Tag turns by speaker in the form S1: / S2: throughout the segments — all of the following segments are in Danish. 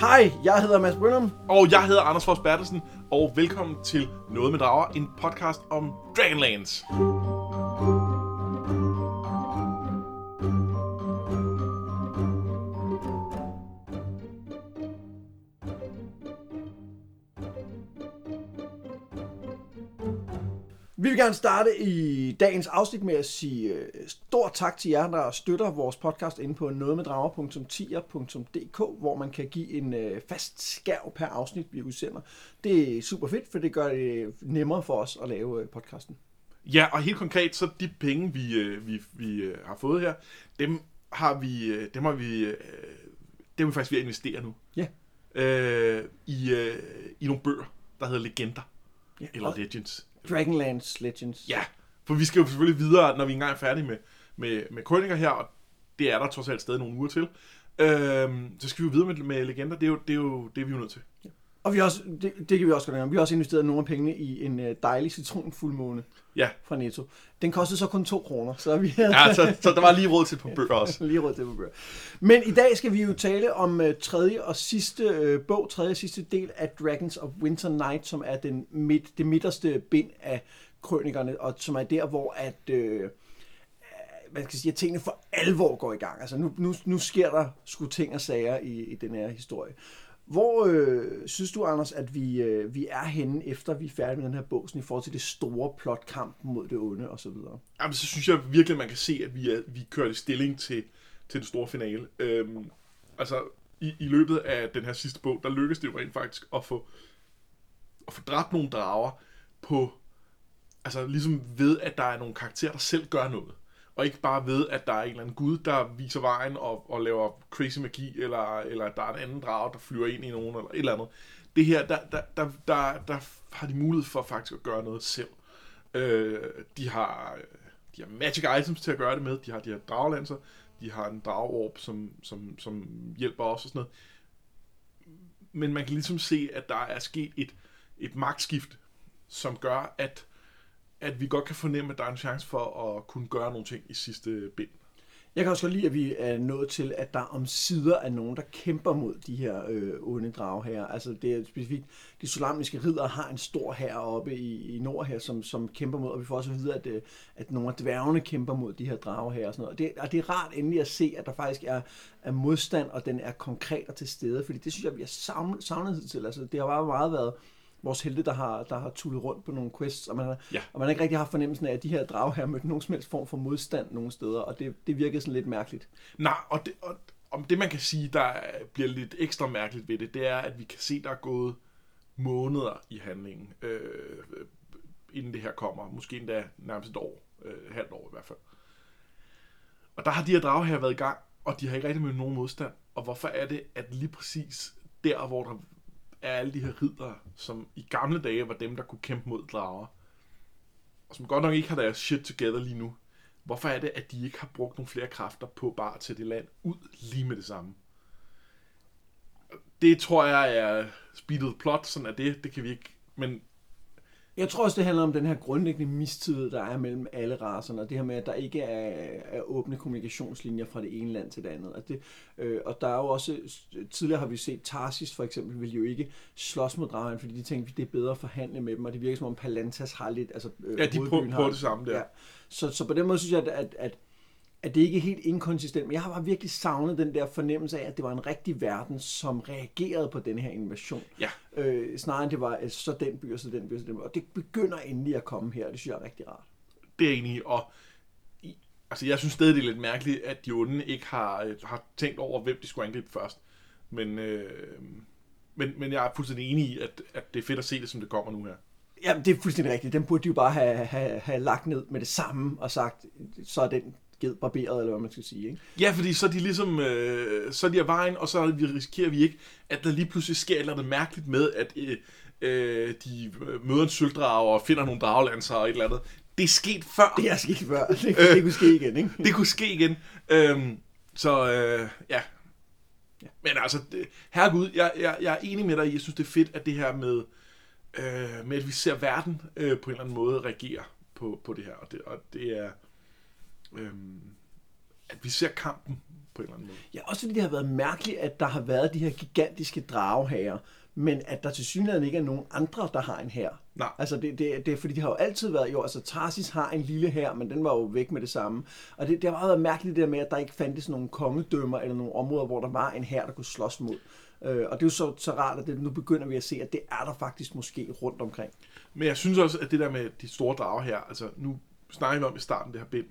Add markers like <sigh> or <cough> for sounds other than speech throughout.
S1: Hej, jeg hedder Mads Brynum.
S2: Og jeg hedder Anders Fors Bertelsen, og velkommen til Noget med Drager, en podcast om
S1: Dragonlance. Vil gerne starte i dagens afsnit med at sige øh, stort tak til jer, der støtter vores podcast inde på nogetmeddrager.tier.dk, hvor man kan give en øh, fast skærv per afsnit, vi udsender. Det er super fedt, for det gør det nemmere for os at lave øh, podcasten.
S2: Ja, og helt konkret, så de penge, vi, øh, vi, vi øh, har fået her, dem har vi, øh, dem har vi, øh, dem er vi faktisk ved at investere nu.
S1: Ja.
S2: Øh, i, øh, I nogle bøger, der hedder Legender.
S1: ja.
S2: Eller
S1: Og
S2: Legends.
S1: Dragonlance Legends.
S2: Ja, for vi skal jo selvfølgelig videre, når vi engang er færdige med, med, med krønninger her, og det er der trods alt stadig nogle uger til. Øhm, så skal vi jo videre med, med legender, det er jo det, er jo, det er vi jo nødt til.
S1: Og vi har også, det, det kan vi også godt nævne. Vi har også investeret nogle af pengene i en øh, dejlig citronfuldmåne
S2: Ja,
S1: fra Netto. Den kostede så kun 2 kroner, så vi
S2: ja så, så der var lige råd til på bøger også.
S1: Lige råd til på bøger. Men i dag skal vi jo tale om uh, tredje og sidste uh, bog, tredje og sidste del af Dragons of Winter Night, som er den midt, det midterste bind af krønikerne, og som er der, hvor at, uh, hvad skal sige, at tingene for alvor går i gang. Altså nu, nu, nu sker der sgu ting og sager i, i den her historie. Hvor øh, synes du, Anders, at vi, øh, vi er henne, efter vi er færdige med den her bog, sådan i forhold til det store plotkamp mod det onde osv.?
S2: Jamen, så synes jeg virkelig, at man kan se, at vi er, vi kører i stilling til, til den store finale. Øhm, altså, i, i løbet af den her sidste bog, der lykkedes det jo rent faktisk at få, at få dræbt nogle drager på, altså ligesom ved, at der er nogle karakterer, der selv gør noget. Og ikke bare ved, at der er en eller anden gud, der viser vejen og, og laver crazy magi, eller, eller at der er en anden drage, der flyver ind i nogen, eller et eller andet. Det her, der, der, der, der, der har de mulighed for faktisk at gøre noget selv. Øh, de har de har magic items til at gøre det med. De har de her draglanser. De har en drageorb, som, som, som hjælper os og sådan noget. Men man kan ligesom se, at der er sket et, et magtskift, som gør, at, at vi godt kan fornemme, at der er en chance for at kunne gøre nogle ting i sidste bind.
S1: Jeg kan også godt lide, at vi er nået til, at der om sider er nogen, der kæmper mod de her øh, onde drage her. Altså det er specifikt, de solamiske ridder har en stor her oppe i, i nord her, som, som kæmper mod, og vi får også at vide, at, øh, at nogle af dværgene kæmper mod de her drager her og sådan noget. Og det, og det er rart endelig at se, at der faktisk er, er modstand, og den er konkret og til stede, fordi det synes jeg, vi har savnet, savnet til. Altså det har bare meget været vores helte, der har, der har tullet rundt på nogle quests, og man, har,
S2: Ja.
S1: og man har ikke rigtig haft fornemmelsen af, at de her drage her mødte nogen som helst form for modstand nogle steder, og det, det virkede sådan lidt mærkeligt.
S2: Nej, og det, og, om det man kan sige, der er- bliver lidt ekstra mærkeligt ved det, det er, at vi kan se, der er gået måneder i handlingen, øh, inden det her kommer. Måske endda nærmest et år, øh, halvt år i hvert fald. Og der har de her drager her været i gang, og de har ikke rigtig mødt nogen modstand. Og hvorfor er det, at lige præcis der, hvor der er alle de her riddere, som i gamle dage var dem, der kunne kæmpe mod drager, og som godt nok ikke har deres shit together lige nu, hvorfor er det, at de ikke har brugt nogle flere kræfter på bare at tage det land ud lige med det samme? Det tror jeg er speedet plot, sådan er det, det kan vi ikke, men
S1: jeg tror også, det handler om den her grundlæggende mistillid, der er mellem alle racerne, og det her med, at der ikke er, er åbne kommunikationslinjer fra det ene land til det andet. At det, øh, og der er jo også, tidligere har vi set Tarsis for eksempel, vil jo ikke slås mod dragerne, fordi de tænkte, det er bedre at forhandle med dem, og det virker som om Palantas har lidt, altså øh,
S2: Ja, de prøver- prøver det samme der.
S1: Ja. Så, så på den måde synes jeg, at, at, at at det ikke er helt inkonsistent, men jeg har bare virkelig savnet den der fornemmelse af, at det var en rigtig verden, som reagerede på den her invasion.
S2: Ja.
S1: Øh, snarere end det var øh, så den by og så den by og så den by. Og det begynder endelig at komme her, og det synes jeg er rigtig rart.
S2: det er i, og altså jeg synes stadig, det er lidt mærkeligt, at de onde ikke har, øh, har tænkt over, hvem de skulle angribe først. Men, øh, men, men jeg er fuldstændig enig i, at, at det er fedt at se det, som det kommer nu her.
S1: Ja, det er fuldstændig rigtigt. Den burde de jo bare have, have, have lagt ned med det samme og sagt, så er den ged barberet, eller hvad man skal sige. Ikke?
S2: Ja, fordi så er de ligesom, øh, så er de af vejen, og så vi risikerer vi ikke, at der lige pludselig sker et eller andet mærkeligt med, at øh, øh, de møder en sølvdrager og finder nogle draglanser og et eller andet. Det er sket før.
S1: Det er sket før. <laughs> Det, det kunne ske igen, ikke?
S2: det kunne ske igen. Øhm, så øh, ja. Men altså, det, herregud, jeg, jeg, jeg er enig med dig jeg synes, det er fedt, at det her med, øh, med at vi ser verden øh, på en eller anden måde reagere på, på det her. Og det, og det er... Øh, at vi ser kampen på en eller anden måde.
S1: Ja, også fordi det har været mærkeligt, at der har været de her gigantiske dragehager, men at der til synligheden ikke er nogen andre, der har en her.
S2: Nej.
S1: Altså det, det, det er fordi, det har jo altid været, jo, altså Tarsis har en lille her, men den var jo væk med det samme. Og det, det har bare været mærkeligt det der med, at der ikke fandtes nogen kongedømmer eller nogle områder, hvor der var en her, der kunne slås mod. Øh, og det er jo så, så rart, at det, nu begynder vi at se, at det er der faktisk måske rundt omkring.
S2: Men jeg synes også, at det der med de store drager her, altså nu snakker vi om i starten det her bind,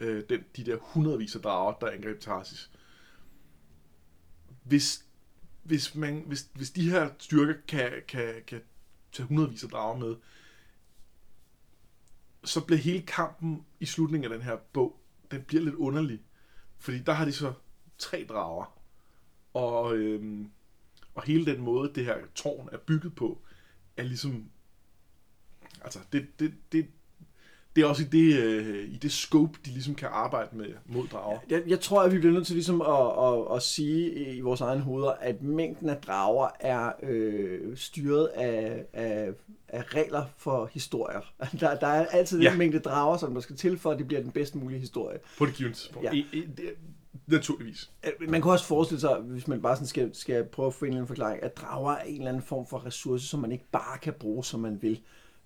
S2: øh, den, de der hundredvis af drager, der angreb Tarsis. Hvis, hvis, man, hvis, hvis de her styrker kan, kan, kan tage hundredvis af drager med, så bliver hele kampen i slutningen af den her bog, den bliver lidt underlig. Fordi der har de så tre drager. Og, øhm, og hele den måde, det her tårn er bygget på, er ligesom... Altså, det, det, det, det er også i det, øh, i det scope, de ligesom kan arbejde med mod drager.
S1: Jeg, jeg tror, at vi bliver nødt til ligesom at, at, at sige i vores egne hoveder, at mængden af drager er øh, styret af, af, af regler for historier. <laughs> Der, der er altid ja.
S2: Ja.
S1: en mængde drager, som der skal til, for at det bliver den bedst mulige historie.
S2: På det givende tidspunkt.
S1: Ja.
S2: Ja. I, i, det, naturligvis.
S1: Øh, Man kan også forestille sig, hvis man bare sådan skal, skal prøve at få en eller anden forklaring, at drager er en eller anden form for ressource, som man ikke bare kan bruge, som man vil.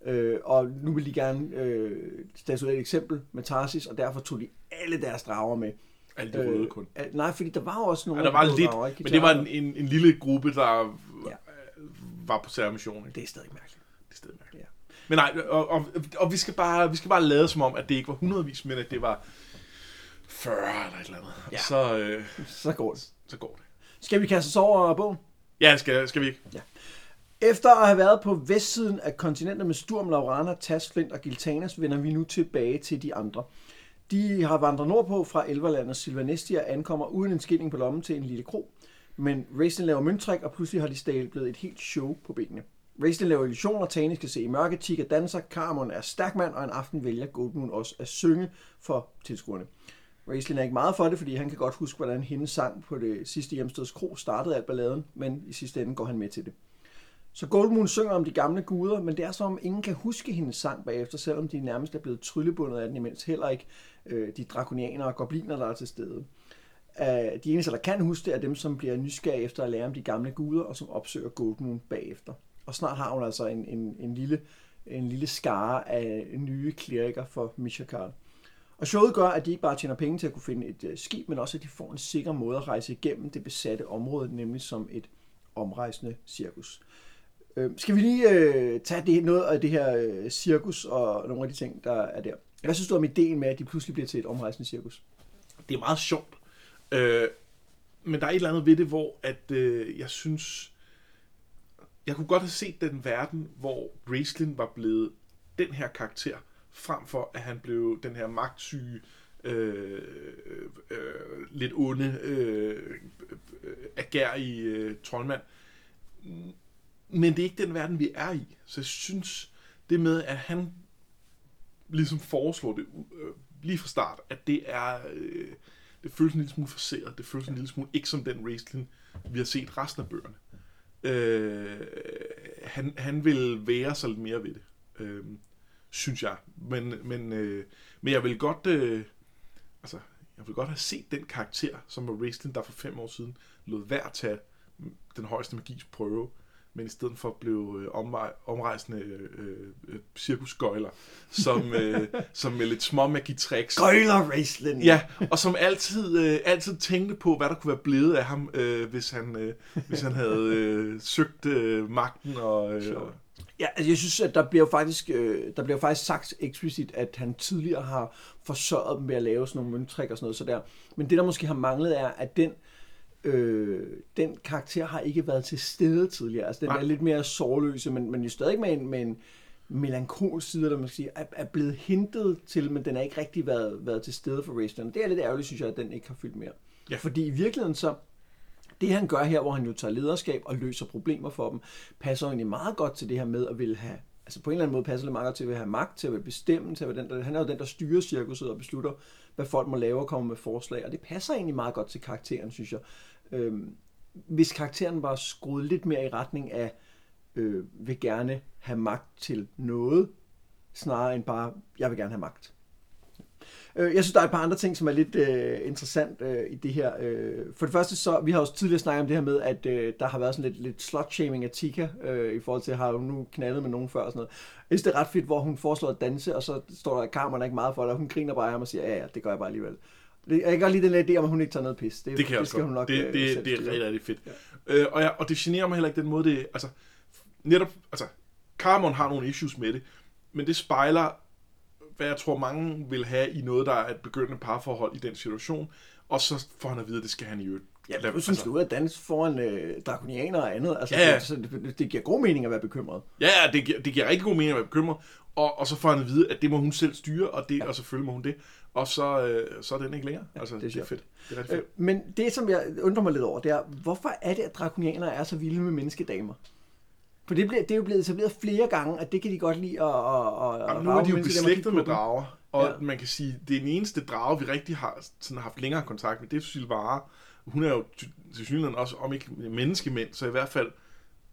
S1: Øh, og nu vil de gerne øh, statuere et eksempel med Tarsis, og derfor tog de alle deres drager med.
S2: Alle de røde kun.
S1: Øh, nej, fordi der var også nogle
S2: Ja, der var lidt,
S1: drager, ikke?
S2: men det var en, en, en lille gruppe, der
S1: Ja.
S2: ja. var på særmission. Ikke?
S1: Det er stadig mærkeligt.
S2: Det er stadig mærkeligt.
S1: Ja.
S2: Men nej, og, og, og vi, skal bare, vi skal bare lade som om, at det ikke var hundredvis, men at det var 40 eller et eller andet.
S1: Ja.
S2: Så, øh,
S1: Så går det.
S2: så går det.
S1: Skal vi kaste os over bogen?
S2: Ja, skal, skal vi ikke?
S1: Efter at have været på vestsiden af kontinentet med Sturm, Laurana, Tas, Flint og Giltanas, vender vi nu tilbage til de andre. De har vandret nordpå fra Elverlandet Silvanestia og ankommer uden en skilling på lommen til en lille kro. Men Raistlin laver mønttræk, og pludselig har de stablet et helt show på benene. Raistlin laver illusioner, Tani skal se i mørke, Tika danser, Carmon er stærkmand, og en aften vælger Goldmoon også at synge for tilskuerne. Raistlin er ikke meget for det, fordi han kan godt huske, hvordan hendes sang på det sidste hjemsteds kro startede alt balladen, men i sidste ende går han med til det. Så Goldmoon synger om de gamle guder, men det er som om ingen kan huske hendes sang bagefter, selvom de nærmest er blevet tryllebundet af den, imens heller ikke øh, de drakonianer og gobliner, der er til stede. Uh, de eneste, der kan huske det, er dem, som bliver nysgerrige efter at lære om de gamle guder, og som opsøger Goldmoon bagefter. Og snart har hun altså en, en, en, lille, en lille skare af nye kleriker for Mishakal. Og showet gør, at de ikke bare tjener penge til at kunne finde et uh, skib, men også at de får en sikker måde at rejse igennem det besatte område, nemlig som et omrejsende cirkus. Øh, skal vi lige øh, tage det, noget af det her øh, cirkus og nogle af de ting, der er der? Hvad synes du om ideen med, at de pludselig bliver til et omrejsende cirkus?
S2: Det er meget sjovt. Øh, men der er et eller andet ved det, hvor at, øh, jeg synes... Jeg kunne godt have set den verden, hvor Raistlin var blevet den her karakter, frem for at han blev den her magtsyge, øh, øh, lidt onde, øh, øh, øh agerige øh, troldmand. Men det er ikke den verden, vi er i. Så jeg synes, det med, at han ligesom foreslår det øh, lige fra start, at det er... Øh, det føles en lille smule forseret. Det føles en lille smule ikke som den wrestling, vi har set resten af bøgerne. Øh, han, han vil være sig lidt mere ved det, øh, synes jeg. Men, men, øh, men jeg vil godt... Øh, altså, jeg vil godt have set den karakter, som var wrestling, der for fem år siden lod værd at tage den højeste magis prøve, men i stedet for blev øh, omrejsende øh, øh, cirkusgøjler, som, <laughs> øh, som med lidt små magitricks.
S1: Gøjler Raistlin!
S2: Ja, og som altid, øh, altid tænkte på, hvad der kunne være blevet af ham, øh, hvis, han, øh, hvis han havde øh, søgt øh, magten. Og, øh, og,
S1: Ja, altså jeg synes, at der bliver faktisk, øh, der bliver faktisk sagt eksplicit, at han tidligere har forsørget dem ved at lave sådan nogle mønttrik og sådan noget. Så der. Men det, der måske har manglet, er, at den, øh, den karakter har ikke været til stede tidligere. Altså den
S2: Nej.
S1: er lidt mere sårløse, men, men jo stadig med en, med en melankol side, der man skal sige, er, er blevet hintet til, men den har ikke rigtig været, været til stede for Raistlin. Det er lidt ærgerligt, synes jeg, at den ikke har fyldt mere.
S2: Ja.
S1: Fordi i virkeligheden så, det han gør her, hvor han jo tager lederskab og løser problemer for dem, passer egentlig meget godt til det her med at ville have, altså på en eller anden måde passer det meget godt til at have magt, til at bestemme, til at den, der, han er jo den, der styrer cirkuset og beslutter, hvad folk må lave og komme med forslag, og det passer egentlig meget godt til karakteren, synes jeg. Øh, hvis karakteren var skruet lidt mere i retning af, øh, vil gerne have magt til noget, snarere end bare, jeg vil gerne have magt. Øh, Jeg synes, der er et par andre ting, som er lidt øh, interessant øh, i det her. Øh, for det første, så vi har også tidligere snakket om det her med, at øh, der har været sådan lidt, lidt slut-shaming af Tika, øh, i forhold til, har hun nu knaldet med nogen før og sådan noget. Jeg synes, det er ret fedt, hvor hun foreslår at danse, og så står der, at kameraet ikke meget for det, og hun griner bare af ham og siger, ja, ja, det gør jeg bare alligevel. Øh, jeg kan godt lide den idé om, at hun ikke tager noget pis.
S2: Det kan jeg
S1: det skal
S2: godt.
S1: hun nok
S2: det,
S1: øh,
S2: det, det er rigtig, rigtig fedt. Ja. Øh, og, ja, og det generer mig heller ikke den måde, det altså, netop, altså, Carmon har nogle issues med det, men det spejler, hvad jeg tror mange vil have i noget, der er et begyndende parforhold i den situation, og så får han at vide, at det skal han i øvrigt.
S1: Ja, du synes, du er ude at danse foran øh, drakonianer og andet. Altså,
S2: Ja, ja.
S1: det, det, det, giver god mening at være bekymret.
S2: Ja, ja, det giver, det giver rigtig god mening at være bekymret, og, og så får han at vide, at det må hun selv styre, og, det, ja. og selvfølgelig må hun det, og så, øh, så er den ikke længere. Ja, altså,
S1: det er
S2: det er fedt. Det er rigtig
S1: Øh,
S2: fedt.
S1: men det, som jeg undrer mig lidt over, det er, hvorfor er det, at drakonianer er så vilde med menneskedamer? For det, bliver, det er jo blevet etableret flere gange, at det kan de godt lide at, at, at
S2: Jamen, nu er de jo beslægtet med drager, og
S1: Ja.
S2: man kan sige, det er den eneste drage, vi rigtig har sådan haft længere kontakt med, det er Sylvara. Hun er jo til til synligheden også, om ikke menneskemænd, så i hvert fald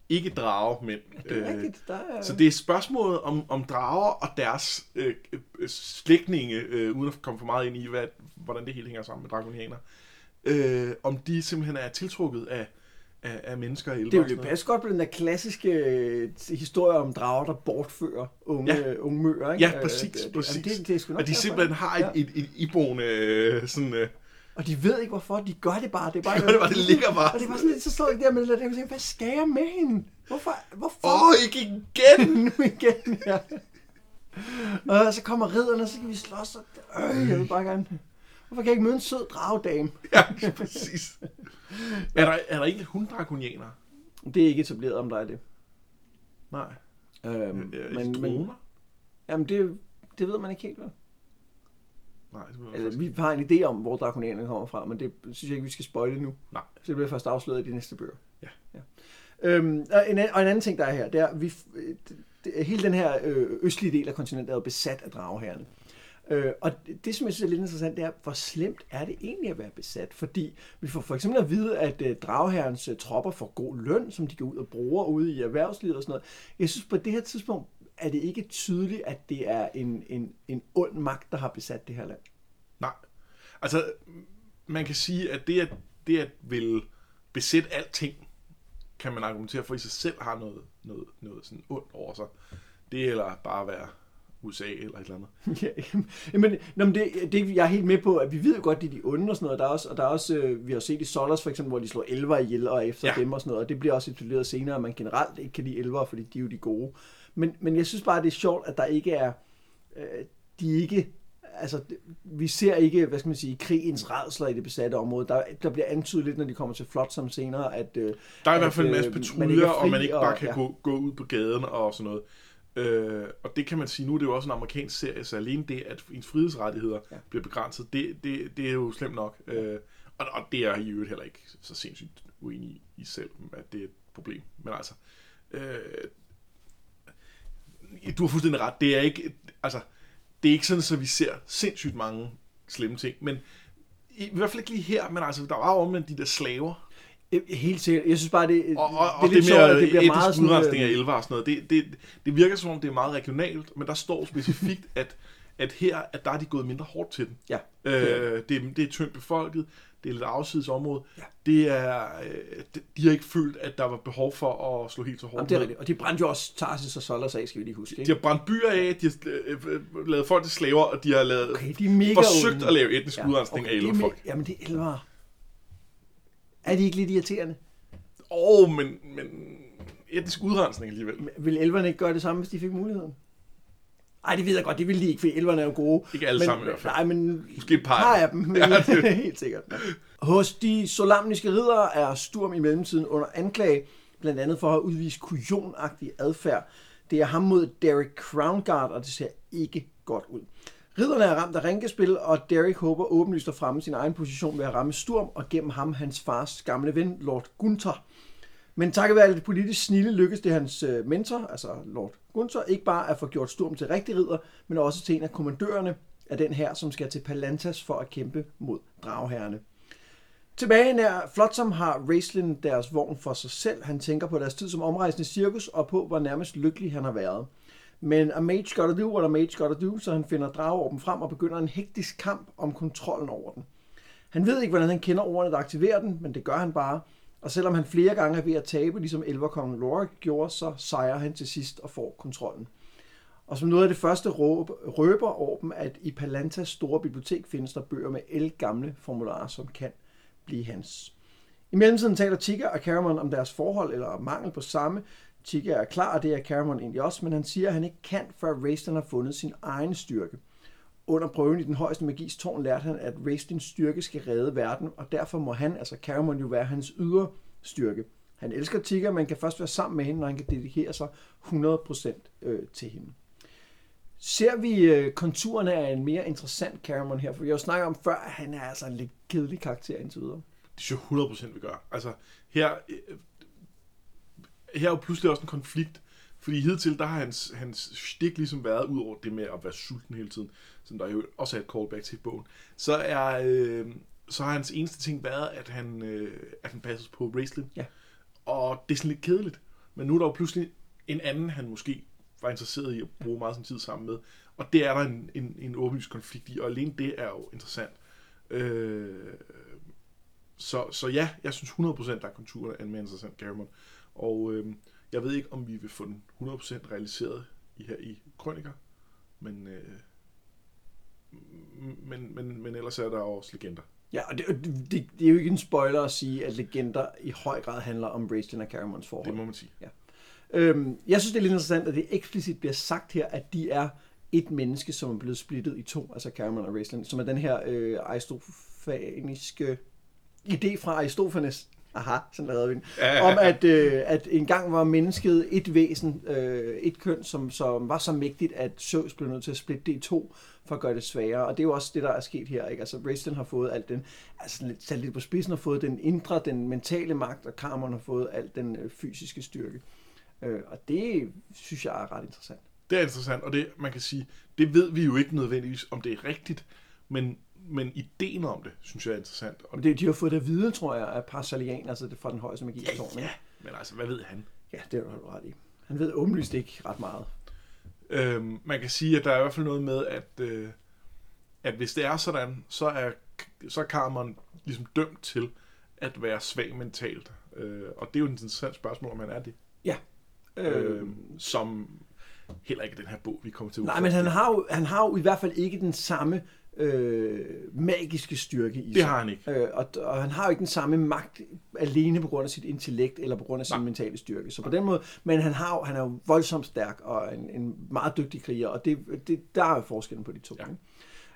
S2: ikke dragemænd.
S1: Det er rigtigt. Der er...
S2: Så det er spørgsmålet om, om drager og deres øh, øh, slægtninge, øh, uden at komme for meget ind i, hvad, hvordan det hele hænger sammen med dragonianer, øh, om de simpelthen er tiltrukket af, af, af mennesker i
S1: det
S2: elver. og
S1: vil
S2: sådan
S1: jo
S2: noget.
S1: passe godt på den der klassiske øh, historie om drager, der bortfører unge,
S2: Ja.
S1: unge møer. Ikke?
S2: Ja,
S1: Øh,
S2: præcis,
S1: det, det,
S2: præcis.
S1: jamen, Det, det er sgu nok
S2: At de
S1: derfor.
S2: simpelthen har et,
S1: Ja.
S2: et, et iboende øh, sådan... Øh,
S1: Og de ved ikke hvorfor, de gør det bare. Det er bare, <laughs>
S2: De gør det bare, det ligger bare.
S1: Og det bare sådan lidt, så står de der med det der, og tænker, hvad skal jeg med hende? Hvorfor? Hvorfor?
S2: Åh, oh, ikke igen! <laughs>
S1: nu igen, ja. Og så kommer ridderne, og så kan vi slås. Og, øh, jeg vil bare gerne... Hvorfor kan jeg ikke møde en sød dragedame?
S2: ja, præcis. Er der, er der ikke hunddrakonianer?
S1: Det er ikke etableret, om der er det.
S2: Nej.
S1: Øhm,
S2: Øh,
S1: men,
S2: droner?
S1: men, jamen, det, det ved man ikke helt, vel?
S2: Nej, det
S1: Altså,
S2: faktisk
S1: vi har en idé om, hvor drakonierne kommer fra, men det synes jeg ikke, vi skal spoile nu.
S2: Nej.
S1: Så det bliver først afsløret i de næste bøger.
S2: Ja.
S1: ja. Øhm, og, en, og en anden ting, der er her, det er, at vi, øh, det, hele den her øh, østlige del af kontinentet er jo besat af drageherrene. Øh, og det, som jeg synes er lidt interessant, det er, hvor slemt er det egentlig at være besat? Fordi vi får for eksempel at vide, at øh, drageherrens øh, tropper får god løn, som de går ud og bruger ude i erhvervslivet og sådan noget. Jeg synes på det her tidspunkt, er det ikke tydeligt, at det er en, en, en ond magt, der har besat det her land.
S2: Nej. Altså, man kan sige, at det at, det at vil besætte alting, kan man argumentere for i sig selv har noget, noget, noget sådan ondt over sig. Det eller bare være USA eller et eller andet. <laughs>
S1: Ja, jamen, nå, men det, det, jeg er helt med på, at vi ved jo godt, at det er de onde og sådan noget. Der er også, og der er også, øh, vi har set i Solos for eksempel, hvor de slår elver ihjel og er efter ja. Dem og sådan noget. Og det bliver også etableret senere, at man generelt ikke kan lide elver, fordi de er jo de gode. Men, men jeg synes bare, det er sjovt, at der ikke er, øh, de ikke, altså vi ser ikke, hvad skal man sige, krigens redsler i det besatte område. Der, der bliver antydet lidt, når de kommer til Flotsam senere, at øh,
S2: Der er i
S1: at,
S2: hvert fald en masse
S1: øh,
S2: patruljer,
S1: er
S2: og man ikke bare
S1: og-
S2: kan
S1: ja.
S2: gå, gå ud på gaden og sådan noget. Øh, og det kan man sige, nu er det jo også en amerikansk serie, så alene det, at ens frihedsrettigheder
S1: Ja.
S2: bliver begrænset, det, det, det er jo slemt nok. Øh, og, og det er i øvrigt heller ikke så sindssygt uenig i, i selv, at det er et problem. Men altså, øh, du har fuldstændig ret, det er ikke, altså, det er ikke sådan, at vi ser sindssygt mange slemme ting, men i, i hvert fald ikke lige her, men altså, der var jo omvendt de der slaver,
S1: Helt sikkert. Jeg synes bare, det,
S2: og, og,
S1: det er lidt
S2: det
S1: sjovt, at det bliver meget sådan...
S2: udrensning af
S1: øh,
S2: elver og sådan noget, det, det, det virker som om, det er meget regionalt, men der står specifikt, at, at her, at der er de gået mindre hårdt til den.
S1: Ja,
S2: Øh,
S1: det er
S2: det, er, tyndt befolket, det er lidt afsides område.
S1: Ja.
S2: Det er, øh, de, de har ikke følt, at der var behov for at slå helt så hårdt
S1: Jamen, det er rigtigt. Og de brændte jo også Tarsis og Solas af, skal vi lige huske.
S2: De
S1: Ikke?
S2: har brændt byer af, de har øh, lavet folk til slaver, og de har lavet,
S1: Okay, de er mega
S2: forsøgt
S1: onde.
S2: at lave etnisk ja, udrensning
S1: okay,
S2: af
S1: er
S2: elverfolk.
S1: me- Jamen, det er elver. Er de ikke lidt irriterende?
S2: Åh, oh, men, men etnisk udrensning alligevel.
S1: Vil elverne ikke gøre det samme, hvis de fik muligheden? Ej, det ved jeg godt, det vil de ikke, for elverne er jo gode.
S2: Ikke alle
S1: men,
S2: sammen i hvert fald.
S1: Nej, men
S2: Måske et par.
S1: par af dem.
S2: Ja, <laughs>
S1: Ja,
S2: det-
S1: det... <laughs> helt sikkert. Hos de solamniske ridere er Sturm i mellemtiden under anklage, blandt andet for at have udvist kujonagtig adfærd. Det er ham mod Derek Crownguard, og det ser ikke godt ud. Ridderne er ramt af rænkespil, og Derek håber åbenlyst at fremme sin egen position ved at ramme Sturm, og gennem ham hans fars gamle ven, Lord Gunther. Men takket være lidt politisk snille lykkes det hans øh, mentor, altså Lord Gunther, ikke bare at få gjort Sturm til rigtig ridder, men også til en af kommandørerne af den her, som skal til Palantas for at kæmpe mod dragherrene. Tilbage nær Flotsam har Raistlin deres vogn for sig selv. Han tænker på deres tid som omrejsende cirkus og på, hvor nærmest lykkelig han har været. Men a mage gotta do what a mage gotta do, så han finder drageorben frem og begynder en hektisk kamp om kontrollen over den. Han ved ikke, hvordan han kender ordene, der aktiverer den, men det gør han bare. Og selvom han flere gange er ved at tabe, ligesom elverkongen Lorik gjorde, så sejrer han til sidst og får kontrollen. Og som noget af det første røber Orben, at i Palantas store bibliotek findes der bøger med elgamle formularer, som kan blive hans. I mellemtiden taler Tigger og Caramon om deres forhold eller mangel på samme. Chica er klar, og det er Cameron egentlig også, men han siger, at han ikke kan, før Raistlin har fundet sin egen styrke. Under prøven i den højeste magis tårn lærte han, at Raistlins styrke skal redde verden, og derfor må han, altså Cameron, jo være hans ydre styrke. Han elsker Tigger, men kan først være sammen med hende, når han kan dedikere sig 100% øh, til hende. Ser vi øh, konturerne af en mere interessant Cameron her? For jeg har jo snakket om før, at han er altså en lidt kedelig karakter indtil videre.
S2: Det synes jeg 100% vi gør. Altså, her, øh, her er jo pludselig også en konflikt, fordi hidtil, der har hans, hans stik ligesom været, ud over det med at være sulten hele tiden, som der jo også er et callback til bogen, så er, øh, så har hans eneste ting været, at han, øh, at han passes på Raistlin.
S1: Ja.
S2: Og det er sådan lidt kedeligt. Men nu er der jo pludselig en anden, han måske var interesseret i at bruge meget sin tid sammen med. Og det er der en, en, en åbenlyst konflikt i, og alene det er jo interessant. Øh, så, så ja, jeg synes 100% der er konturer af en mere interessant Garamond. Og øh, jeg ved ikke, om vi vil få den 100% realiseret i her i Krøniker, men, øh, men, men, men ellers er der også legender.
S1: Ja, og det, det, det er jo ikke en spoiler at sige, at legender i høj grad handler om Raistlin og Caramon's forhold.
S2: Det må man sige.
S1: Ja. Øhm, jeg synes, det er lidt interessant, at det eksplicit bliver sagt her, at de er et menneske, som er blevet splittet i to, altså Caramon og Raistlin, som er den her øh, aristofaniske idé fra Aristofanes, aha, sådan der vi ja, ja, ja. om at, øh, at engang var mennesket et væsen, øh, et køn, som, som var så mægtigt, at Zeus blev nødt til at splitte det i to, for at gøre det sværere. Og det er jo også det, der er sket her. Ikke? Altså, Raistlin har fået alt den, altså lidt, sat lidt på spidsen, har fået den indre, den mentale magt, og Carmon har fået alt den øh, fysiske styrke. Øh, og det synes jeg er ret interessant.
S2: Det er interessant, og det, man kan sige, det ved vi jo ikke nødvendigvis, om det er rigtigt, men men ideen om det, synes jeg er interessant.
S1: Og det, de har fået det at vide, tror jeg, af Parsalian, altså det fra den højeste magi.
S2: Ja, ja, men altså, hvad ved han?
S1: Ja, det er du ret i. Han ved åbenlyst ikke ret meget.
S2: Øhm, man kan sige, at der er i hvert fald noget med, at, øh, at hvis det er sådan, så er, så er Carmen ligesom dømt til at være svag mentalt. Øh, og det er jo et interessant spørgsmål, om han er det.
S1: Ja.
S2: Øh, som heller ikke den her bog, vi kommer til
S1: at Nej, men han har, jo, han har jo i hvert fald ikke den samme øh, magiske styrke i
S2: sig. Det har han ikke.
S1: Øh, og, og han har jo ikke den samme magt alene på grund af sit intellekt eller på grund af sin Nej. mentale styrke. Så på den måde, men han, har han er jo voldsomt stærk og en, en meget dygtig kriger, og det, det, der er jo forskellen på de to. Ja.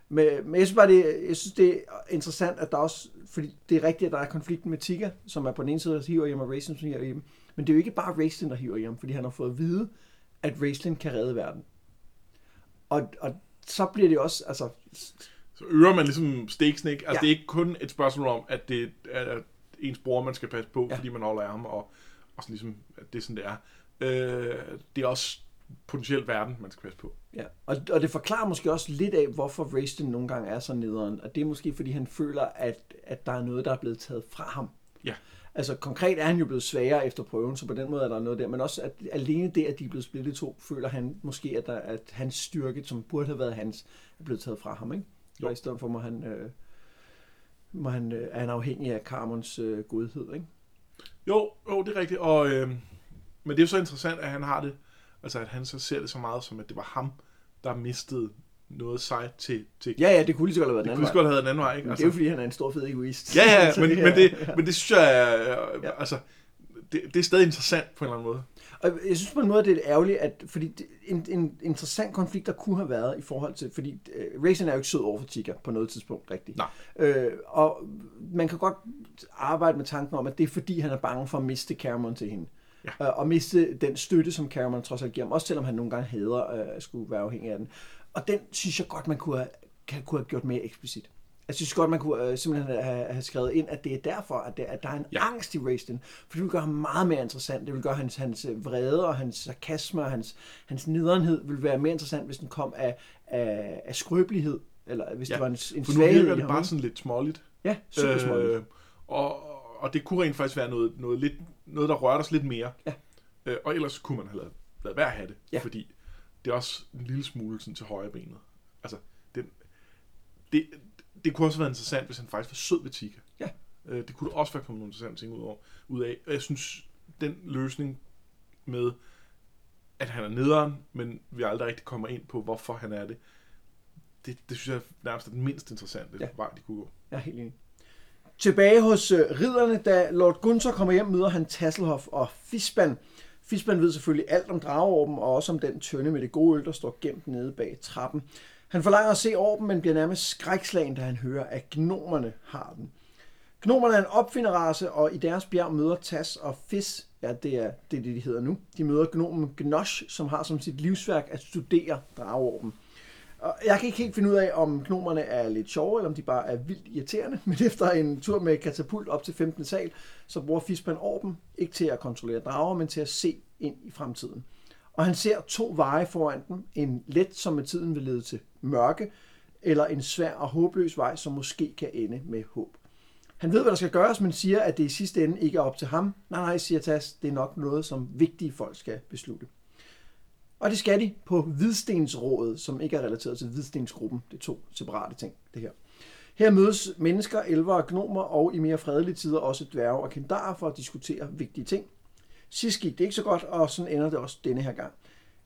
S1: Men, men jeg synes bare, det, jeg synes, det er interessant, at der også, fordi det er rigtigt, at der er konflikten med Tigger, som er på den ene side, der hiver hjem, og Racing, som hiver hjem. Men det er jo ikke bare Racing, der hiver hjem, fordi han har fået at vide, at Racing kan redde verden. Og, og så bliver det også, altså...
S2: Så øger man ligesom stakesene, ikke? Altså, ja. det er ikke kun et spørgsmål om, at det er ens bror, man skal passe på, ja. fordi man holder af ham, og, og sådan ligesom, at det er sådan, det er. Øh, det er også potentielt verden, man skal passe på.
S1: Ja, og, og det forklarer måske også lidt af, hvorfor Raistin nogle gange er så nederen. Og det er måske, fordi han føler, at, at der er noget, der er blevet taget fra ham.
S2: Ja.
S1: Altså konkret er han jo blevet sværere efter prøven, så på den måde er der noget der. Men også at alene det, at de er blevet splittet to, føler han måske, at, der, at hans styrke, som burde have været hans, er blevet taget fra ham. Ikke? Jo. Og i stedet for må han, øh, må han, øh, er han afhængig af Carmons øh, godhed. Ikke?
S2: Jo, jo, det er rigtigt. Og, øh, men det er jo så interessant, at han har det, altså at han så ser det så meget som, at det var ham, der mistede noget sejt til, til...
S1: Ja, ja, det kunne lige så godt have været
S2: den anden vej. Det kunne godt have været den anden vej, ikke?
S1: Altså, det er jo, fordi han er en stor fed egoist.
S2: Ja, ja, <laughs> men, men, det, men det synes jeg er... Ja. Altså, det, det er stadig interessant på en eller anden måde.
S1: Og jeg synes på en måde, det er ærgerligt, at, fordi det, en, en interessant konflikt, der kunne have været i forhold til, fordi uh, Raisin er jo ikke sød over for Tika på noget tidspunkt rigtigt.
S2: Nej.
S1: Øh, og man kan godt arbejde med tanken om, at det er fordi, han er bange for at miste Cameron til hende.
S2: Ja.
S1: Øh, og miste den støtte, som Cameron trods alt giver ham, også selvom han nogle gange hader at uh, skulle være afhængig af den. Og den synes jeg godt, man kunne have, kunne have gjort mere eksplicit. Jeg synes godt, man kunne uh, simpelthen have, have skrevet ind, at det er derfor, at, det, at der er en ja. angst i Raistin. For det vil gøre ham meget mere interessant. Det vil gøre hans, hans øh, vrede og hans sarkasme og hans, hans nederenhed vil være mere interessant, hvis den kom af, af, af skrøbelighed. Eller hvis ja. det var en, en
S2: For nu virker det bare sådan lidt småligt.
S1: Ja, super småligt. Øh,
S2: og, og det kunne rent faktisk være noget, noget, lidt, noget der rørte os lidt mere.
S1: Ja.
S2: Øh, og ellers kunne man have lavet, lavet være at have det.
S1: Ja.
S2: Fordi det er også en lille smule sådan til højre benet. Altså, den, det, det kunne også være interessant, hvis han faktisk var sød ved Tika.
S1: Ja.
S2: Øh, det kunne også være kommet nogle interessante ting ud, over, ud af. Og jeg synes, den løsning med, at han er nederen, men vi aldrig rigtig kommer ind på, hvorfor han er det, det, det synes jeg nærmest er den mindst interessante
S1: Ja.
S2: ja. vej, de kunne gå.
S1: Jeg er helt enig. Tilbage hos øh, ridderne, da Lord Gunther kommer hjem, møder han Tasselhoff og Fisban. Fisban ved selvfølgelig alt om drageorben, og også om den tønde med det gode øl, der står gemt nede bag trappen. Han forlanger at se orben, men bliver nærmest skrækslagen, da han hører, at gnomerne har den. Gnomerne er en opfinderrace, og i deres bjerg møder Tas og Fis, ja, det er det, er det de hedder nu. De møder gnomen Gnosh, som har som sit livsværk at studere drageorben. Og jeg kan ikke helt finde ud af, om gnomerne er lidt sjove, eller om de bare er vildt irriterende. Men <laughs> efter en tur med katapult op til 15. sal, så bruger Fispan Orben ikke til at kontrollere drager, men til at se ind i fremtiden. Og han ser to veje foran dem. En let, som med tiden vil lede til mørke, eller en svær og håbløs vej, som måske kan ende med håb. Han ved, hvad der skal gøres, men siger, at det i sidste ende ikke er op til ham. Nej, nej, siger Tas, det er nok noget, som vigtige folk skal beslutte. Og det skal de på Hvidstensrådet, som ikke er relateret til Hvidstensgruppen. Det er to separate ting, det her. Her mødes mennesker, elver og gnomer, og i mere fredelige tider også dværge og kendarer for at diskutere vigtige ting. Sidst gik det ikke så godt, og sådan ender det også denne her gang.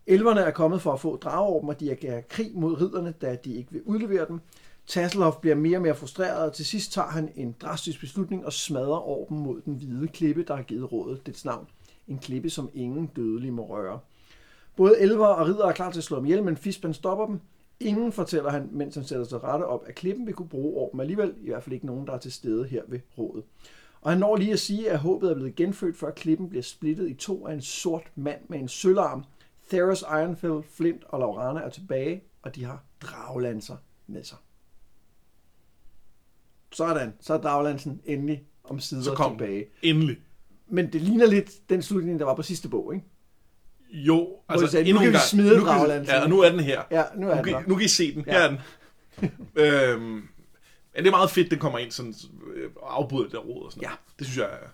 S1: Elverne er kommet for at få drageorben, og de er krig mod ridderne, da de ikke vil udlevere dem. Tasselhoff bliver mere og mere frustreret, og til sidst tager han en drastisk beslutning og smadrer orben mod den hvide klippe, der har givet rådet dets navn. En klippe, som ingen dødelig må røre. Både elver og ridder er klar til at slå dem ihjel, men Fisban stopper dem. Ingen fortæller han, mens han sætter sig rette op, at klippen vil kunne bruge orben alligevel. I hvert fald ikke nogen, der er til stede her ved rådet. Og han når lige at sige, at håbet er blevet genfødt, før klippen bliver splittet i to af en sort mand med en sølvarm. Theros, Ironfell, Flint og Laurana er tilbage, og de har draglanser med sig. Sådan, så er draglansen endelig om sider
S2: Så kom
S1: tilbage.
S2: Endelig.
S1: Men det ligner lidt den slutning, der var på sidste bog, ikke?
S2: Jo, altså
S1: sagde, nu
S2: endnu
S1: kan
S2: en
S1: vi
S2: gang.
S1: smide
S2: nu kan. Ja, og nu er den her.
S1: Ja, nu er
S2: Nu
S1: den
S2: kan, nu kan I se den.
S1: Ja.
S2: Her er den. øhm, men det er meget fedt, den kommer ind sådan, øh, og afbryder det der råd og sådan
S1: Ja.
S2: noget. Det synes jeg er...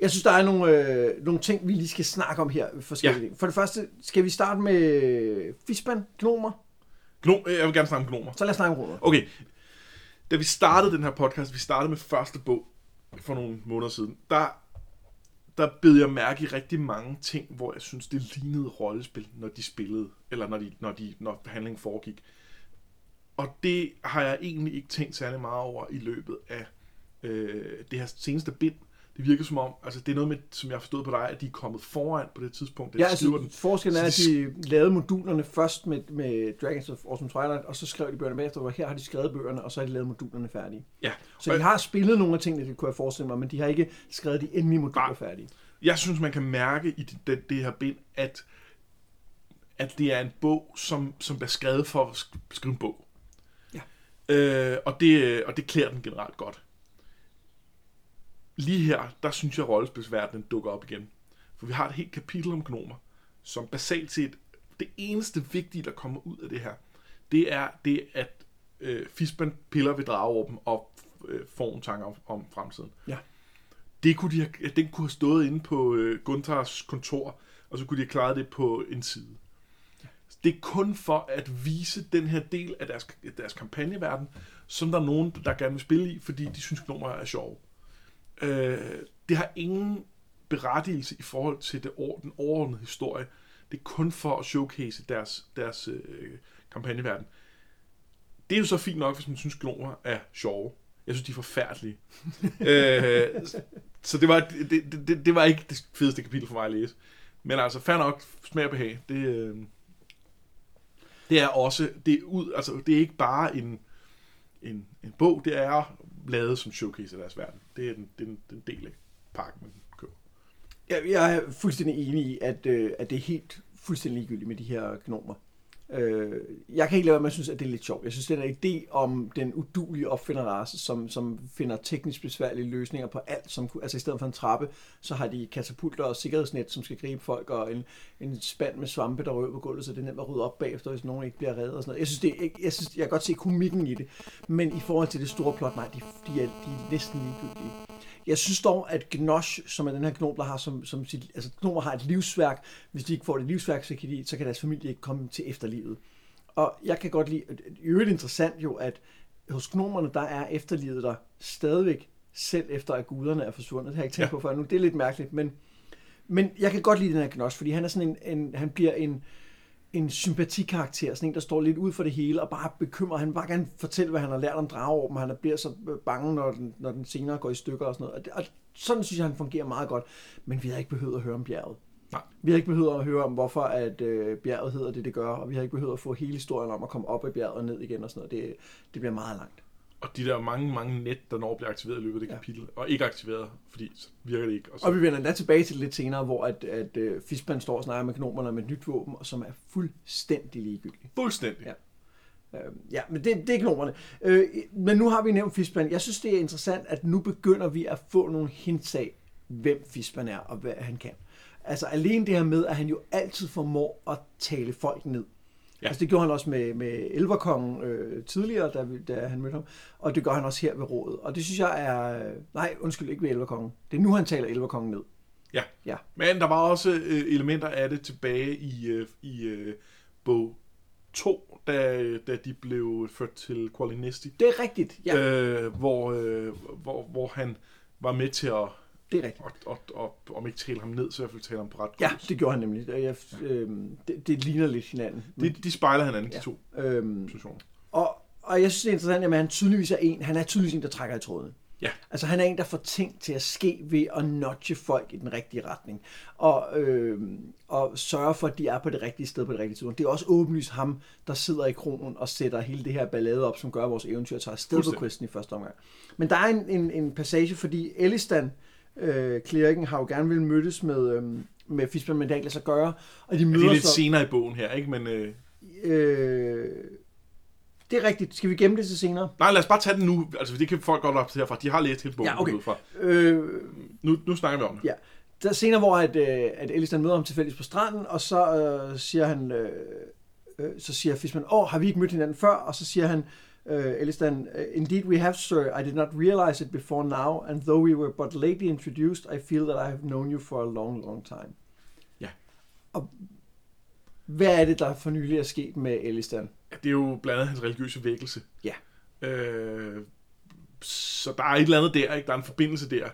S1: Jeg synes, der er nogle, øh, nogle ting, vi lige skal snakke om her. Forskellige
S2: Ja.
S1: ting. For det første, skal vi starte med Fisban, Gnomer?
S2: Gnom, øh, jeg vil gerne snakke om gnomer.
S1: Så lad os snakke om rådet.
S2: Okay, da vi startede den her podcast, vi startede med første bog for nogle måneder siden, der, der bed jeg mærke i rigtig mange ting, hvor jeg synes, det lignede rollespil, når de spillede, eller når, de, når, de, når handlingen foregik. Og det har jeg egentlig ikke tænkt særlig meget over i løbet af øh, det her seneste bind. Det virker som om, altså det er noget med, som jeg har forstået på dig, at de er kommet foran på det tidspunkt, da
S1: Ja,
S2: de
S1: altså,
S2: den.
S1: forskellen er, at de lavede modulerne først med, med Dragons of Awesome Twilight, og så skrev de bøgerne bagefter, hvor her har de skrevet bøgerne, og så har de lavet modulerne færdige.
S2: Ja,
S1: Så de har spillet nogle af tingene, det kunne jeg forestille mig, men de har ikke skrevet de endelige moduler
S2: Nej.
S1: færdige.
S2: jeg synes, man kan mærke i det, det, det her bind, at, at det er en bog, som, som bliver skrevet for at sk- skrive en bog.
S1: Ja.
S2: Øh, og, det, og det klæder den generelt godt. Lige her, der synes jeg, at rollespilsverdenen dukker op igen. For vi har et helt kapitel om gnomer, som basalt set, det eneste vigtige, der kommer ud af det her, det er det, at øh, Fisban piller ved drageåben og øh, får nogle tanker om, om fremtiden
S1: Ja.
S2: det kunne de have, den kunne have stået inde på øh, Gunthars kontor, og så kunne de have klaret det på en side. Det er kun for at vise den her del af deres, deres kampagneverden, som der er nogen, der gerne vil spille i, fordi de synes, gnomer er sjove. Øh, det har ingen berettigelse i forhold til det, den overordnede historie. Det er kun for at showcase deres, deres øh, kampagneverden. Det er jo så fint nok, hvis man synes, gnomer er sjove. Jeg synes, de er forfærdelige. <laughs> øh, så det var, det, det, det, det var ikke det fedeste kapitel for mig at læse. Men altså, fair nok, smag og behag. Det, øh, det er også, det er, ud, altså, det er ikke bare en, en, en bog, det er lavet som showcase af deres verden. Det er den, den, den del af pakken, man køber.
S1: Jeg, jeg er fuldstændig enig i, at, øh, at det er helt fuldstændig ligegyldigt med de her gnomer. Øh, jeg kan ikke lade være med at synes, at det er lidt sjovt. Jeg synes, den her idé om den udulige opfinderrace, som, som finder teknisk besværlige løsninger på alt, som, altså i stedet for en trappe, så har de katapulter og sikkerhedsnet, som skal gribe folk, og en, en spand med svampe, der røver på gulvet, så det er nemt at rydde op bagefter, hvis nogen ikke bliver reddet og sådan noget. Jeg synes, det jeg, jeg, synes, jeg kan godt se komikken i det, men i forhold til det store plot, nej, de, de, er, de er næsten ligegyldige. Jeg synes dog, at Gnosh, som er den her gnom, der har som, som sit, altså gnomer har et livsværk. Hvis de ikke får det livsværk, så kan, de, så kan deres familie ikke komme til efterlivet. Og jeg kan godt lide, i øvrigt interessant jo, at hos gnomerne, der er efterlivet der stadigvæk, selv efter at guderne er forsvundet. Det har jeg ikke tænkt
S2: Ja.
S1: på før nu. Det er lidt mærkeligt, men, men jeg kan godt lide den her Gnosh, fordi han er sådan en, en han bliver en, en sympatikarakter, sådan en, der står lidt ud for det hele, og bare bekymrer, han bare gerne fortælle, hvad han har lært om drageorben, han bliver så bange, når den, når den senere går i stykker og sådan noget. Og, det, og sådan synes jeg, han fungerer meget godt, men vi har ikke behøvet at høre om bjerget.
S2: Nej.
S1: Vi har ikke behøvet at høre om, hvorfor at øh, bjerget hedder det, det gør, og vi har ikke behøvet at få hele historien om at komme op ad bjerget og ned igen og sådan noget. Det, det bliver meget langt.
S2: Og de der mange, mange net, der når bliver aktiveret i løbet af det Ja. kapitel, og ikke aktiveret, fordi så virker det ikke. Og så,
S1: Og vi vender endda tilbage til det lidt senere, hvor at, at uh, Fiskman står og snakker med gnomerne med et nyt våben, og som er fuldstændig ligegyldigt.
S2: fuldstændig.
S1: Ja. Øh, ja, men det, det er gnomerne. Øh, men nu har vi nævnt Fiskman. Jeg synes, det er interessant, at nu begynder vi at få nogle hints af, hvem Fiskman er og hvad han kan. Altså alene det her med, at han jo altid formår at tale folk ned. Ja. Altså det gjorde han også med, med Elverkongen øh, tidligere, da, da han mødte ham, og det gør han også her ved rådet. Og det synes jeg er... Nej, undskyld, ikke ved Elverkongen. Det er nu, han taler Elverkongen ned.
S2: Ja.
S1: Ja.
S2: Men der var også øh, elementer af det tilbage i, øh, i øh, bog 2, da, da de blev ført til Qualinesti.
S1: Det er rigtigt, ja, øh,
S2: Øh, hvor, øh, hvor, hvor han var med til at,
S1: det er rigtigt.
S2: at, at, at, om ikke tale ham ned, så i hvert fald tale ham på ret
S1: Ja,
S2: kurs.
S1: det gjorde han nemlig. Jeg, øh, det, det ligner lidt hinanden.
S2: De, de spejler hinanden, de
S1: Ja.
S2: to
S1: Øhm,
S2: situationer.
S1: og, og jeg synes, det er interessant, at han tydeligvis er en, han er tydeligvis en, der trækker i tråden.
S2: Ja.
S1: Altså han er en, der får ting til at ske ved at nudge folk i den rigtige retning. Og, øh, og sørge for, at de er på det rigtige sted på det rigtige tidspunkt. Det er også åbenlyst ham, der sidder i kronen og sætter hele det her ballade op, som gør at vores eventyr tager afsted på questen i første omgang. Men der er en, en, en passage, fordi Elistan, øh, klerikken, har jo gerne vil mødes med, øh, med Fisman, men det ikke lade sig gøre. Og de
S2: Ja,
S1: møder
S2: det er lidt
S1: så,
S2: senere i bogen her, ikke? Men øh,
S1: øh, det er rigtigt. Skal vi gemme det til senere?
S2: nej, lad os bare tage den nu. Altså, det kan folk godt op til herfra. De har læst hele bogen
S1: Ja, okay.
S2: fra.
S1: Øh,
S2: Nu, nu snakker vi om det.
S1: Ja, der er scener, hvor at, øh, at Elistan møder ham tilfældigvis på stranden, og så øh, siger han, øh, øh, så siger Fishman, åh, har vi ikke mødt hinanden før? Og så siger han, øh, Elistan, indeed we have, sir. I did not realize it before now, and though we were but lately introduced, I feel that I have known you for a long, long time.
S2: Ja.
S1: Og hvad er det, der for nylig er sket med Elistan?
S2: Ja, det er jo blandt andet hans religiøse vækkelse.
S1: Ja.
S2: Øh, så der er et eller andet der, ikke? Der er en forbindelse der.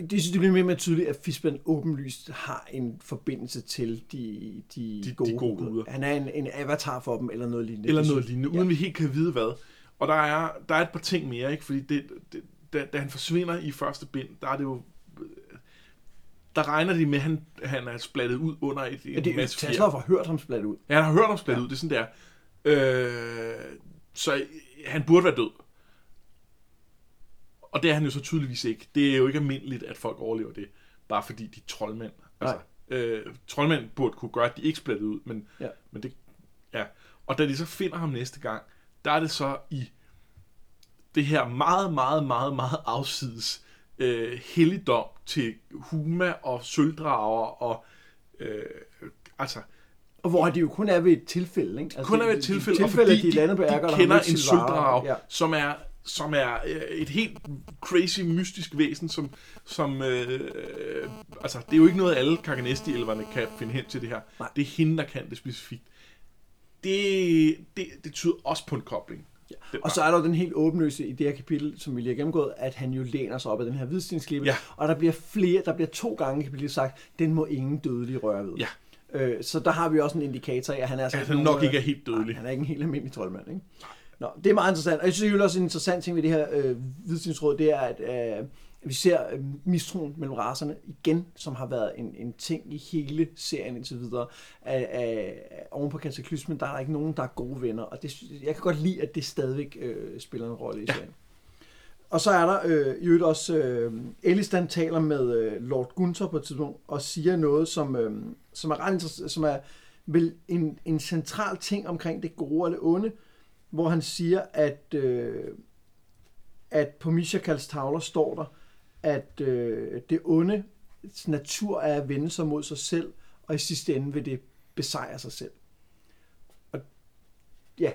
S1: Det synes det bliver mere mere tydeligt, at Fishman åbenlyst har en forbindelse til de, de,
S2: De-
S1: gode,
S2: de gode
S1: guder. Han er en, en avatar for dem, eller noget lignende.
S2: Eller noget lignende, uden vi helt kan vide hvad. Og der er, der er et par ting mere, ikke? Fordi det, det, da, da han forsvinder i første bind, der er det jo... Der regner de med, at han, han er splattet ud under et,
S1: Ja,
S2: et
S1: det er
S2: masse.
S1: Tesla har hørt ham splatte ud.
S2: Ja, han har hørt om splattet ud, det er sådan der. Øh, så han burde være død. Og det er han jo så tydeligvis ikke. Det er jo ikke almindeligt, at folk overlever det, bare fordi de er troldmænd. Altså, øh, troldmænd burde kunne gøre, at de ikke splattede ud, men,
S1: Ja.
S2: men det... Ja. Og da de så finder ham næste gang, der er det så i det her meget, meget, meget, meget afsides øh, helligdom til huma og sølvdrager og øh, altså
S1: Og hvor de jo kun er ved et tilfælde, ikke? Altså,
S2: kun er ved et
S1: de-
S2: tilfælde,
S1: de,
S2: og
S1: tilfælde,
S2: fordi
S1: de, er på
S2: de,
S1: og
S2: kender en sølvdrag,
S1: Ja.
S2: som er som er øh, et helt crazy, mystisk væsen, som, som øh, øh, altså, det er jo ikke noget, alle Kaganesti-elverne kan finde hen til det her.
S1: Nej.
S2: Det er hende, der kan det specifikt. Det, det, det tyder også på en kobling.
S1: Ja. Og så er der jo den helt åbenløse i det her kapitel, som vi lige har gennemgået, at han jo læner sig op af den her hvidstensklippe.
S2: Ja.
S1: Og der bliver flere, der bliver to gange i kapitlet sagt, den må ingen dødelig røre ved.
S2: Ja.
S1: Øh, så der har vi også en indikator af, at han er altså
S2: han nok ikke er
S1: øh,
S2: helt dødelig.
S1: Nej, han er ikke en helt almindelig troldmand, ikke? Nå, det er meget interessant. Og jeg synes jo også en interessant ting ved det her øh, det er, at øh, vi ser øh, mistroen mellem raserne igen, som har været en, en ting i hele serien indtil videre. Af, af, oven på kataklysmen, der er der ikke nogen, der er gode venner. Og det, jeg kan godt lide, at det stadigvæk øh, spiller en rolle i
S2: Ja.
S1: serien. Og så er der øh, i øvrigt også, øh, Elistan taler med øh, Lord Gunther på et tidspunkt, og siger noget, som, øh, som er ret interessant, som er vel en, en central ting omkring det gode og det onde, hvor han siger, at, øh, at på Mishakals tavler står der, at øh, det onde natur er at vende sig mod sig selv, og i sidste ende vil det besejre sig selv. Og ja,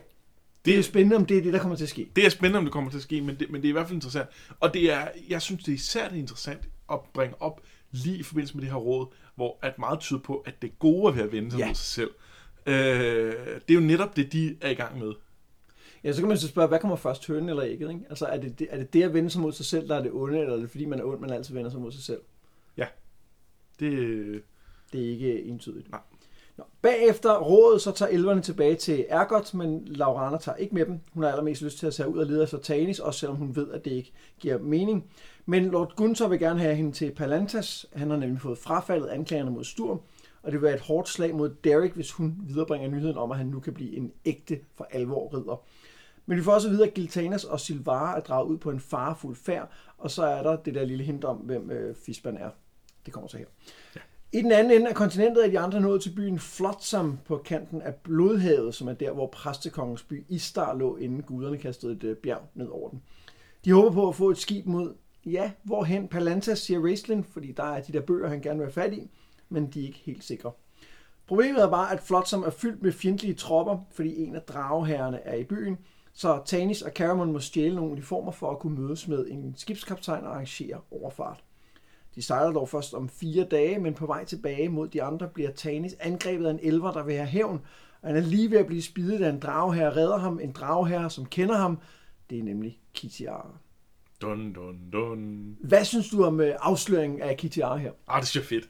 S1: Det er jo spændende, om det er det, der kommer til at ske.
S2: Det er spændende, om det kommer til at ske, men det, men det er i hvert fald interessant. Og det er, jeg synes, det er især det er interessant at bringe op lige i forbindelse med det her råd, hvor at meget tyder på, at det gode er ved at vende sig
S1: ja.
S2: mod sig selv. Øh, det er jo netop det, de er i gang med.
S1: Ja, så kan man så spørge, hvad kommer først, hønen eller ægget? Ikke? Altså, er det, det, er det det at vende sig mod sig selv, der er det onde, eller er det fordi, man er ond, man altid vender sig mod sig selv?
S2: Det,
S1: Det er ikke entydigt.
S2: Nej.
S1: Nå. Bagefter rådet, så tager elverne tilbage til Ergot, men Laurana tager ikke med dem. Hun har allermest lyst til at tage ud og lede efter Tanis, også selvom hun ved, at det ikke giver mening. Men Lord Gunther vil gerne have hende til Palantas. Han har nemlig fået frafaldet anklagerne mod Sturm, og det vil være et hårdt slag mod Derek, hvis hun viderebringer nyheden om, at han nu kan blive en ægte for alvor ridder. Men vi får også at vide, at Giltanas og Silvara er draget ud på en farefuld færd, og så er der det der lille hint om, hvem øh, Fisban er. Det kommer så her. I den anden ende af kontinentet er de andre nået til byen Flotsam på kanten af Blodhavet, som er der, hvor præstekongens by Istar lå, inden guderne kastede et øh, bjerg ned over den. De håber på at få et skib mod, ja, hvorhen Palantas, siger Raistlin, fordi der er de der bøger, han gerne vil have fat i, men de er ikke helt sikre. Problemet er bare, at Flotsam er fyldt med fjendtlige tropper, fordi en af drageherrerne er i byen, så Tanis og Caramon må stjæle nogle uniformer for at kunne mødes med en skibskaptajn og arrangere overfart. De sejler dog først om fire dage, men på vej tilbage mod de andre bliver Tanis angrebet af en elver, der vil have hævn. Og han er lige ved at blive spidet af en drageherre, redder ham. En drageherre, som kender ham. Det er nemlig Kitiara.
S2: dun, dun, dun.
S1: Hvad synes du om øh, afsløringen af Kitiara her?
S2: Ah, det er fedt.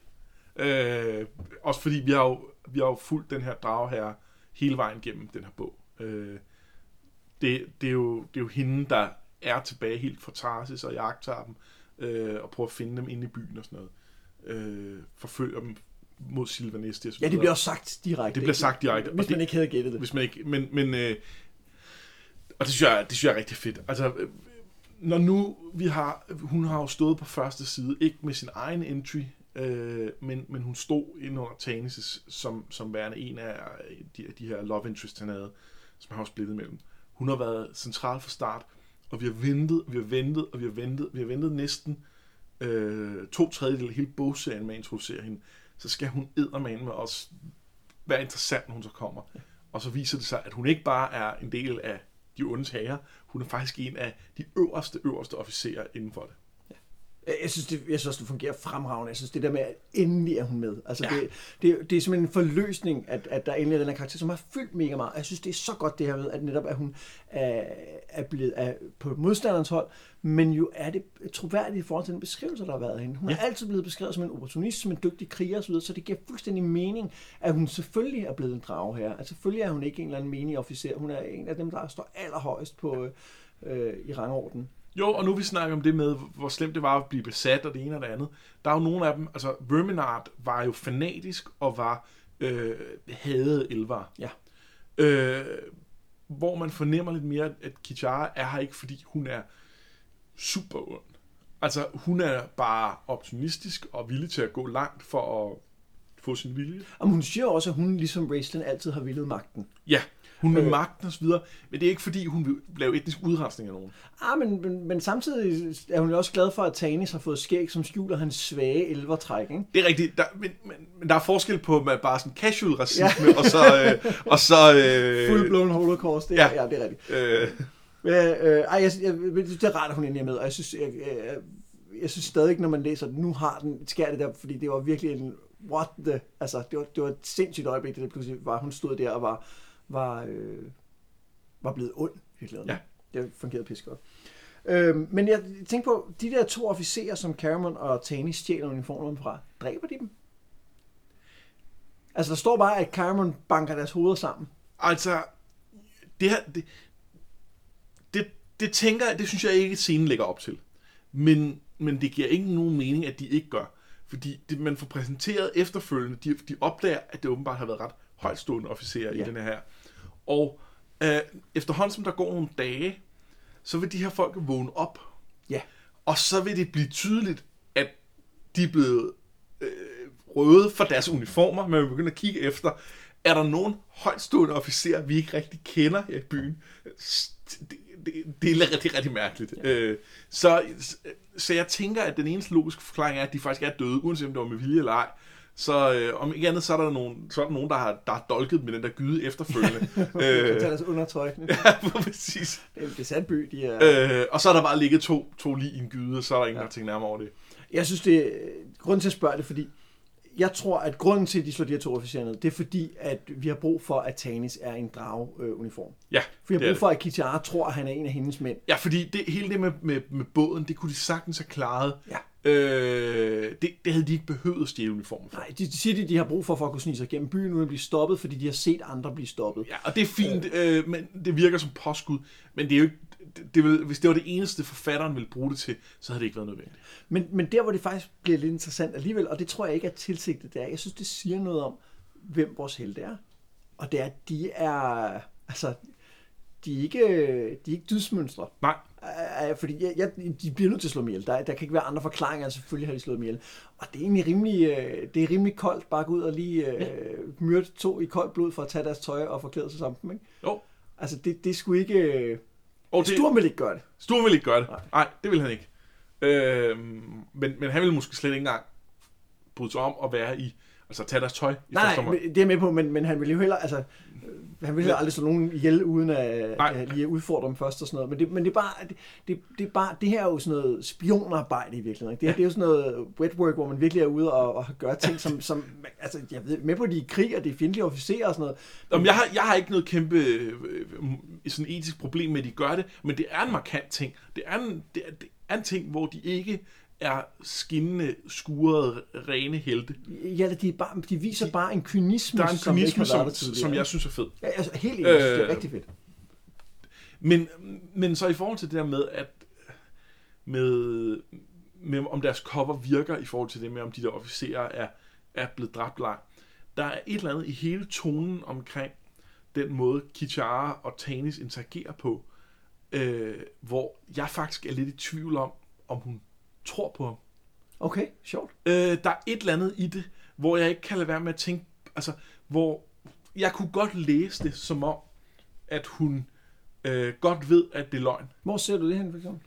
S2: Øh, også fordi vi har, jo, vi har jo fulgt den her drage her hele vejen gennem den her bog. Øh, det, det, er jo, det er jo hende, der er tilbage helt fra Tarsis og jagter dem, øh, og prøver at finde dem inde i byen og sådan noget. Øh, forfølger dem mod Silvanesti og så
S1: Ja, det bliver også sagt direkte.
S2: Det bliver sagt direkte,
S1: Hvis
S2: det-
S1: man ikke havde gættet det.
S2: hvis man ikke, men, men øh, og det synes, jeg, det synes jeg er rigtig fedt. Altså, øh, når nu vi har, hun har jo stået på første side, ikke med sin egen entry, øh, men, men hun stod ind under Tanis som, som værende en af de, de her love interest, han havde, som han har splittet mellem. Hun har været central fra start, og vi har ventet, vi har ventet, og vi har ventet, vi har ventet næsten øh, to tredjedel af hele bogserien med at introducere hende. Så skal hun eddermane med os være interessant, når hun så kommer. Og så viser det sig, at hun ikke bare er en del af de ondes herrer, hun er faktisk en af de øverste, øverste officerer inden for det.
S1: Jeg synes, det, jeg synes også, det fungerer fremragende. Jeg synes, det der med, at endelig er hun med. Altså,
S2: Ja.
S1: det, det, det er simpelthen en forløsning, at, at der endelig er den her karakter, som har fyldt mega meget. Jeg synes, det er så godt det her med, at netop at hun er, er blevet er på modstanderens hold, men jo er det troværdigt i forhold til den beskrivelse, der har været af hende. Hun ja.
S2: Ja.
S1: er altid blevet beskrevet som en opportunist, som en dygtig kriger osv., så det giver fuldstændig mening, at hun selvfølgelig er blevet en drage her. Altså selvfølgelig er hun ikke en eller anden menig officer. Hun er en af dem, der står allerhøjst på, øh, i rangorden.
S2: Jo, og nu vi snakker om det med, hvor slemt det var at blive besat, og det ene og det andet. Der er jo nogle af dem, altså Verminard var jo fanatisk og var øh, hadede elver.
S1: Ja.
S2: Øh, hvor man fornemmer lidt mere, at Kichara er her ikke, fordi hun er super ond. Altså, hun er bare optimistisk og villig til at gå langt for at få sin vilje.
S1: Og hun siger også, at hun ligesom Raistlin altid har villet magten.
S2: Ja, hun med
S1: Øh.
S2: magten og så videre, men det er ikke fordi, hun vil lave etnisk udrensning af nogen.
S1: Ah, men, men, men samtidig er hun jo også glad for, at Tanis har fået skæg, som skjuler hans svage elvertræk, ikke?
S2: Det er rigtigt, der, men, men, men der er forskel på med bare sådan casual racisme, ja. og så... Øh, <laughs> og så øh,
S1: Full-blown holocaust, det er, ja.
S2: ja.
S1: det er rigtigt.
S2: Øh,
S1: Men, øh, ej, jeg, jeg, det er rart, at hun endelig er med, og jeg synes, jeg, jeg, jeg synes stadig, når man læser, at nu har den skær det der, fordi det var virkelig en, what the, altså, det var, det var et sindssygt øjeblik, det der pludselig var, hun stod der og var, var, øh, var blevet ond, virkelig.
S2: Ja.
S1: Det fungerede pisse godt. Øhm, men jeg tænker på, de der to officerer, som Cameron og Tani stjæler uniformerne fra, dræber de dem? Altså, der står bare, at Cameron banker deres hoveder sammen.
S2: altså, det her... Det, det, det tænker jeg, det synes jeg ikke, scenen lægger op til. Men, men det giver ikke nogen mening, at de ikke gør. Fordi det, man får præsenteret efterfølgende, de, de opdager, at det åbenbart har været ret højtstående officerer. Ja. i den her. Og øh, efterhånden, som der går nogle dage, så vil de her folk vågne op.
S1: Ja.
S2: Og så vil det blive tydeligt, at de er blevet øh, røde for deres uniformer. Man vil begynde at kigge efter, er der nogen højtstående officerer, vi ikke rigtig kender her i byen? Det, det, det er rigtig, rigtig mærkeligt. Ja. Øh, så, så jeg tænker, at den eneste logiske forklaring er, at de faktisk er døde, uanset om det var med vilje eller ej. Så øh, om ikke andet, så er der nogen, så er der nogen der, har, der har dolket med den der gyde efterfølgende. <laughs> øh,
S1: Øh. deres undertøj. <laughs>
S2: ja, præcis.
S1: Det er en besat by, de er.
S2: Øh, og så er der bare ligget to, to lige i en gyde, og så er der ingen,
S1: Ja.
S2: der tænker nærmere over det.
S1: Jeg synes, det er grunden til at spørge det, fordi jeg tror, at grunden til, at de slår de her to officerer ned, det er fordi, at vi har brug for, at Tanis er en drageuniform.
S2: Ja,
S1: For vi har
S2: det er
S1: brug
S2: det.
S1: for, at Kitara tror, at han er en af hendes mænd.
S2: Ja, fordi det, hele det med, med, med båden, det kunne de sagtens have klaret.
S1: Ja.
S2: Øh, det, det havde de ikke behøvet at stjæle uniformen for.
S1: Nej, de, de siger, at de har brug for, for at kunne snige sig gennem byen, uden at blive stoppet, fordi de har set andre blive stoppet.
S2: Ja, og det er fint, øh, men det virker som påskud. Men det er jo ikke, det, det vil, hvis det var det eneste, forfatteren ville bruge det til, så havde det ikke været nødvendigt.
S1: Men, men der, hvor det faktisk bliver lidt interessant alligevel, og det tror jeg ikke er tilsigtet, det er, jeg synes, det siger noget om, hvem vores helte er. Og det er, at de er, altså, de er ikke, de er ikke dydsmønstre.
S2: Nej,
S1: Øh, fordi jeg, jeg, de bliver nødt til at slå dem ihjel. Der, der kan ikke være andre forklaringer, selvfølgelig har de slået dem ihjel. Og det er egentlig rimelig, øh, det er rimelig koldt bare at gå ud og lige øh, myrde to i koldt blod for at tage deres tøj og forklæde sig sammen. dem, Ikke?
S2: jo.
S1: Altså det, det skulle ikke...
S2: Og det,
S1: Sturm vil ikke gøre det.
S2: Sturm ville ikke gøre det.
S1: Nej.
S2: Nej, det ville han ikke. Øh, men, men han ville måske slet ikke engang bryde sig om at være i, altså tage deres tøj i
S1: Nej,
S2: første
S1: nej,
S2: omgang.
S1: det er med på, men, men han vil jo heller, altså, han vil heller aldrig slå nogen ihjel, uden at,
S2: Nej.
S1: at lige udfordre dem først og sådan noget. Men det, men det er bare, det, det, det, er bare, det her er jo sådan noget spionarbejde i virkeligheden. ikke? Det, her, det er jo sådan noget wet work, hvor man virkelig er ude og, og gøre ting, som, <laughs> som, altså, jeg ved, med på de i krig, og det er fjendtlige officerer og sådan noget.
S2: Jamen, jeg, har, jeg har ikke noget kæmpe øh, sådan etisk problem med, at de gør det, men det er en markant ting. Det er en, det er, det er en ting, hvor de ikke er skinnende, skurede, rene helte.
S1: Ja, de, er bare, de viser bare en kynisme,
S2: Der er en
S1: som
S2: kynisme, som, som jeg synes er fed.
S1: Ja, altså, helt enig, øh, det er
S2: Øh,
S1: rigtig fedt.
S2: Men, men så i forhold til det der med, at med, med, om deres cover virker i forhold til det med, om de der officerer er, er blevet dræbt ej. Der er et eller andet i hele tonen omkring den måde, Kichara og Tanis interagerer på, øh, hvor jeg faktisk er lidt i tvivl om, om hun tror på ham.
S1: Okay, sjovt.
S2: Øh, der er et eller andet i det, hvor jeg ikke kan lade være med at tænke, altså, hvor jeg kunne godt læse det som om, at hun øh, godt ved, at det er løgn.
S1: Hvor ser du det hen, for eksempel?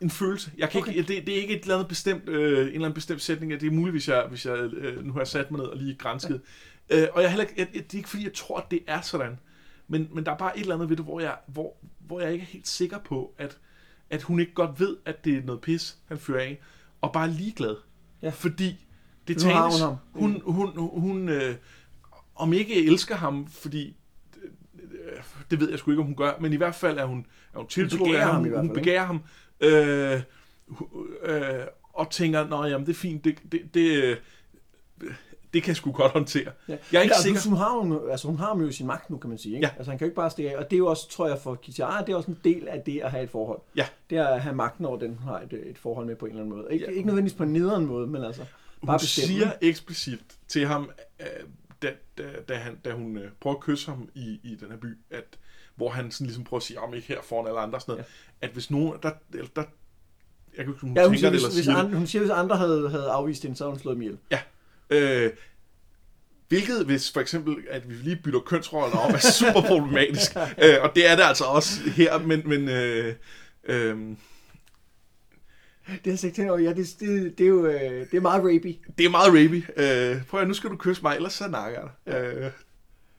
S2: En følelse. Jeg kan
S1: Okay.
S2: ikke, det, det er ikke et eller andet bestemt, øh, en eller anden bestemt sætning. Det er muligt, hvis jeg, hvis jeg øh, nu har sat mig ned og lige grænsket. Ja. Øh, og jeg er heller, jeg, det er ikke fordi, jeg tror, at det er sådan. Men, men der er bare et eller andet ved det, hvor jeg, hvor, hvor jeg ikke er helt sikker på, at, at hun ikke godt ved, at det er noget pis, han fører af. Og bare er ligeglad.
S1: Ja.
S2: Fordi det
S1: Nu
S2: tages,
S1: hun
S2: hun, hun, hun, hun øh, om ikke elsker ham, fordi øh, det ved jeg sgu ikke, om hun gør, men i hvert fald er hun, er hun tiltrukket af ham,
S1: ham
S2: hun
S1: fald, ikke?
S2: begærer ham, øh, øh, og tænker, nå jamen, det er fint, det, det, det, det kan sgu godt håndtere.
S1: Ja.
S2: Jeg er ikke
S1: altså,
S2: sikker.
S1: Hun har, jo, altså, hun har jo sin magt nu, kan man sige. Ikke?
S2: Ja.
S1: Altså, han kan jo ikke bare stikke af. Og det er jo også, tror jeg, for Kitara, det er også en del af det at have et forhold.
S2: Ja.
S1: Det er at have magten over den, hun har et, et forhold med på en eller anden måde. Ikke,
S2: Ja.
S1: ikke nødvendigvis på en nederen måde, men altså bare
S2: Hun
S1: bestemme.
S2: siger eksplicit til ham, øh, da, da, da, han, da hun øh, prøver at kysse ham i, i den her by, at, hvor han sådan ligesom prøver at sige, om ikke her foran alle andre, sådan noget, ja. at hvis nogen, der, der jeg kan ikke, hun
S1: Ja, hun
S2: tænker
S1: siger,
S2: det,
S1: hvis,
S2: eller
S1: hvis,
S2: siger
S1: andre, hun siger, hvis andre havde, havde afvist hende, så havde hun slået dem ihjel.
S2: Ja. Øh, hvilket, hvis for eksempel, at vi lige bytter kønsroller om, er super problematisk. <laughs> øh, og det er det altså også her, men, men øh, øh,
S1: Det har jeg slet ikke. Ja, det, det, det, er jo øh, det er meget rapey.
S2: det er meget rapey. Øh, prøv at nu skal du kysse mig, ellers så nakker jeg dig. Øh,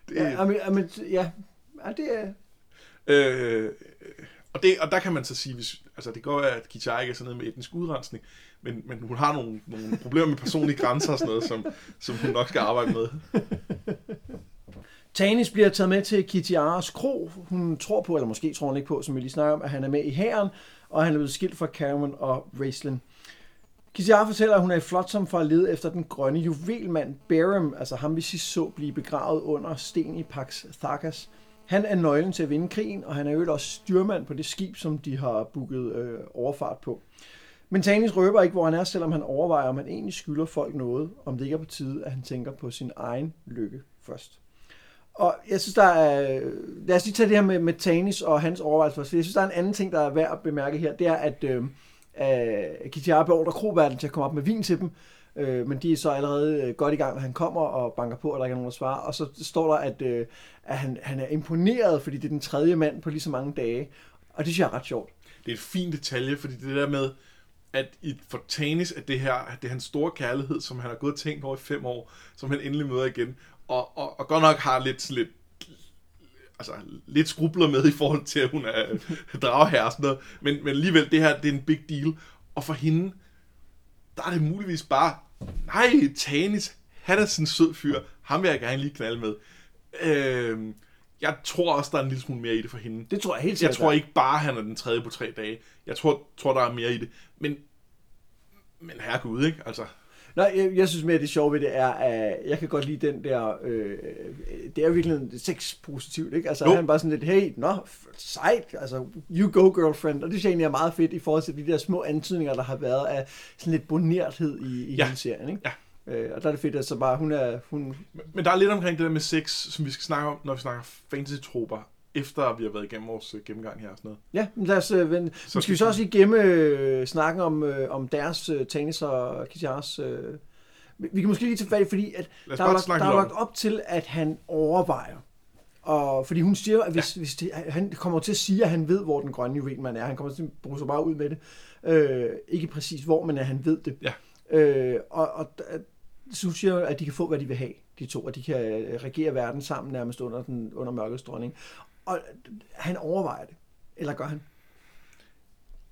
S2: det,
S1: Ja, men, men, ja, ja, det er...
S2: Øh, og, det, og der kan man så sige, hvis, altså det går at Kichara ikke er sådan noget med etnisk udrensning, men, men hun har nogle, nogle problemer med personlige grænser og sådan noget, som, som hun nok skal arbejde med.
S1: Tanis bliver taget med til Kitiaras kro. Hun tror på, eller måske tror hun ikke på, som vi lige snakker om, at han er med i hæren, og han er blevet skilt fra Cameron og Raislin. Kitiara fortæller, at hun er i Flotsam for at lede efter den grønne juvelmand Barum, altså ham vi sidst så blive begravet under sten i Pax Thakas. Han er nøglen til at vinde krigen, og han er jo også styrmand på det skib, som de har booket øh, overfart på. Men Tanis røber ikke, hvor han er, selvom han overvejer, om han egentlig skylder folk noget, om det ikke er på tide, at han tænker på sin egen lykke først. Og jeg synes, der er... Lad os lige tage det her med, med Tanis og hans overvejelser først. for Jeg synes, der er en anden ting, der er værd at bemærke her. Det er, at øh, øh, Kitiara beordrer Kroverden til at komme op med vin til dem. Øh, men de er så allerede øh, godt i gang, når han kommer og banker på, og der ikke er nogen, der svarer. Og så står der, at, øh, at han, han er imponeret, fordi det er den tredje mand på lige så mange dage. Og det synes jeg er ret sjovt.
S2: Det er et fint detalje, fordi det der med, at i, for Tanis, at det her at det er hans store kærlighed, som han har gået og tænkt over i fem år, som han endelig møder igen, og, og, og godt nok har lidt, lidt altså, lidt skrubler med i forhold til, at hun er <laughs> dragherre og sådan noget, men, men alligevel, det her, det er en big deal, og for hende, der er det muligvis bare, nej, Tanis, han er sådan en sød fyr, ham vil jeg gerne lige knalde med. Øh, jeg tror også, der er en lille smule mere i det for hende.
S1: Det tror jeg helt
S2: Jeg
S1: sikkert.
S2: tror ikke bare, han er den tredje på tre dage. Jeg tror, tror der er mere i det. Men, men herregud, ikke? Altså,
S1: Nej, jeg, jeg synes mere, det sjove ved det er, at jeg kan godt lide den der, øh, det er virkelig sex-positivt, ikke? Altså,
S2: Jo.
S1: han er bare sådan lidt, hey, nå, sejt, altså, you go girlfriend, og det synes jeg egentlig er meget fedt i forhold til de der små antydninger, der har været af sådan lidt bonerthed i, i
S2: Ja.
S1: hele serien, ikke?
S2: Ja.
S1: Øh, og der er det fedt, at så bare, hun er, hun,
S2: men der er lidt omkring det der med sex, som vi skal snakke om, når vi snakker fantasy-troper, efter vi har været igennem vores øh, gennemgang her og sådan noget.
S1: ja, men lad os øh, vende.
S2: Så
S1: skal vi så også lige gemme øh, snakken om, øh, om deres øh, Tanis og Kitiars, øh, vi kan måske lige tage fat i, fordi at der er, lagt, der er lagt op til, at han overvejer. Og, fordi hun siger, at hvis, ja. hvis det, han kommer til at sige, at han ved, hvor den grønne juvelmand er. Han kommer til at bruge sig bare ud med det. Øh, ikke præcis hvor, men at han ved det.
S2: Ja.
S1: Øh, og, og så siger, at de kan få, hvad de vil have, de to. Og de kan øh, regere verden sammen nærmest under, den, under mørkets dronning. Og han overvejer det. Eller gør han?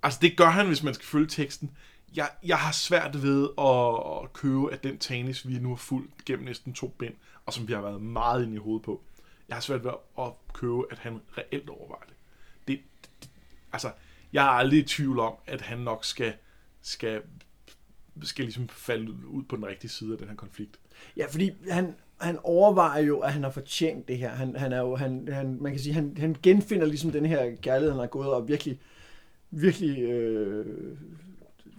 S2: Altså, det gør han, hvis man skal følge teksten. Jeg, jeg har svært ved at, at købe, at den Tanis, vi nu har fulgt gennem næsten to bind, og som vi har været meget inde i hovedet på, jeg har svært ved at købe, at han reelt overvejer det. det, det altså, jeg er aldrig i tvivl om, at han nok skal, skal, skal ligesom falde ud på den rigtige side af den her konflikt.
S1: Ja, fordi han, han overvejer jo, at han har fortjent det her. Han, han er jo, han, han, man kan sige, han, han genfinder ligesom den her kærlighed, han har gået og virkelig, virkelig øh,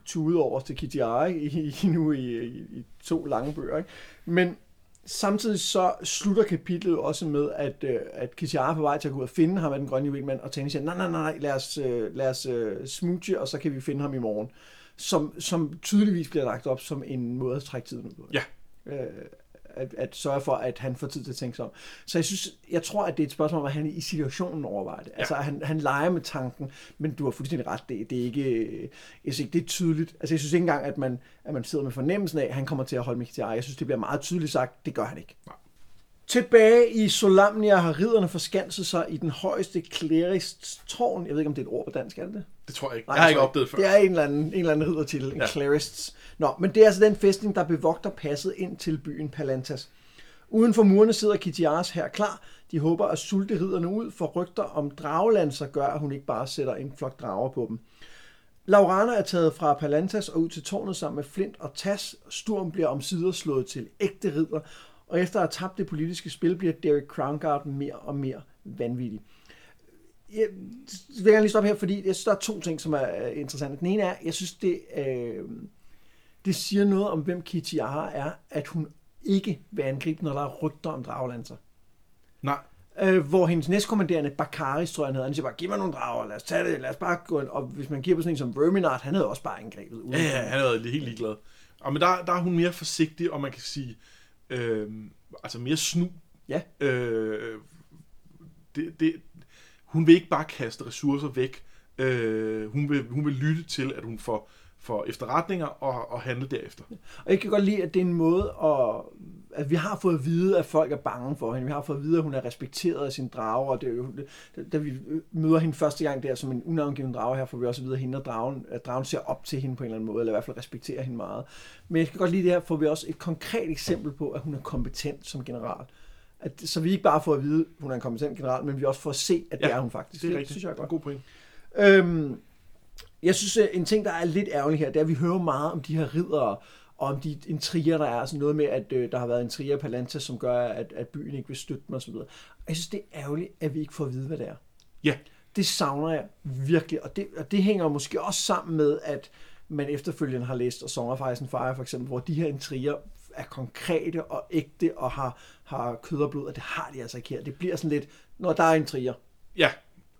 S1: tude over til Kitty i, i, nu i, i, i to lange bøger. Ikke? Men samtidig så slutter kapitlet også med, at, øh, at Kitiara er på vej til at gå ud og finde ham af den grønne juvelmand, og Tani siger, nej, nej, nej, lad os, øh, lad os øh, smooche, og så kan vi finde ham i morgen. Som, som tydeligvis bliver lagt op som en måde at trække tiden ud på.
S2: Ja.
S1: Øh, at, at sørge for, at han får tid til at tænke sig om. Så jeg synes, jeg tror, at det er et spørgsmål om, at han i situationen overvejer det. Ja. Altså, han, han leger med tanken, men du har fuldstændig ret, det, det er ikke, jeg synes ikke, det er tydeligt. Altså, jeg synes ikke engang, at man, at man sidder med fornemmelsen af, at han kommer til at holde mig til ej. Jeg synes, det bliver meget tydeligt sagt, det gør han ikke.
S2: Nej.
S1: Tilbage i Solamnia har ridderne forskanset sig i den højeste klerists tårn. Jeg ved ikke, om det er et ord på dansk, er det det?
S2: Det tror jeg ikke.
S1: Nej,
S2: jeg har ikke opdaget før.
S1: Det er en eller anden, en eller anden riddertitel, en
S2: Ja.
S1: Clarists. Nå, men det er altså den fæstning, der bevogter passet ind til byen Palantas. Uden for murene sidder Kitiaras her klar. De håber at sulte ridderne ud, for rygter om dragelanser gør, at hun ikke bare sætter en flok drager på dem. Laurana er taget fra Palantas og ud til tårnet sammen med Flint og Tas. Sturm bliver omsider slået til ægte ridder, og efter at have tabt det politiske spil, bliver Derek Crownguard mere og mere vanvittig. Jeg vil gerne lige stoppe her, fordi jeg synes, der er to ting, som er øh, interessante. Den ene er, jeg synes, det, øh, det siger noget om, hvem Kitiara er, at hun ikke vil angribe, når der er rygter om dragelanser.
S2: Nej.
S1: Øh, hvor hendes næstkommanderende, Bakari, tror jeg, han hedder, han siger bare, giv mig nogle drager, lad os tage det, lad os bare gå ind. Og hvis man giver på sådan en som Verminard, han havde også bare angrebet. uden-
S2: Ja, ja, han har været helt ligeglad. Og men der, der er hun mere forsigtig, og man kan sige, øh, altså mere snu.
S1: Ja.
S2: Øh, det, det, hun vil ikke bare kaste ressourcer væk. Øh, hun, vil, hun vil lytte til, at hun får, får efterretninger og, og handle derefter.
S1: Og jeg kan godt lide, at det er en måde, at, at vi har fået at vide, at folk er bange for hende. Vi har fået at vide, at hun er respekteret af sin drage, og det er jo, da vi møder hende første gang der som en unavngiven drage her, får vi også at vide, at hende og dragen, at dragen ser op til hende på en eller anden måde, eller i hvert fald respekterer hende meget. Men jeg kan godt lide det her, får vi også et konkret eksempel på, at hun er kompetent som general. At, så vi ikke bare får at vide, at hun er en kompetent general, men vi også får at se, at det
S2: Ja,
S1: er hun faktisk.
S2: Det er rigtigt.
S1: synes jeg er godt.
S2: God point.
S1: Øhm, jeg synes, at en ting, der er lidt ærgerlig her, det er, at vi hører meget om de her riddere, og om de intriger, der er. Altså noget med, at øh, der har været intriger i Palanta, som gør, at, at byen ikke vil støtte dem osv. Og jeg synes, det er ærgerligt, at vi ikke får at vide, hvad det er.
S2: Ja.
S1: Det savner jeg virkelig, og det, og det hænger måske også sammen med, at man efterfølgende har læst og and Fire for eksempel, hvor de her intriger er konkrete og ægte og har, har kød og blod, og det har de altså ikke her. Det bliver sådan lidt, når der er intriger.
S2: Ja.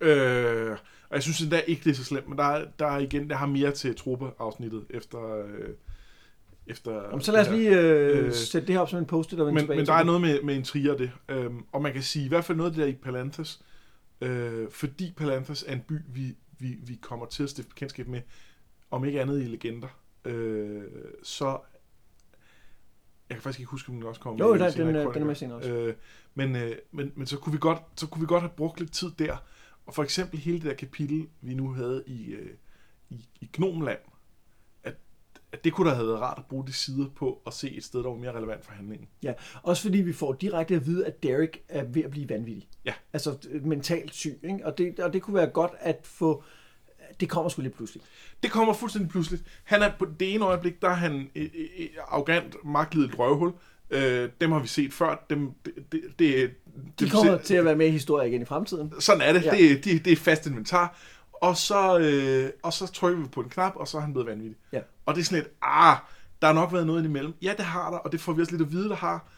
S2: Øh, og jeg synes endda ikke, det er så slemt, men der, er- der er igen, der har mere til truppeafsnittet efter... Øh, efter
S1: Jamen, så lad os lige øh,
S2: Øh,
S1: sætte det her op som en post-it og vende
S2: Men,
S1: tilbage
S2: men der er noget med, med intriger det. Øhm, og man kan sige, i hvert fald noget af det der i Palanthas, øh, fordi Palanthas er en by, vi, vi, vi kommer til at stifte bekendtskab med, om ikke andet i legender, øh, så... Jeg kan faktisk ikke huske, om den også kommer
S1: Jo,
S2: med
S1: der,
S2: senere
S1: den,
S2: i
S1: øh, den er med senere også.
S2: Øh, men, øh, men, men så kunne vi godt så kunne vi godt have brugt lidt tid der. Og for eksempel hele det der kapitel, vi nu havde i, øh, i, i Gnomland, at det kunne da have været rart at bruge de sider på at se et sted, der var mere relevant for handlingen.
S1: Ja, også fordi vi får direkte at vide, at Derek er ved at blive vanvittig.
S2: Ja.
S1: Altså øh, mentalt syg, ikke? Og det, og det kunne være godt at få... Det kommer sgu lidt pludselig.
S2: Det kommer fuldstændig pludseligt. Han er på det ene øjeblik, der er han et, et arrogant, magtlidet røvhul. Øh, dem har vi set før. Dem, det, det, det,
S1: De kommer til at være med i historien igen i fremtiden.
S2: Sådan er det.
S1: Ja.
S2: Det, det, det er fast inventar. Og så, øh, og så trykker vi på en knap, og så er han blevet vanvittig.
S1: Ja.
S2: Og det er sådan lidt, ah, der har nok været noget imellem. Ja, det har der, og det får vi også lidt at vide, der har.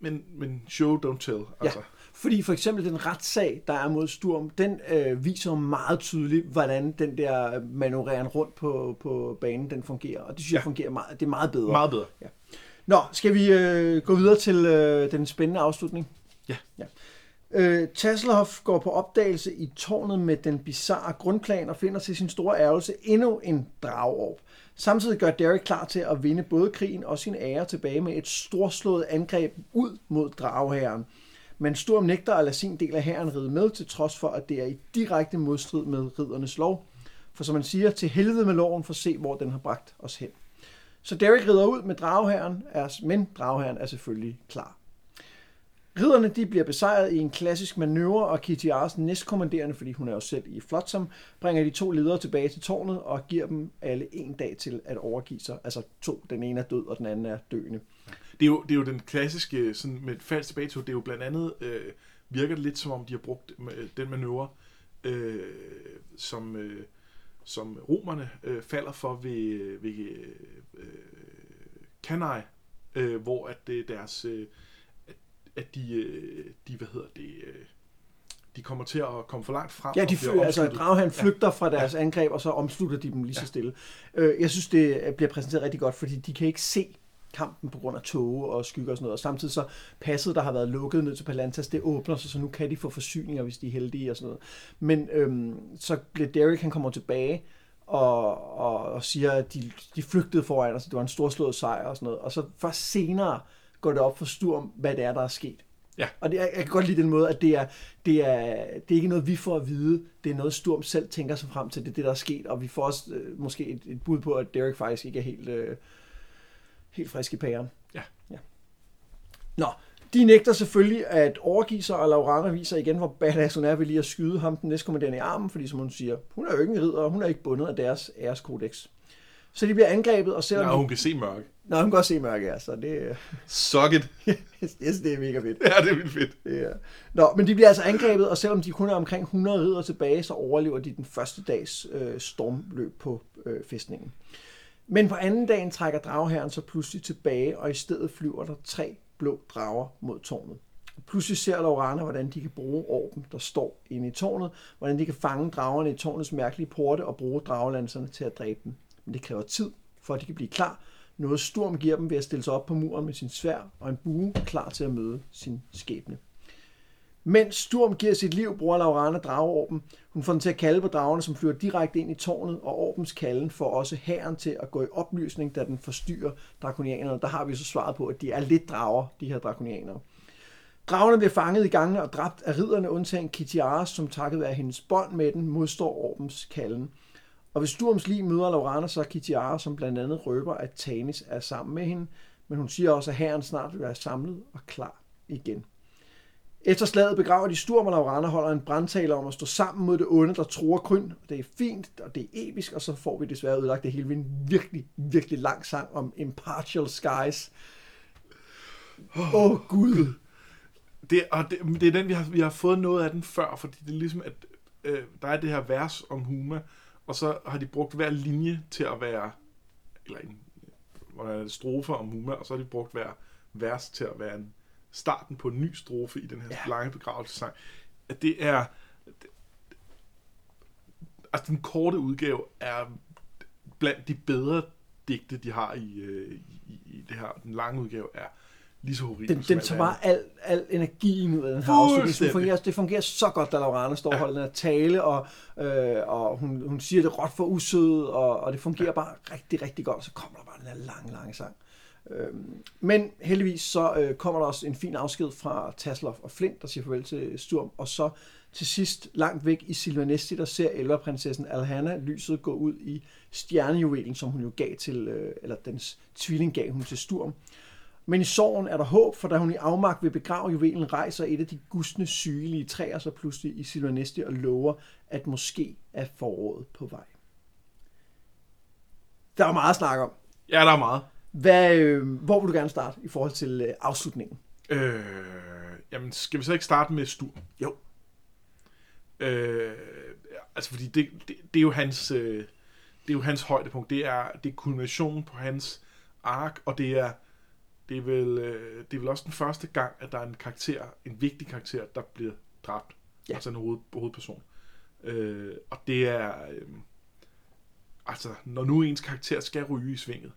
S2: Men, men show, don't tell. Altså.
S1: Ja. Fordi for eksempel den retssag, der er mod Sturm, den øh, viser meget tydeligt, hvordan den der manøvreren rundt på, på banen, den fungerer. Og det synes jeg
S2: Ja.
S1: fungerer meget, det er meget bedre.
S2: Meget bedre.
S1: Nå, skal vi øh, gå videre til øh, den spændende afslutning?
S2: Ja.
S1: ja. Øh, Tasselhoff går på opdagelse i tårnet med den bizarre grundplan og finder til sin store ærgelse endnu en dragorb. Samtidig gør Derek klar til at vinde både krigen og sin ære tilbage med et storslået angreb ud mod drageherren. Men Sturm nægter at lade sin del af herren ride med, til trods for, at det er i direkte modstrid med riddernes lov. For som man siger, til helvede med loven for at se, hvor den har bragt os hen. Så Derek rider ud med dragherren, men dragherren er selvfølgelig klar. Ridderne de bliver besejret i en klassisk manøvre, og Kitty Ars næstkommanderende, fordi hun er jo selv i Flotsam, bringer de to ledere tilbage til tårnet og giver dem alle en dag til at overgive sig. Altså to, den ene er død, og den anden er døende.
S2: Det er, jo, det er jo den klassiske, sådan med falsk tilbage til, det er jo blandt andet, øh, virker det lidt som om, de har brugt øh, den manøvre, øh, som, øh, som romerne øh, falder for ved, øh, ved øh, øh Cannae, øh, hvor at det deres, øh, at, de, øh, de, hvad hedder det, øh, de kommer til at komme for langt frem.
S1: Ja, de fly, altså dragherren flygter fra deres angreb, og så omslutter de dem lige så
S2: Ja.
S1: stille. Øh, Jeg synes, det bliver præsenteret rigtig godt, fordi de kan ikke se kampen på grund af tåge og skygger og sådan noget. Og samtidig så passet, der har været lukket ned til Palantas, det åbner sig, så nu kan de få forsyninger, hvis de er heldige og sådan noget. Men øhm, så bliver Derek, han kommer tilbage og, og, og siger, at de, de flygtede foran os, det var en storslået sejr og sådan noget. Og så først senere går det op for Sturm, hvad det er, der er sket.
S2: Ja.
S1: Og det er, jeg kan godt lide den måde, at det er, det, er, det er ikke noget, vi får at vide. Det er noget, Sturm selv tænker sig frem til. Det er det, der er sket. Og vi får også øh, måske et, et bud på, at Derek faktisk ikke er helt, øh, helt frisk i pæren.
S2: Ja.
S1: ja. Nå, de nægter selvfølgelig at overgive sig, og Laurana viser igen, hvor badass hun er ved lige at skyde ham, den næstkommanderende i armen, fordi som hun siger, hun er jo ikke en ridder, og hun er ikke bundet af deres æreskodex. Så de bliver angrebet, og selvom...
S2: Ja, hun kan se mørke.
S1: Nå, hun kan godt se mørke, ja, så det,
S2: Suck it. <laughs>
S1: synes, det er mega fedt.
S2: Ja, det er vildt fedt.
S1: Ja. Nå, men de bliver altså angrebet, og selvom de kun er omkring 100 ridder tilbage, så overlever de den første dags øh, stormløb på øh, fæstningen. Men på anden dagen trækker dragherren så pludselig tilbage, og i stedet flyver der tre blå drager mod tårnet. Pludselig ser Laurana, hvordan de kan bruge orben, der står inde i tårnet, hvordan de kan fange dragerne i tårnets mærkelige porte og bruge dragelanserne til at dræbe dem. Men det kræver tid, for at de kan blive klar. Noget Storm giver dem ved at stille sig op på muren med sin svær og en bue, klar til at møde sin skæbne. Mens Sturm giver sit liv, bruger Laurana drageorben. Hun får den til at kalde på dragerne, som flyver direkte ind i tårnet, og orbens kalden får også hæren til at gå i oplysning, da den forstyrrer drakonianerne. Der har vi så svaret på, at de er lidt drager, de her drakonianere. Dragerne bliver fanget i gangene og dræbt af ridderne, undtagen Kitiaras, som takket være hendes bånd med den, modstår orbens kalden. Og hvis Sturms lige møder Laurana så Kitiara, som blandt andet røber, at Tanis er sammen med hende, men hun siger også, at herren snart vil være samlet og klar igen. Efter slaget begraver de Sturm, og Laurana holder en brandtale om at stå sammen mod det onde, der tror Kryn. Det er fint, og det er episk, og så får vi desværre ødelagt det hele ved en virkelig, virkelig lang sang om Impartial Skies. Åh, oh, Gud.
S2: Det, og det, det er den, vi har, vi har fået noget af den før, fordi det er ligesom, at øh, der er det her vers om Huma, og så har de brugt hver linje til at være, eller en, hvor der er strofe om Huma, og så har de brugt hver vers til at være en, starten på en ny strofe i den her
S1: Ja.
S2: ja. lange begravelsesang. At det er, det, altså den korte udgave er blandt de bedre digte, de har i, øh, i, i det her. Den lange udgave er lige så horribel
S1: Den, den tager bare al, al energien ud af den her afslutning. Det fungerer, det fungerer så godt, da Laurana står og holder den her tale, og, øh, og hun, hun siger det råt for usød, og, og det fungerer bare rigtig, rigtig godt, og så kommer der bare den her lange, lange sang. Øhm, men heldigvis så øh, kommer der også en fin afsked fra Tasloff og Flint, der siger farvel til Sturm, og så til sidst, langt væk i Silvanesti, der ser elverprinsessen Alhanna lyset gå ud i stjernejuvelen, som hun jo gav til, øh, eller dens tvilling gav hun til Sturm. Men i sorgen er der håb, for da hun i afmagt vil begrave juvelen, rejser et af de gustne sygelige træer sig pludselig i Silvanesti og lover, at måske er foråret på vej. Der er meget at snakke om.
S2: Ja, der er meget.
S1: Hvad, øh, hvor vil du gerne starte i forhold til øh, afslutningen?
S2: Øh, jamen, skal vi så ikke starte med Stur?
S1: Jo.
S2: Øh, altså, fordi det, det, det er jo hans... Øh, det er jo hans højdepunkt. Det er, det er kulminationen på hans ark, og det er, det er, vel, øh, det er vel også den første gang, at der er en karakter, en vigtig karakter, der bliver dræbt.
S1: Ja.
S2: Altså en hoved, hovedperson. Øh, og det er... Øh, altså, når nu ens karakter skal ryge i svinget,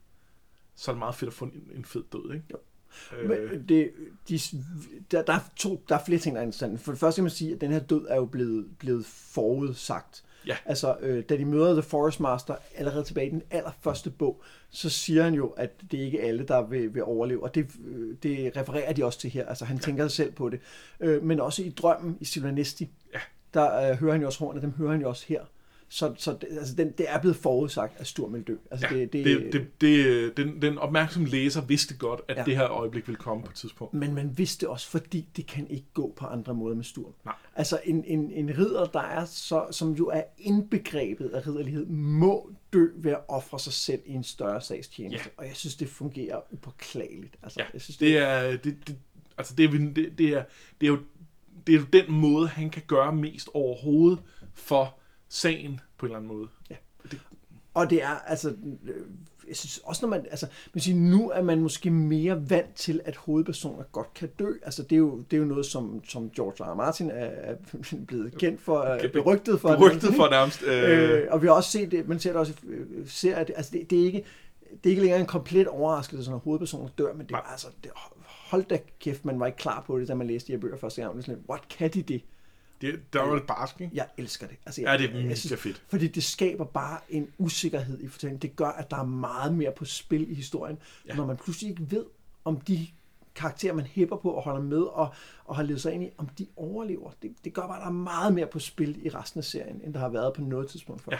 S2: så er det meget fedt at få en, en fed død, ikke?
S1: Jo.
S2: Øh,
S1: Men det, de, der, der, er to, der er flere ting, der er interessante. For det første kan man sige, at den her død er jo blevet, blevet forudsagt.
S2: Ja.
S1: Altså, øh, da de møder The Forest Master allerede tilbage i den allerførste bog, så siger han jo, at det er ikke alle, der vil, vil overleve. Og det, øh, det refererer de også til her. Altså, han ja. tænker selv på det. Øh, men også i drømmen i Silvanesti,
S2: Ja.
S1: der øh, hører han jo også hornet, dem hører han jo også her. Så, så det, altså, den, det er blevet forudsagt, at Sturm vil dø. Altså,
S2: Ja,
S1: det, det,
S2: det, det, det, den, den opmærksomme læser vidste godt, at Ja. det her øjeblik ville komme på et tidspunkt.
S1: Men man vidste også, fordi det kan ikke gå på andre måder med Sturm.
S2: Nej.
S1: Altså en, en, en ridder, der er så, som jo er indbegrebet af ridderlighed, må dø ved at ofre sig selv i en større sagstjeneste.
S2: Ja.
S1: Og jeg synes, det fungerer upåklageligt. Altså,
S2: Ja,
S1: jeg synes,
S2: det er, det, det, altså det, er, det, det, er, det, er jo, det er jo den måde, han kan gøre mest overhovedet for sagen på en eller anden måde.
S1: Ja.
S2: Det,
S1: Og det er, altså, øh, jeg synes også, når man, altså, man siger, nu er man måske mere vant til, at hovedpersoner godt kan dø. Altså, det er jo, det er jo noget, som, som George R. R. Martin er, er <laughs> blevet kendt for, er berygtet for.
S2: Rygtet for nærmest. Øh,
S1: Øh, og vi har også set det, man ser det også øh, serier, det, altså det, det, er ikke, det er ikke længere en komplet overraskelse, når hovedpersoner dør, men det
S2: Nej.
S1: altså, det, hold da kæft, man var ikke klar på det, da man læste de her bøger første gang. Det er sådan, what kan de det?
S2: Det, der var det barsk, ikke?
S1: Jeg elsker det. Altså,
S2: Ja,
S1: jeg,
S2: det er mega fedt.
S1: Fordi det skaber bare en usikkerhed i fortællingen. Det gør, at der er meget mere på spil i historien, ja.
S2: Ja.
S1: når man pludselig ikke ved, om de karakterer, man hæpper på og holder med og, og har levet sig ind i, om de overlever. Det, det gør bare, at der er meget mere på spil i resten af serien, end der har været på noget tidspunkt før.
S2: Ja.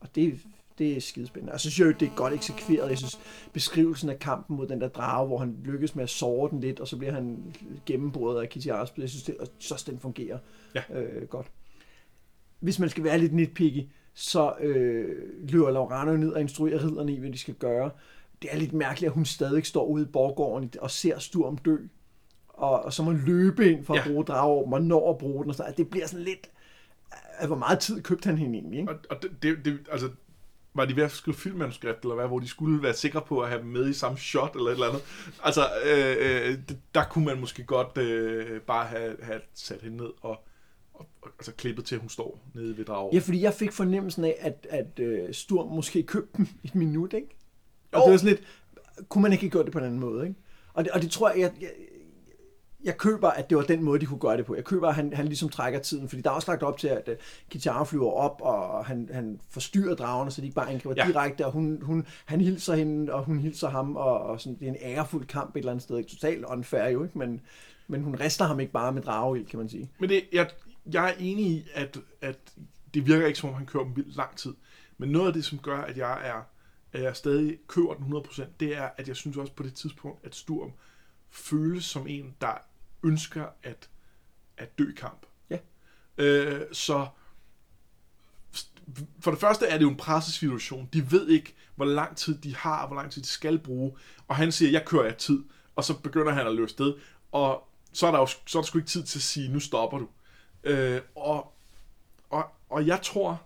S1: Og det, det er skidespændende. Så synes jeg jo, det er godt eksekveret. Jeg synes, beskrivelsen af kampen mod den der drage, hvor han lykkes med at såre den lidt, og så bliver han gennemboret af Kitty Arsbød. Jeg synes, det, og så den fungerer
S2: Ja.
S1: øh, godt. Hvis man skal være lidt nitpicky, så øh, løber Laurano ned og instruerer ridderne i, hvad de skal gøre. Det er lidt mærkeligt, at hun stadig står ude i borggården og ser Sturm dø. Og, og så må løbe ind for at
S2: Ja.
S1: bruge drageormen og når at bruge den. Og sådan. Det bliver sådan lidt... øh, Hvor meget tid købte han hende egentlig? Ikke?
S2: Og, og det, det, det, altså, var de ved at skrive filmmanuskript, eller hvad, hvor de skulle være sikre på at have dem med i samme shot, eller et eller andet. Altså, øh, øh, der kunne man måske godt øh, bare have, have sat hende ned og, og, og altså, klippet til, at hun står nede ved dragen.
S1: Ja, fordi jeg fik fornemmelsen af, at, at uh, Sturm måske købte dem et minut, ikke? Og
S2: Jo.
S1: det var sådan lidt, kunne man ikke have gjort det på en anden måde, ikke? Og det, og det tror jeg, jeg, jeg, jeg køber, at det var den måde, de kunne gøre det på. Jeg køber, at han, han ligesom trækker tiden, fordi der er også lagt op til, at uh, Kitara flyver op, og han, han forstyrrer dragerne, så de ikke bare angriber ja.
S2: Ja.
S1: direkte, og hun, hun, han hilser hende, og hun hilser ham, og, og sådan, det er en ærefuld kamp et eller andet sted. Ikke? Totalt unfair jo, ikke? Men, men hun rister ham ikke bare med drageild, kan man sige.
S2: Men det, jeg, jeg er enig i, at, at det virker ikke som om, han kører dem vildt lang tid. Men noget af det, som gør, at jeg er at jeg stadig køber den 100%, det er, at jeg synes også på det tidspunkt, at Sturm føles som en, der ønsker at, at dø i kamp.
S1: Ja.
S2: Øh, så for det første er det jo en pressesituation. De ved ikke, hvor lang tid de har, og hvor lang tid de skal bruge. Og han siger, jeg kører af tid. Og så begynder han at løbe sted. Og så er der jo så er der sgu ikke tid til at sige, nu stopper du. Øh, og, og, og jeg tror,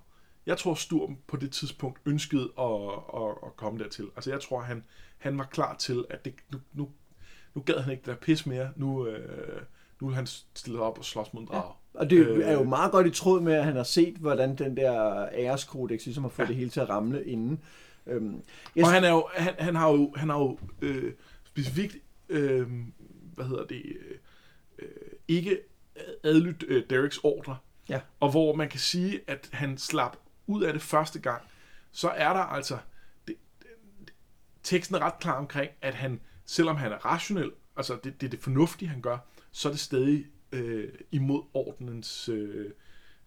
S2: jeg tror Sturm på det tidspunkt ønskede at, at, at komme dertil. Altså jeg tror, han, han var klar til, at det, nu, nu, nu gad han ikke det der pis mere. Nu, øh, nu vil han stille op og slås mod en drag.
S1: Og det
S2: Øh.
S1: er jo meget godt i tråd med, at han har set, hvordan den der æreskodex ligesom har fået ja. det hele til at ramle inden. Øhm, jeg,
S2: Og han, er jo, han, han har jo, han har jo øh, specifikt øh, hvad hedder det, øh, ikke adlydt øh, Dereks ordre,
S1: Ja.
S2: og hvor man kan sige, at han slap ud af det første gang, så er der altså, det, det, teksten er ret klar omkring, at han, selvom han er rationel, altså det, det er det fornuftige, han gør, så er det stadig øh, imod ordenens øh,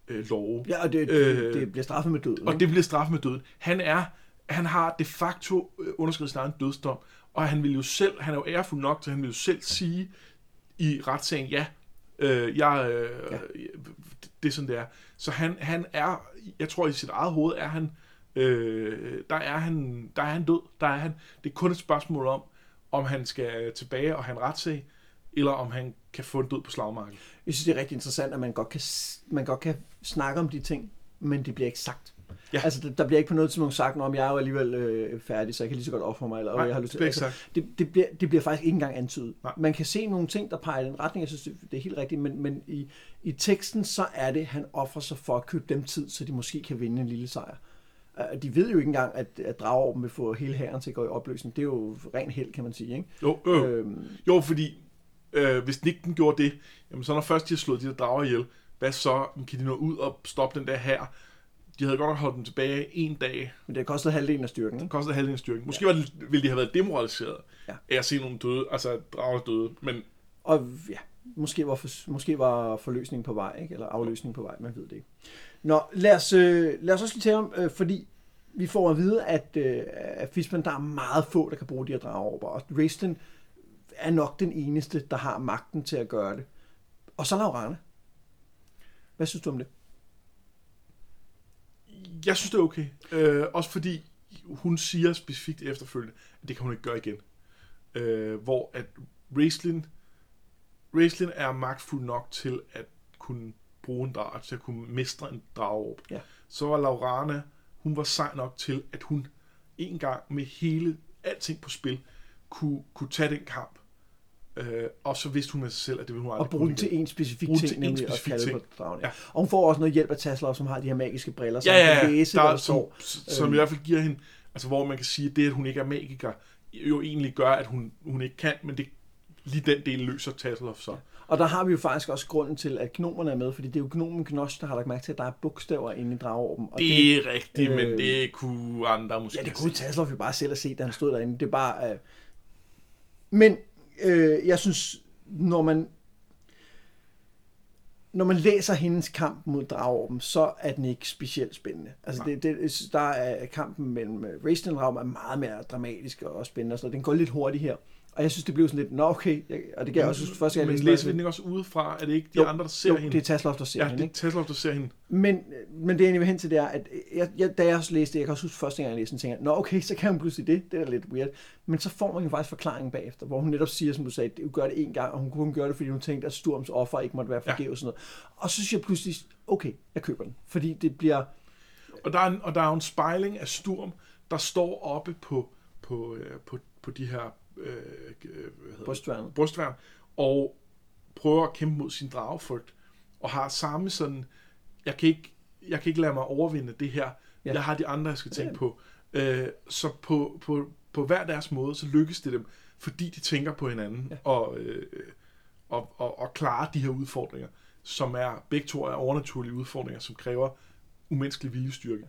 S2: øh, love.
S1: Ja, og det,
S2: Øh,
S1: øh, det bliver straffet med døden.
S2: Og
S1: ikke?
S2: det bliver straffet med døden. Han er, han har de facto øh, underskrevet sin egen dødsdom, og han vil jo selv, han er jo ærefuld nok, så han vil jo selv sige i retssagen, ja, øh, jeg, øh,
S1: ja.
S2: det er sådan, det er. Så han, han er, jeg tror i sit eget hoved er han, øh, der er han, der er han død, der er han, det er kun et spørgsmål om, om han skal tilbage og have en retssag, eller om han kan få en død på slagmarken.
S1: Jeg synes, det er rigtig interessant, at man godt kan, man godt kan snakke om de ting, men det bliver ikke sagt.
S2: Ja.
S1: Altså, der, bliver ikke på noget tidspunkt sagt, om jeg er jo alligevel øh, færdig, så jeg kan lige så godt ofre mig, eller
S2: Nej,
S1: jeg har lyst
S2: det bliver
S1: altså, det, det, bliver, det bliver faktisk ikke engang antydet.
S2: Nej.
S1: Man kan se nogle ting, der peger i den retning, jeg synes, det, det er helt rigtigt, men, men i, i teksten, så er det, han offrer sig for at købe dem tid, så de måske kan vinde en lille sejr. Øh, De ved jo ikke engang, at, at Drageorben vil få hele hæren til at gå i opløsning. Det er jo ren held, kan man sige. Ikke?
S2: Jo, øh,
S1: Øhm,
S2: Jo, fordi øh, hvis ikke den gjorde det, jamen så når først de har slået de der drager ihjel, hvad så? Kan de nå ud og stoppe den der her? De havde godt nok holdt dem tilbage en dag.
S1: men det har kostet halvdelen af styrken.
S2: Det kostede halvdelen af styrken. Måske var det, ville de have været demoraliseret
S1: Ja.
S2: af at se nogle døde, altså drager døde. Men
S1: Og ja, måske var, for, måske var forløsningen på vej, ikke? eller afløsningen på vej, man ved det ikke. Nå, lad os, øh, lad os også lige tale om, øh, fordi vi får at vide, at, øh, at Fisman, der er meget få, der kan bruge de her drageråber, og Raistlin er nok den eneste, der har magten til at gøre det. Og så Laurane. Hvad synes du om det?
S2: jeg synes, det er okay. Øh, også fordi hun siger specifikt efterfølgende, at det kan hun ikke gøre igen. Øh, hvor at Raislin, Raislin er magtfuld nok til at kunne bruge en drag, til at kunne mestre en drageorb.
S1: Ja.
S2: Så var Laurana, hun var sej nok til, at hun en gang med hele alting på spil, kunne, kunne tage den kamp. Øh, og så vidste hun med sig selv, at det ville hun aldrig
S1: Og bruge til en specifik ting,
S2: til en
S1: nemlig at
S2: specifik
S1: kalde
S2: ting.
S1: på dragen.
S2: Ja.
S1: Og hun får også noget hjælp af Tasler, som har de her magiske briller, så
S2: Ja,
S1: hun
S2: ja,
S1: kan
S2: ja.
S1: læse,
S2: Der, er,
S1: der står.
S2: som, som
S1: Øhm.
S2: i hvert fald giver hende, altså hvor man kan sige, at det, at hun ikke er magiker, jo egentlig gør, at hun, hun ikke kan, men det, lige den del løser Tasselhoff så.
S1: Og der har vi jo faktisk også grunden til, at gnomerne er med, fordi det er jo gnomen Gnosh, der har lagt mærke til, at der er bogstaver inde i drageorben. Og
S2: Det er rigtigt,
S1: øh,
S2: men det kunne andre måske
S1: ja, det kunne. Tasloff jo bare selv have set, da han stod derinde. Det er bare... Øh... Men øh, jeg synes, når man når man læser hendes kamp mod Drageorben, så er den ikke specielt spændende. Altså, det, det, der er kampen mellem Raistlin og Drageorben er meget mere dramatisk og spændende, så den går lidt hurtigt her. Og jeg synes, det blev sådan lidt, nå okay, jeg, og det gav jeg også synes, første gang, jeg
S2: Men
S1: læste
S2: læser vi
S1: det,
S2: den ikke også udefra? Er det ikke de
S1: Jo,
S2: andre, der ser
S1: jo,
S2: hende?
S1: det er Tasloff, der ser
S2: ja,
S1: hende,
S2: det
S1: ikke?
S2: er Tasselhoff, der ser hende.
S1: Men, men det jeg egentlig vil hen til, det er, at jeg, jeg, da jeg også læste det, jeg kan også huske første gang, jeg læste den, tænkte jeg, nå okay, så kan hun pludselig det, det er da lidt weird. Men så får man jo faktisk forklaringen bagefter, hvor hun netop siger, som du sagde, at hun gør det en gang, og hun kunne kun gøre det, fordi hun tænkte, at Sturms offer ikke måtte være
S2: Ja.
S1: forgæves og sådan noget. Og så synes jeg pludselig, okay, jeg køber den, fordi det bliver,
S2: Og der, er en, og der er en spejling af Sturm, der står oppe på, på, øh, på, på de her øh, øh,
S1: brystværnet.
S2: brystværn, og prøver at kæmpe mod sin dragefrygt, og har samme sådan, jeg kan ikke, jeg kan ikke lade mig overvinde det her,
S1: Ja.
S2: ja. jeg har de andre, jeg skal tænke
S1: Ja.
S2: på. Øh, så på, på, på hver deres måde, så lykkes det dem, fordi de tænker på hinanden,
S1: Ja.
S2: ja. og, øh, og, og, og klarer de her udfordringer, som er, begge to er overnaturlige udfordringer, som kræver umenneskelig viljestyrke.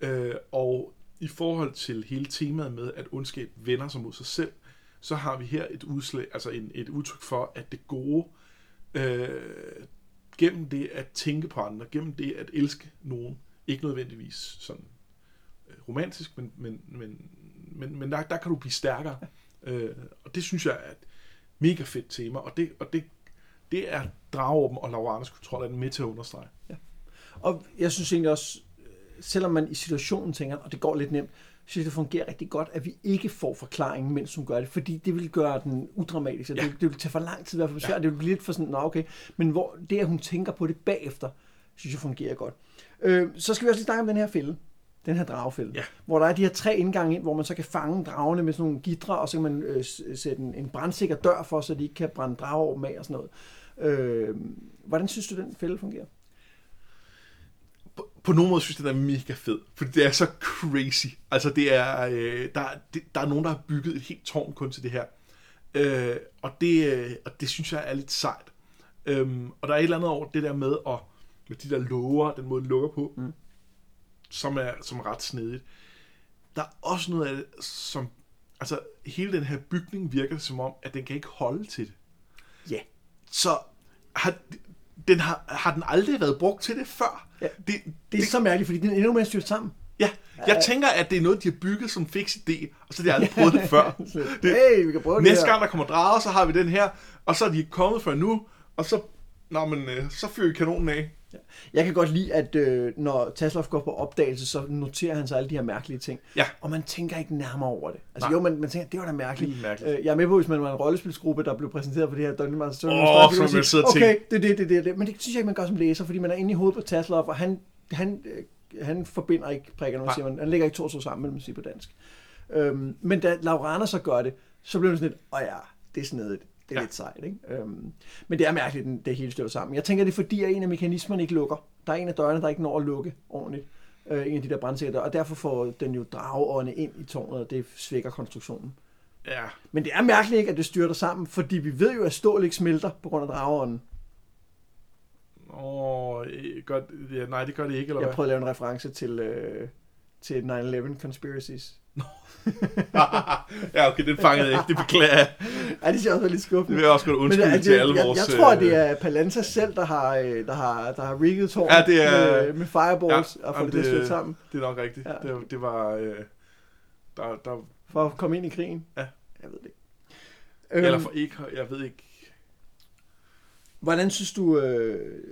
S2: Øh, og i forhold til hele temaet med, at ondskab vender sig mod sig selv, så har vi her et udslag, altså en, et udtryk for, at det gode, øh, gennem det at tænke på andre, gennem det at elske nogen, ikke nødvendigvis sådan øh, romantisk, men, men, men, men, men der, der kan du blive stærkere. Øh, og det synes jeg er et mega fedt tema, og det, og det, det er Dragåben og Lauranes kontrol er den med til at understrege. Ja.
S1: Og jeg synes egentlig også, øh, selvom man i situationen tænker, og det går lidt nemt, synes det fungerer rigtig godt, at vi ikke får forklaringen, mens hun gør det, fordi det vil gøre den udramatisk,
S2: Ja.
S1: det, det vil tage for lang tid, i hvert fald svært, det vil blive lidt for sådan, nå okay, men hvor det, at hun tænker på det bagefter, synes jeg fungerer godt. Øh, så skal vi også lige snakke om den her fælde, den her dragefælde,
S2: Ja.
S1: hvor der er de her tre indgange ind, hvor man så kan fange dragerne med sådan nogle gitre, og så kan man øh, sætte en, en brandsikker dør for, så de ikke kan brænde drager med og sådan noget. Øh, hvordan synes du, den fælde fungerer?
S2: På, på nogen måde synes jeg, den er mega fed, fordi det er så crazy. Altså, det er, øh, der, det, der er nogen, der har bygget et helt tårn kun til det her. Øh, og, det, øh, og det synes jeg er lidt sejt. Øhm, og der er et eller andet over det der med, at, med de der lover, den måde, den lukker på, mm. som, er, som er ret snedigt. Der er også noget af det, som... Altså, hele den her bygning virker som om, at den kan ikke holde til det.
S1: Ja.
S2: Så har, den har, har den aldrig været brugt til det før?
S1: Ja. Det, det, det er så mærkeligt, fordi den er endnu mere styrt sammen.
S2: Ja, jeg tænker, at det er noget, de har bygget som fix idé, og så har de aldrig prøvet det før. <laughs>
S1: Det, hey, vi kan prøve det
S2: næste gang, der kommer drager, så har vi den her, og så er de kommet før nu, og så, nå, men, øh, så fyrer vi kanonen af.
S1: Jeg kan godt lide, at øh, når Taslov går på opdagelse, så noterer han sig alle de her mærkelige ting.
S2: Ja.
S1: Og man tænker ikke nærmere over det. Altså
S2: Nej.
S1: jo, man, man tænker, det var da mærkeligt.
S2: Det mærkeligt.
S1: Øh, jeg er med på, hvis man var en rollespilsgruppe, der blev præsenteret på det her Dungeon Master
S2: Åh,
S1: så
S2: man sidder og
S1: okay,
S2: tænker-
S1: det det, det, det, det. Men det synes jeg ikke, man gør som læser, fordi man er inde i hovedet på Taslov, og han, han, øh, han forbinder ikke prikkerne, man siger, man, han lægger ikke to og to sammen, man sige på dansk. Øhm, men da Laurana så gør det, så bliver det sådan lidt, åh ja, det er snedigt. Det er
S2: Ja.
S1: lidt sejt, ikke? Øhm, men det er mærkeligt, den- det hele støver sammen. Jeg tænker, det er fordi, at en af mekanismerne ikke lukker. Der er en af dørene, der ikke når at lukke ordentligt. Øh, en af de der brandsikker og derfor får den jo drageårene ind i tårnet, og det svækker konstruktionen.
S2: Ja,
S1: Men det er mærkeligt ikke, at det styrter sammen, fordi vi ved jo, at stål ikke smelter på grund af drageånden.
S2: Åh, øh, gør, ja, nej, det gør det ikke, eller
S1: Jeg
S2: hvad?
S1: prøvede at lave en reference til, øh, til 9-11 conspiracies. <laughs>
S2: ja, okay, den fangede jeg ikke, det beklager jeg.
S1: Ja, det ser også lidt
S2: Det
S1: skuffende.
S2: vil jeg også godt undskylde
S1: Men,
S2: til alle
S1: jeg,
S2: vores...
S1: jeg, tror,
S2: øh,
S1: det er Palanta selv, der har, øh, der har, der har rigget tårnet
S2: Ja, det er-
S1: med, med fireballs
S2: Ja,
S1: og få
S2: jamen,
S1: det, det
S2: det-
S1: til sammen
S2: Det er nok rigtigt.
S1: Ja.
S2: Det, det var... Øh, der, der,
S1: for at komme ind i krigen.
S2: Ja.
S1: Jeg ved det ikke.
S2: eller
S1: Øhm,
S2: for ikke, jeg ved ikke...
S1: Hvordan synes du øh,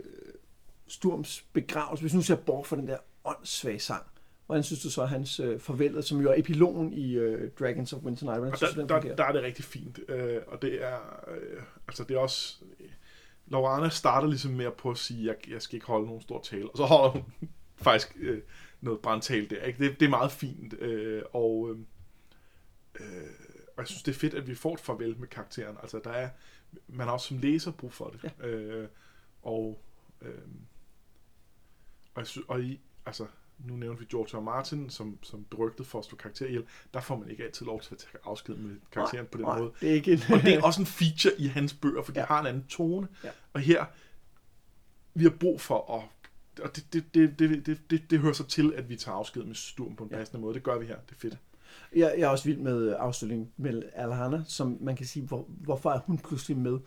S1: Sturms begravelse, hvis nu ser bort fra den der åndssvage sang, hvordan synes du så hans øh, farvelet, som jo er epilogen i øh, Dragons of Winter Night, hvordan synes
S2: der,
S1: du, den
S2: der,
S1: fungerer?
S2: der er det rigtig fint. Øh, og det er... Øh, altså, det er også... Laurana starter ligesom med at prøve at sige, jeg, jeg skal ikke holde nogen stor tale. Og så holder hun <laughs> faktisk øh, noget brandtale der. Ikke? Det, det er meget fint. Øh, og, øh, øh, og jeg synes, det er fedt, at vi får et farvel med karakteren. Altså, der er, man har også som læser brug for det. Ja. Øh, og, øh, og, jeg synes, og i, altså, nu nævnte vi George R. Martin som, som berygtet for at slå karakter ihjel. Der får man ikke altid lov til at tage afsked med karakteren på den
S1: Nej,
S2: måde.
S1: det er ikke en...
S2: Og det er også en feature i hans bøger, for de
S1: Ja.
S2: har en anden tone.
S1: Ja.
S2: Og her, vi har brug for at... Og det, det, det, det, det, det, det hører sig til, at vi tager afsked med Sturm på en
S1: Ja.
S2: passende måde. Det gør vi her. Det er fedt.
S1: Jeg, jeg er også vild med afslutningen med Alhana, som man kan sige, hvor, hvorfor er hun pludselig med?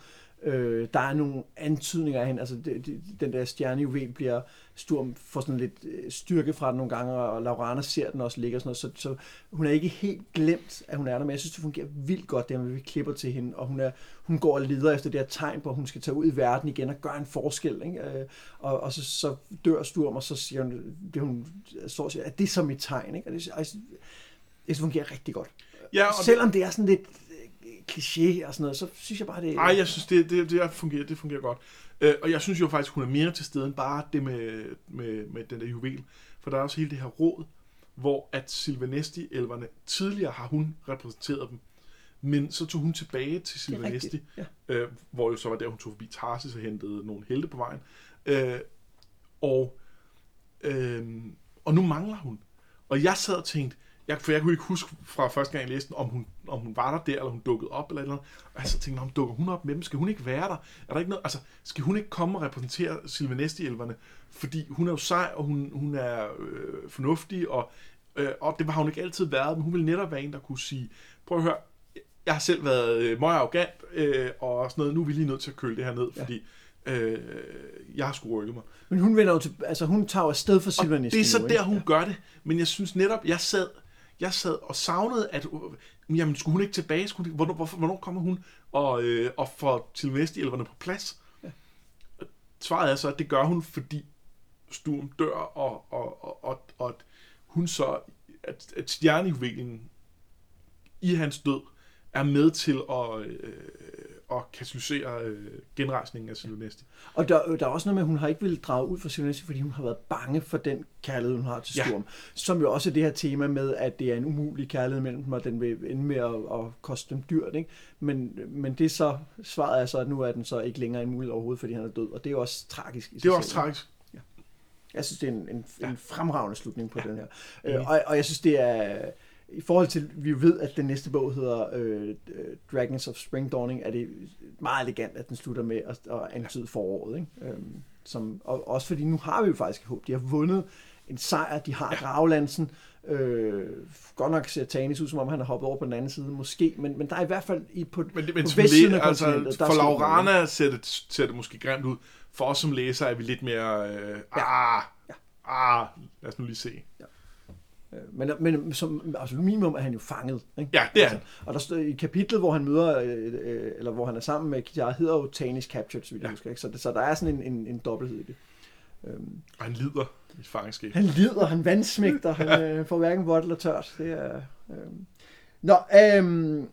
S1: Øh, der er nogle antydninger af hende, altså det, det, den der stjernejuvel bliver Sturm får sådan lidt øh, styrke fra den nogle gange, og Laurana ser den også ligge og sådan noget, så, så hun er ikke helt glemt, at hun er der, men jeg synes, det fungerer vildt godt, det med, vi klipper til hende, og hun, er, hun går og leder efter det her tegn på, at hun skal tage ud i verden igen og gøre en forskel, ikke? Øh, og, og så, så dør Sturm, og så siger hun, det hun står og siger, at det er som et tegn, ikke? Og det, jeg, synes, det fungerer rigtig godt.
S2: Ja,
S1: Og Selvom det er sådan lidt kliché og sådan noget, så synes jeg bare, det
S2: Ej, jeg synes, det, det, det, fungerer, det fungerer godt. Øh, og jeg synes jo faktisk, hun er mere til stede end bare det med, med, med den der juvel. For der er også hele det her råd, hvor at Silvanesti-elverne, tidligere har hun repræsenteret dem, men så tog hun tilbage til Silvanesti.
S1: Ja.
S2: øh, hvor jo så var der, hun tog forbi Tarsis og hentede nogle helte på vejen. Øh, og, øh, og nu mangler hun. Og jeg sad og tænkte, jeg, for jeg kunne ikke huske fra første gang, jeg læste den, om hun, om hun var der der, eller hun dukkede op, eller et eller andet. Og jeg så tænkte, om dukker hun op med dem? Skal hun ikke være der? Er der ikke noget, altså, skal hun ikke komme og repræsentere Silvanesti-elverne? Fordi hun er jo sej, og hun, hun er øh, fornuftig, og, øh, og det har hun ikke altid været, men hun vil netop være en, der kunne sige, prøv at høre, jeg har selv været øh, meget arrogant, øh, og sådan noget, nu er vi lige nødt til at køle det her ned,
S1: Ja.
S2: fordi øh, jeg har sgu rykket mig.
S1: Men hun vender jo til, altså hun tager jo afsted for Silvanesti.
S2: det er så der, hun gør det. Men jeg synes netop, jeg sad, jeg sad og savnede, at øh, jamen, skulle hun ikke tilbage? Skulle hun, ikke- hvornår, hvorfor, hvornår kommer hun og, øh, og får Silvestri-elverne på plads?
S1: Ja.
S2: Svaret er så, at det gør hun, fordi Sturm dør, og, og, og, og, og hun så, at, at stjernejuvelingen i hans død er med til at, øh, at katalysere øh, genrejsningen af Silvestri.
S1: Og der, der er også noget med, at hun har ikke ville drage ud fra Silvanesti, fordi hun har været bange for den kærlighed, hun har til
S2: Ja.
S1: Sturm. Som jo også er det her tema med, at det er en umulig kærlighed mellem dem, og den vil ende med at, at koste dem dyrt. Ikke? Men, men det så, svaret er så, at nu er den så ikke længere en mulighed overhovedet, fordi han er død. Og det er jo også tragisk i
S2: Det er også
S1: selv.
S2: tragisk.
S1: Jeg synes, det er en, en,
S2: Ja.
S1: en fremragende slutning på
S2: Ja.
S1: den her. Øh, og, og jeg synes, det er... i forhold til, vi ved, at den næste bog hedder øh, Dragons of Spring Dawning, er det meget elegant, at den slutter med at, at antyde foråret. Ikke? Øhm, som, og også fordi nu har vi jo faktisk håb. De har vundet en sejr, de har. Draglandsen. Øh, godt nok ser Tanis ud, som om han har hoppet over på den anden side, måske, men, men der er i hvert fald i, på,
S2: men, men
S1: på
S2: vestsiden af altså, For Laurana ser det, ser det måske grimt ud. For os som læser er vi lidt mere, øh, ja. ah, ja. ah, lad os nu lige se. Ja.
S1: Øh, men, men som, altså minimum er han jo fanget. Ikke?
S2: Ja, det er han.
S1: Altså, og der står i kapitlet, hvor han møder, øh, øh, eller hvor han er sammen med Kitara, hedder jo Tanis Captured, så vidt jeg ja. husker. Ikke? Så, så der er sådan en, en, en dobbelthed i det.
S2: Øhm, og han lider i fangenskab.
S1: Han lider, han vandsmægter, han <laughs> øh, får hverken vådt eller tørt. Det er, øh. Nå, øh,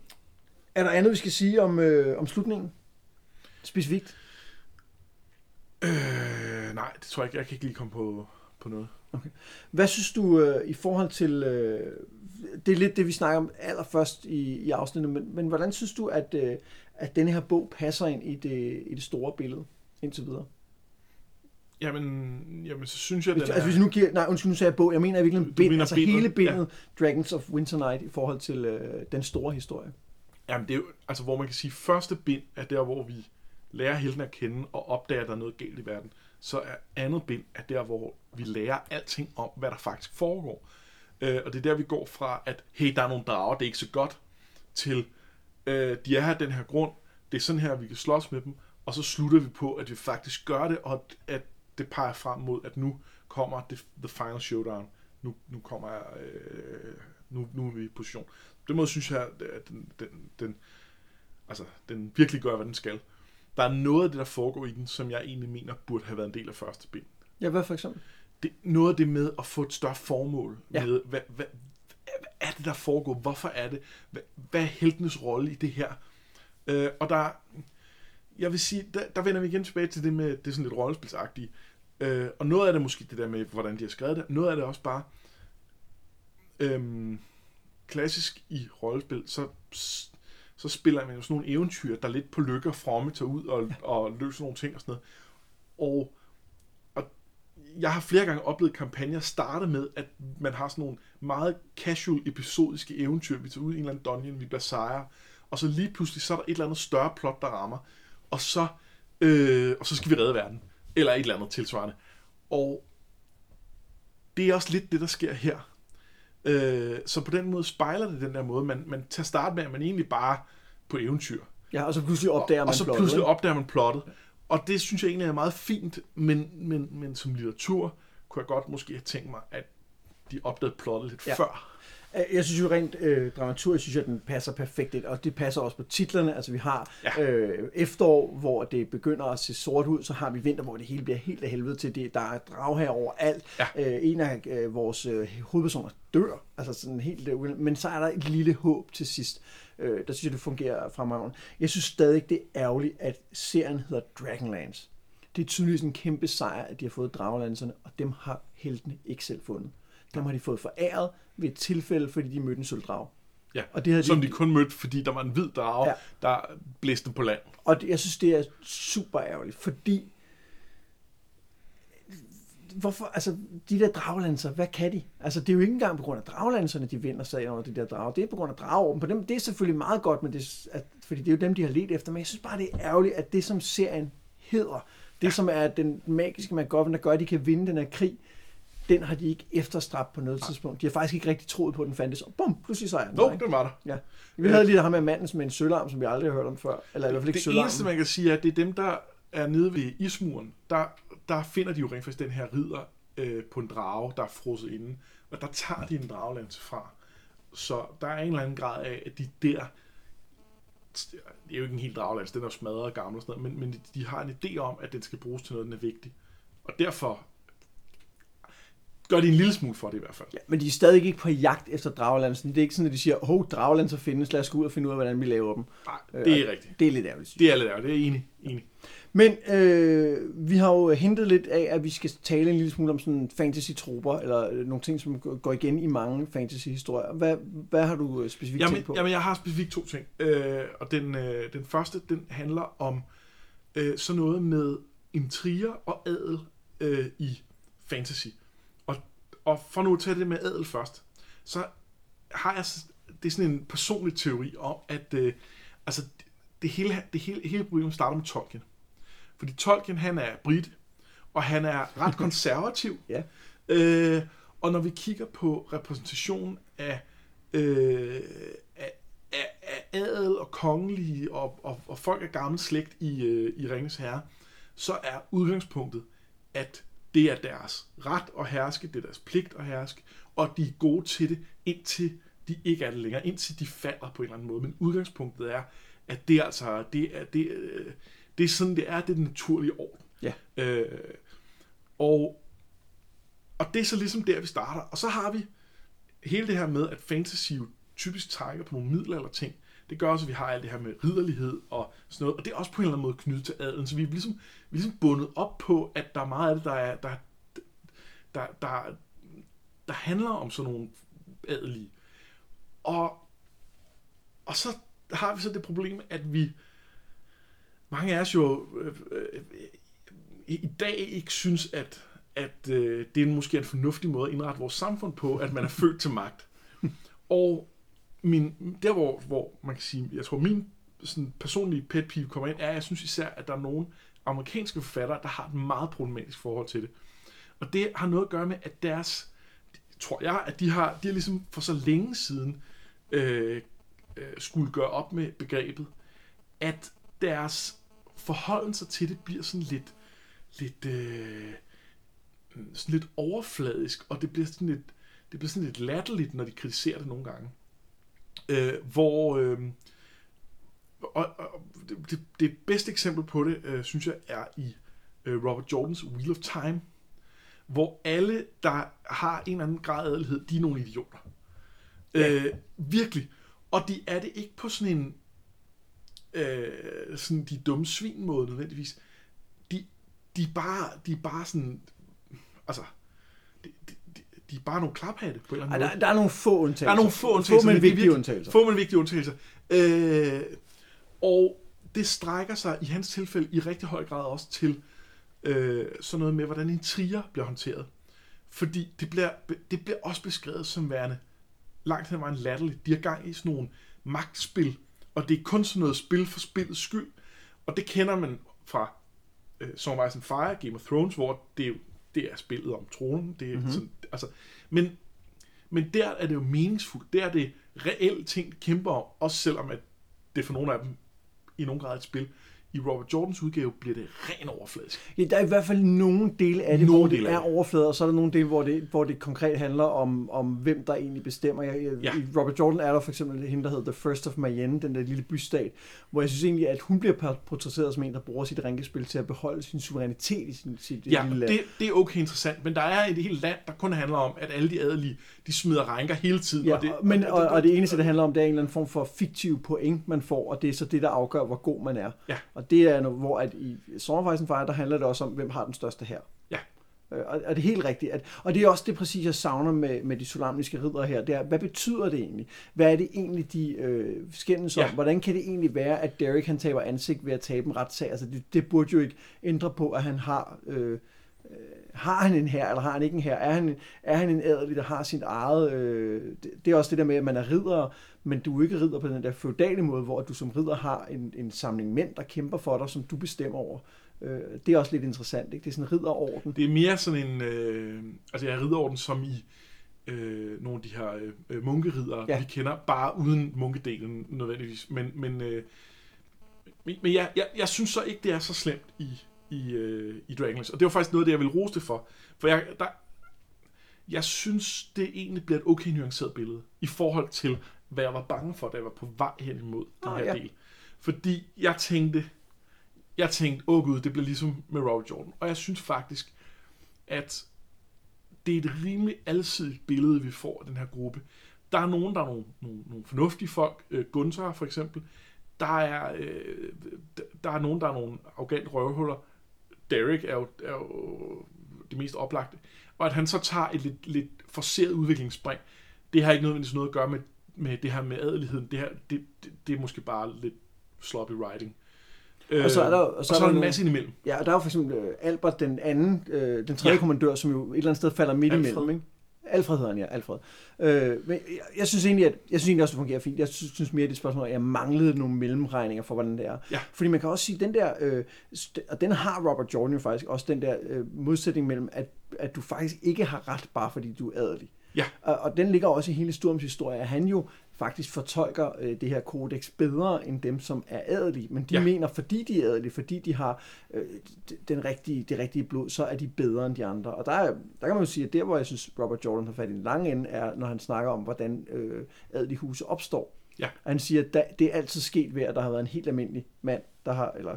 S1: er der andet, vi skal sige om, øh, om slutningen? Specifikt?
S2: Øh, nej, det tror jeg ikke. Jeg kan ikke lige komme på, på noget.
S1: Okay. Hvad synes du øh, i forhold til, øh, det er lidt det, vi snakker om allerførst i, i afsnittet, men, men hvordan synes du, at, øh, at denne her bog passer ind i det, i det store billede indtil videre?
S2: Jamen, jamen så synes jeg,
S1: at
S2: den
S1: altså, hvis nu giver, nej, undskyld, nu sagde jeg bog, jeg mener virkelig bind,
S2: mener
S1: altså
S2: bindet,
S1: hele bindet
S2: ja.
S1: Dragons of Winter Night i forhold til øh, den store historie.
S2: Jamen, det er jo, altså hvor man kan sige, første bind er der, hvor vi lærer helten at kende og opdager, at der er noget galt i verden. Så er andet bind er der, hvor vi lærer alting om, hvad der faktisk foregår. Øh, og det er der, vi går fra, at hey, der er nogle drager, det er ikke så godt, til øh, de er her den her grund, det er sådan her, vi kan slås med dem, og så slutter vi på, at vi faktisk gør det, og at det peger frem mod, at nu kommer det, the final showdown. Nu, nu kommer jeg, øh, nu, nu er vi i position. På den måde synes jeg, at den, den, den, altså, den virkelig gør, hvad den skal. Der er noget af det, der foregår i den, som jeg egentlig mener burde have været en del af første bind.
S1: Ja, hvad for eksempel?
S2: Det, noget af det med at få et større formål
S1: Ja.
S2: med, hvad, hvad, hvad er det, der foregår? Hvorfor er det? Hvad, hvad er heltenes rolle i det her? Øh, og der, jeg vil sige, der, der vender vi igen tilbage til det med, det er sådan lidt rollespilsagtige. Øh, og noget af det måske det der med, hvordan de har skrevet det. Noget af det også bare, øhm, klassisk i rollespil, så, så spiller man jo sådan nogle eventyr, der lidt på lykke og fromme tager ud og, og løser nogle ting og sådan noget. Og, og jeg har flere gange oplevet kampagner starte med, at man har sådan nogle meget casual episodiske eventyr. Vi tager ud i en eller anden dungeon, vi bliver sejre, og så lige pludselig så er der et eller andet større plot, der rammer, og så, øh, og så skal vi redde verden. Eller et eller andet tilsvarende. Og det er også lidt det, der sker her. Øh, så på den måde spejler det den der måde, man, man tager start med, at man egentlig bare på eventyr.
S1: Ja, og så pludselig opdager
S2: og,
S1: man
S2: og så
S1: plottet,
S2: pludselig opdager man plottet. Og det synes jeg egentlig er meget fint, men, men, men som litteratur kunne jeg godt måske have tænkt mig, at de opdagede plottet lidt
S1: Ja.
S2: før.
S1: Jeg synes jo rent øh, dramaturgisk, synes jeg, den passer perfekt ind, og det passer også på titlerne. Altså vi har
S2: ja.
S1: øh, efterår, hvor det begynder at se sort ud, så har vi vinter, hvor det hele bliver helt af helvede til. Det, der er drag her overalt.
S2: Ja.
S1: Øh, en af øh, vores øh, hovedpersoner dør, altså sådan helt, øh, men så er der et lille håb til sidst. Øh, der synes jeg, det fungerer fremragende. Jeg synes stadig, det er ærgerligt, at serien hedder Dragonlance. Det er tydeligvis en kæmpe sejr, at de har fået Dragelanserne, og dem har heltene ikke selv fundet. Dem har de fået foræret ved et tilfælde, fordi de mødte en sølvdrag.
S2: Ja.
S1: Og det havde
S2: Som de kun mødte, fordi der var en hvid drage,
S1: Ja.
S2: ja. der blæste på land.
S1: Og det, jeg synes, det er super ærgerligt, fordi hvorfor, altså, de der draglanser, hvad kan de? Altså, det er jo ikke engang på grund af draglanserne, de vinder sagen over de der drager. Det er på grund af drageorden. På dem, det er selvfølgelig meget godt, men det, at, fordi det er jo dem, de har let efter. Men jeg synes bare, det er ærgerligt, at det, som serien hedder, det, ja. som er den magiske MacGuffin, der gør, at de kan vinde den her krig, den har de ikke efterstræbt på noget tidspunkt. De har faktisk ikke rigtig troet på, at den fandtes. Og bum, pludselig så er den
S2: Nå, no, det var der.
S1: Ja. Vi havde lige ham med manden med en sølvarm, som vi aldrig har hørt om før. Eller i hvert fald ikke
S2: Det
S1: sølvarmen.
S2: eneste, man kan sige, er, at det er dem, der er nede ved ismuren. Der, der finder de jo rent faktisk den her ridder øh, på en drage, der er frosset inde. Og der tager de en dragelanse fra. Så der er en eller anden grad af, at de der... Det er jo ikke en helt dragelans, den er jo smadret og gammel og sådan noget, men, men de, de har en idé om, at den skal bruges til noget, den er vigtig. Og derfor gør de en lille smule for det i hvert fald.
S1: Ja, men de er stadig ikke på jagt efter Dragelandsen. Det er ikke sådan, at de siger, hov, Dragelandser findes, lad os gå ud og finde ud af, hvordan vi laver dem.
S2: Nej, det er rigtigt.
S1: Det er lidt ærgerligt.
S2: Det er lidt ærgerligt, det er enig. enig.
S1: Men øh, vi har jo hentet lidt af, at vi skal tale en lille smule om sådan fantasy-troper, eller øh, nogle ting, som går igen i mange fantasy-historier. Hvad, hvad har du øh, specifikt
S2: Jamen,
S1: tænkt på?
S2: jamen, jeg har specifikt to ting. Øh, og den, øh, den første, den handler om øh, sådan noget med intriger og adel øh, i fantasy. Og, og for nu at tage det med adel først, så har jeg, det er sådan en personlig teori om, at øh, altså, det hele, det hele, hele problemet starter med Tolkien. Fordi Tolkien, han er brit, og han er ret <laughs> konservativ.
S1: Ja.
S2: Øh, og når vi kigger på repræsentation af, øh, af, af, af adel og kongelige og, og, og folk af gammel slægt i, øh, i Ringens Herre, så er udgangspunktet, at det er deres ret at herske, det er deres pligt at herske, og de er gode til det, indtil de ikke er det længere, indtil de falder på en eller anden måde. Men udgangspunktet er, at det er altså, det er, det, øh, det er sådan, det er, det naturlige orden.
S1: Ja.
S2: Øh, og, og det er så ligesom der, vi starter. Og så har vi hele det her med, at fantasy jo typisk trækker på nogle middelalder ting. Det gør også, at vi har alt det her med ridderlighed og sådan noget. Og det er også på en eller anden måde knyttet til adelen. Så vi er ligesom, vi er ligesom bundet op på, at der er meget af det, der, er, der, der, der, der handler om sådan nogle adelige. Og, og så har vi så det problem, at vi, mange af os jo øh, øh, i dag ikke synes, at, at øh, det er måske en fornuftig måde at indrette vores samfund på, at man er <laughs> født til magt. Og min, der hvor, hvor man kan sige, jeg tror min sådan personlige pet peeve kommer ind, er, at jeg synes især, at der er nogle amerikanske forfattere, der har et meget problematisk forhold til det. Og det har noget at gøre med, at deres, tror jeg, at de har, de har ligesom for så længe siden øh, øh, skulle gøre op med begrebet, at deres forholden sig til det bliver sådan lidt, lidt, øh, sådan lidt overfladisk, og det bliver sådan lidt, det bliver sådan lidt latterligt, når de kritiserer det nogle gange. Øh, hvor, øh, og, og det, det, det bedste eksempel på det, øh, synes jeg, er i øh, Robert Jordans Wheel of Time, hvor alle, der har en eller anden grad af adelighed, de er nogle idioter.
S1: Ja.
S2: Øh, virkelig. Og de er det ikke på sådan en øh, sådan de dumme svin måde nødvendigvis. De, de, er bare, de er bare sådan, altså, de, de, de, er bare nogle klaphatte på en eller
S1: Ej,
S2: anden
S1: der,
S2: måde.
S1: der er nogle få undtagelser.
S2: Der er nogle få undtagelser.
S1: Få, men vigtige undtagelser.
S2: Få, men vigtige undtagelser. Øh, og det strækker sig i hans tilfælde i rigtig høj grad også til øh, sådan noget med, hvordan intriger bliver håndteret. Fordi det bliver, det bliver også beskrevet som værende langt hen ad vejen latterligt. De har gang i sådan nogle magtspil, og det er kun sådan noget spil for spillets skyld. Og det kender man fra øh, Song of Ice and Fire, Game of Thrones, hvor det, er jo- det er spillet om tronen. Det er mm-hmm. sådan, altså, men, men der er det jo meningsfuldt. Der er det reelle ting, de kæmper om, også selvom at det for nogle af dem i nogen grad er et spil. I Robert Jordans udgave bliver det ren overfladisk.
S1: Ja, der er i hvert fald nogle dele af det,
S2: Nogle
S1: hvor det er
S2: det.
S1: overfladet, og så er der nogle dele, hvor det, hvor det konkret handler om, om hvem der egentlig bestemmer. Jeg,
S2: Ja.
S1: I Robert Jordan er der for eksempel hende, der hedder The First of Mayenne, den der lille bystat, hvor jeg synes egentlig, at hun bliver portrætteret som en, der bruger sit rænkespil til at beholde sin suverænitet i sin, sit
S2: Ja,
S1: lille land.
S2: det, det er okay interessant, men der er et helt land, der kun handler om, at alle de adelige, de smider rænker hele tiden.
S1: Ja,
S2: og det,
S1: men, og, og det eneste, det handler om, det er en eller anden form for fiktiv point, man får, og det er så det, der afgør, hvor god man er.
S2: Ja.
S1: Og det er, noget, hvor at i Song of Ice and Fire, der handler det også om, hvem har den største her.
S2: Ja.
S1: Øh, Og, og det er helt rigtigt. At, og det er også det præcis, jeg savner med, med de solamniske ridder her. Det er, hvad betyder det egentlig? Hvad er det egentlig, de øh, skændes om?
S2: Ja.
S1: Hvordan kan det egentlig være, at Derek han taber ansigt ved at tabe en retssag? Altså det, det burde jo ikke ændre på, at han har... Øh, øh, har han en her, eller har han ikke en her? Er han, er han en adelig, der har sit eget... Øh, det, det er også det der med, at man er ridder, men du er ikke ridder på den der feudale måde, hvor du som ridder har en, en samling mænd, der kæmper for dig, som du bestemmer over. Øh, det er også lidt interessant, ikke? Det er sådan en ridderorden.
S2: Det er mere sådan en, øh, altså jeg er ridderorden som i øh, nogle af de her øh, munkeridere,
S1: Ja.
S2: vi kender, bare uden munkedelen nødvendigvis. Men, men, øh, men, men jeg, jeg, jeg synes så ikke, det er så slemt i, i, øh, i Dragonlance. Og det var faktisk noget, det jeg ville rose det for. For jeg, der, jeg synes, det egentlig bliver et okay nuanceret billede i forhold til, hvad jeg var bange for, da jeg var på vej hen imod den
S1: Ah,
S2: her
S1: ja.
S2: del. Fordi jeg tænkte, jeg tænkte, åh gud, det bliver ligesom med Robert Jordan. Og jeg synes faktisk, at det er et rimelig alsidigt billede, vi får af den her gruppe. Der er nogen, der er nogle, nogle, nogle fornuftige folk. Øh, Gunther for eksempel. Der er, øh, der er nogen, der er nogle arrogant røvhuller. Derek er jo, er jo det mest oplagte. Og at han så tager et lidt, lidt forceret udviklingsspring, det har ikke nødvendigvis noget at gøre med, med det her med adeligheden. Det, her, det, det, det er måske bare lidt sloppy writing.
S1: Og så er der-
S2: og så, er der en
S1: nogle-
S2: masse indimellem.
S1: Ja, og der er jo for eksempel øh, Albert den anden, øh, den tredje ja. Kommandør, som jo et eller andet sted falder midt
S2: Alfred.
S1: imellem, ikke? Alfred hedder han, ja, Alfred. Øh, men jeg, jeg, synes egentlig, at, jeg synes egentlig også, det fungerer fint. Jeg synes, synes mere, det er et spørgsmål, at jeg manglede nogle mellemregninger for, hvordan det er.
S2: Ja.
S1: Fordi man kan også sige, den der, øh, og den har Robert Jordan jo faktisk, også den der øh, modsætning mellem, at, at du faktisk ikke har ret, bare fordi du er adelig.
S2: Ja.
S1: Og, og den ligger også i hele Sturms historie, at han jo faktisk fortolker øh, det her kodex bedre end dem, som er adelige. Men de
S2: Ja.
S1: mener, fordi de er adelige, fordi de har øh, den rigtige, det rigtige blod, så er de bedre end de andre. Og der, er, der kan man jo sige, at der, hvor jeg synes, Robert Jordan har fat i den lange ende, er, når han snakker om, hvordan øh, adelige huse opstår.
S2: Ja.
S1: Og han siger, at da, det er altid sket ved, at der har været en helt almindelig mand, der har, eller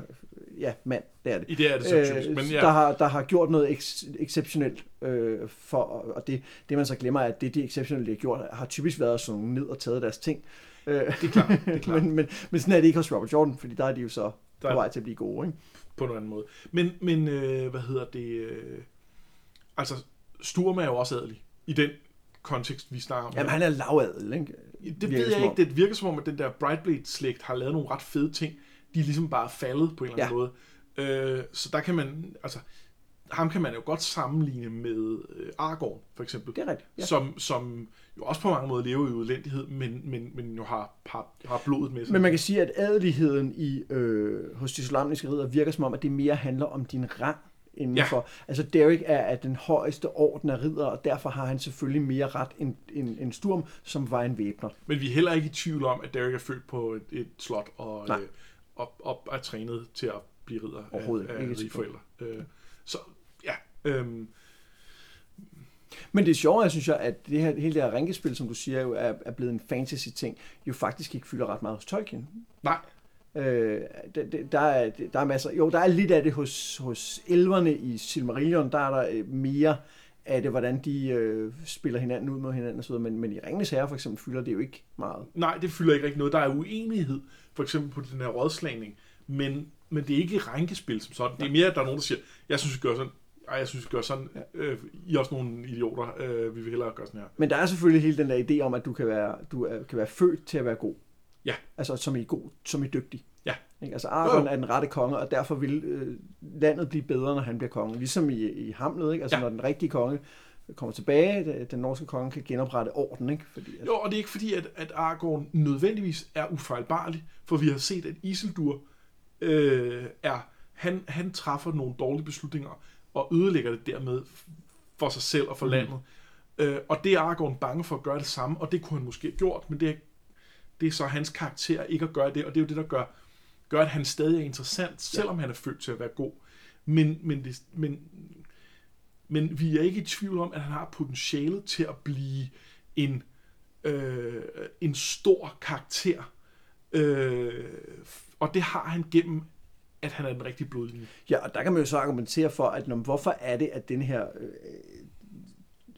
S1: ja, mand, det er det.
S2: I det er det så typisk, men ja.
S1: der, har, der har gjort noget eks, exceptionelt øh, for, og det, det man så glemmer, er, at det de exceptionelle, de har gjort, har typisk været sådan ned og taget deres ting. Øh,
S2: Det er klart, det er <laughs> klart.
S1: men, men, men sådan er det ikke hos Robert Jordan, fordi der er de jo så
S2: Der
S1: på
S2: er-
S1: vej til at blive gode. Ikke?
S2: på en anden måde. Men, men øh, hvad hedder det? Øh, altså, Sturm er jo også adelig i den kontekst, vi snakker om.
S1: Jamen, han er lavadel, ikke?
S2: det
S1: virker
S2: ved jeg ikke. Det virker som om, at den der Brightblade-slægt har lavet nogle ret fede ting. De er ligesom bare faldet på en eller anden måde. Øh, så der kan man, altså, ham kan man jo godt sammenligne med øh, Aragorn, for eksempel.
S1: Det er rigtigt. Ja.
S2: Ja. Som, som jo også på mange måder lever i udlændighed, men, men, men jo har, har, har blodet med sig.
S1: Men man kan sige, at adeligheden i, øh, hos de islamiske ridder virker som om, at det mere handler om din rang indenfor. Ja. Altså Derek er af den højeste orden af ridder, og derfor har han selvfølgelig mere ret end, end, end Sturm, som var en væbner.
S2: Men vi er heller ikke i tvivl om, at Derek er født på et, et slot og, øh, og, og er trænet til at blive ridder
S1: Overhovedet
S2: af, af rige forældre. Øh, så ja, øhm,
S1: Men det sjove er, synes jeg, at det her, hele det her rænkespil, som du siger, jo er, er blevet en fantasy-ting, jo faktisk ikke fylder ret meget hos Tolkien.
S2: nej,
S1: Øh, der, der, der, er, der er masser, jo, der er lidt af det hos, hos elverne i Silmarillion, der er der øh, mere af det, hvordan de øh, spiller hinanden ud mod hinanden osv., men, men i Ringenes Herre for eksempel fylder det jo ikke meget.
S2: nej, det fylder ikke rigtig noget. Der er uenighed, for eksempel på den her rådslagning, men, men det er ikke rænkespil som sådan. Det er mere, at der er nogen, der siger, jeg synes, vi gør sådan, ej, jeg synes, vi gør sådan, øh, I er også nogle idioter, øh, vi vil hellere gøre sådan her.
S1: Men der er selvfølgelig hele den der idé om, at du kan være, du er, kan være født til at være god.
S2: Ja.
S1: Altså som i god, som i dygtig.
S2: Ja.
S1: Ikke? Altså
S2: Jo, jo.
S1: er den rette konge, og derfor vil øh, landet blive bedre, når han bliver konge. Ligesom i, i Hamlet, ikke? Altså
S2: Ja.
S1: når den rigtige konge kommer tilbage, det- den norske konge kan genoprette orden, ikke? Fordi, at,
S2: Jo, og det er ikke fordi, at, at Aragorn nødvendigvis er ufejlbarlig, for vi har set, at Isildur øh, er, han, han træffer nogle dårlige beslutninger, og ødelægger det dermed for sig selv og for mm. landet. Øh, og det er Aragorn bange for at gøre det samme, og det kunne han måske have gjort, men det er, det er så hans karakter ikke at gøre det, og det er jo det, der gør, gør at han stadig er interessant, selvom han er født til at være god. Men, men, det, men, men vi er ikke i tvivl om, at han har potentialet til at blive en, øh, en stor karakter. Øh, og det har han gennem, at han er den rigtige blodlinje.
S1: Ja, og der kan man jo så argumentere for, at når, hvorfor er det, at den her øh,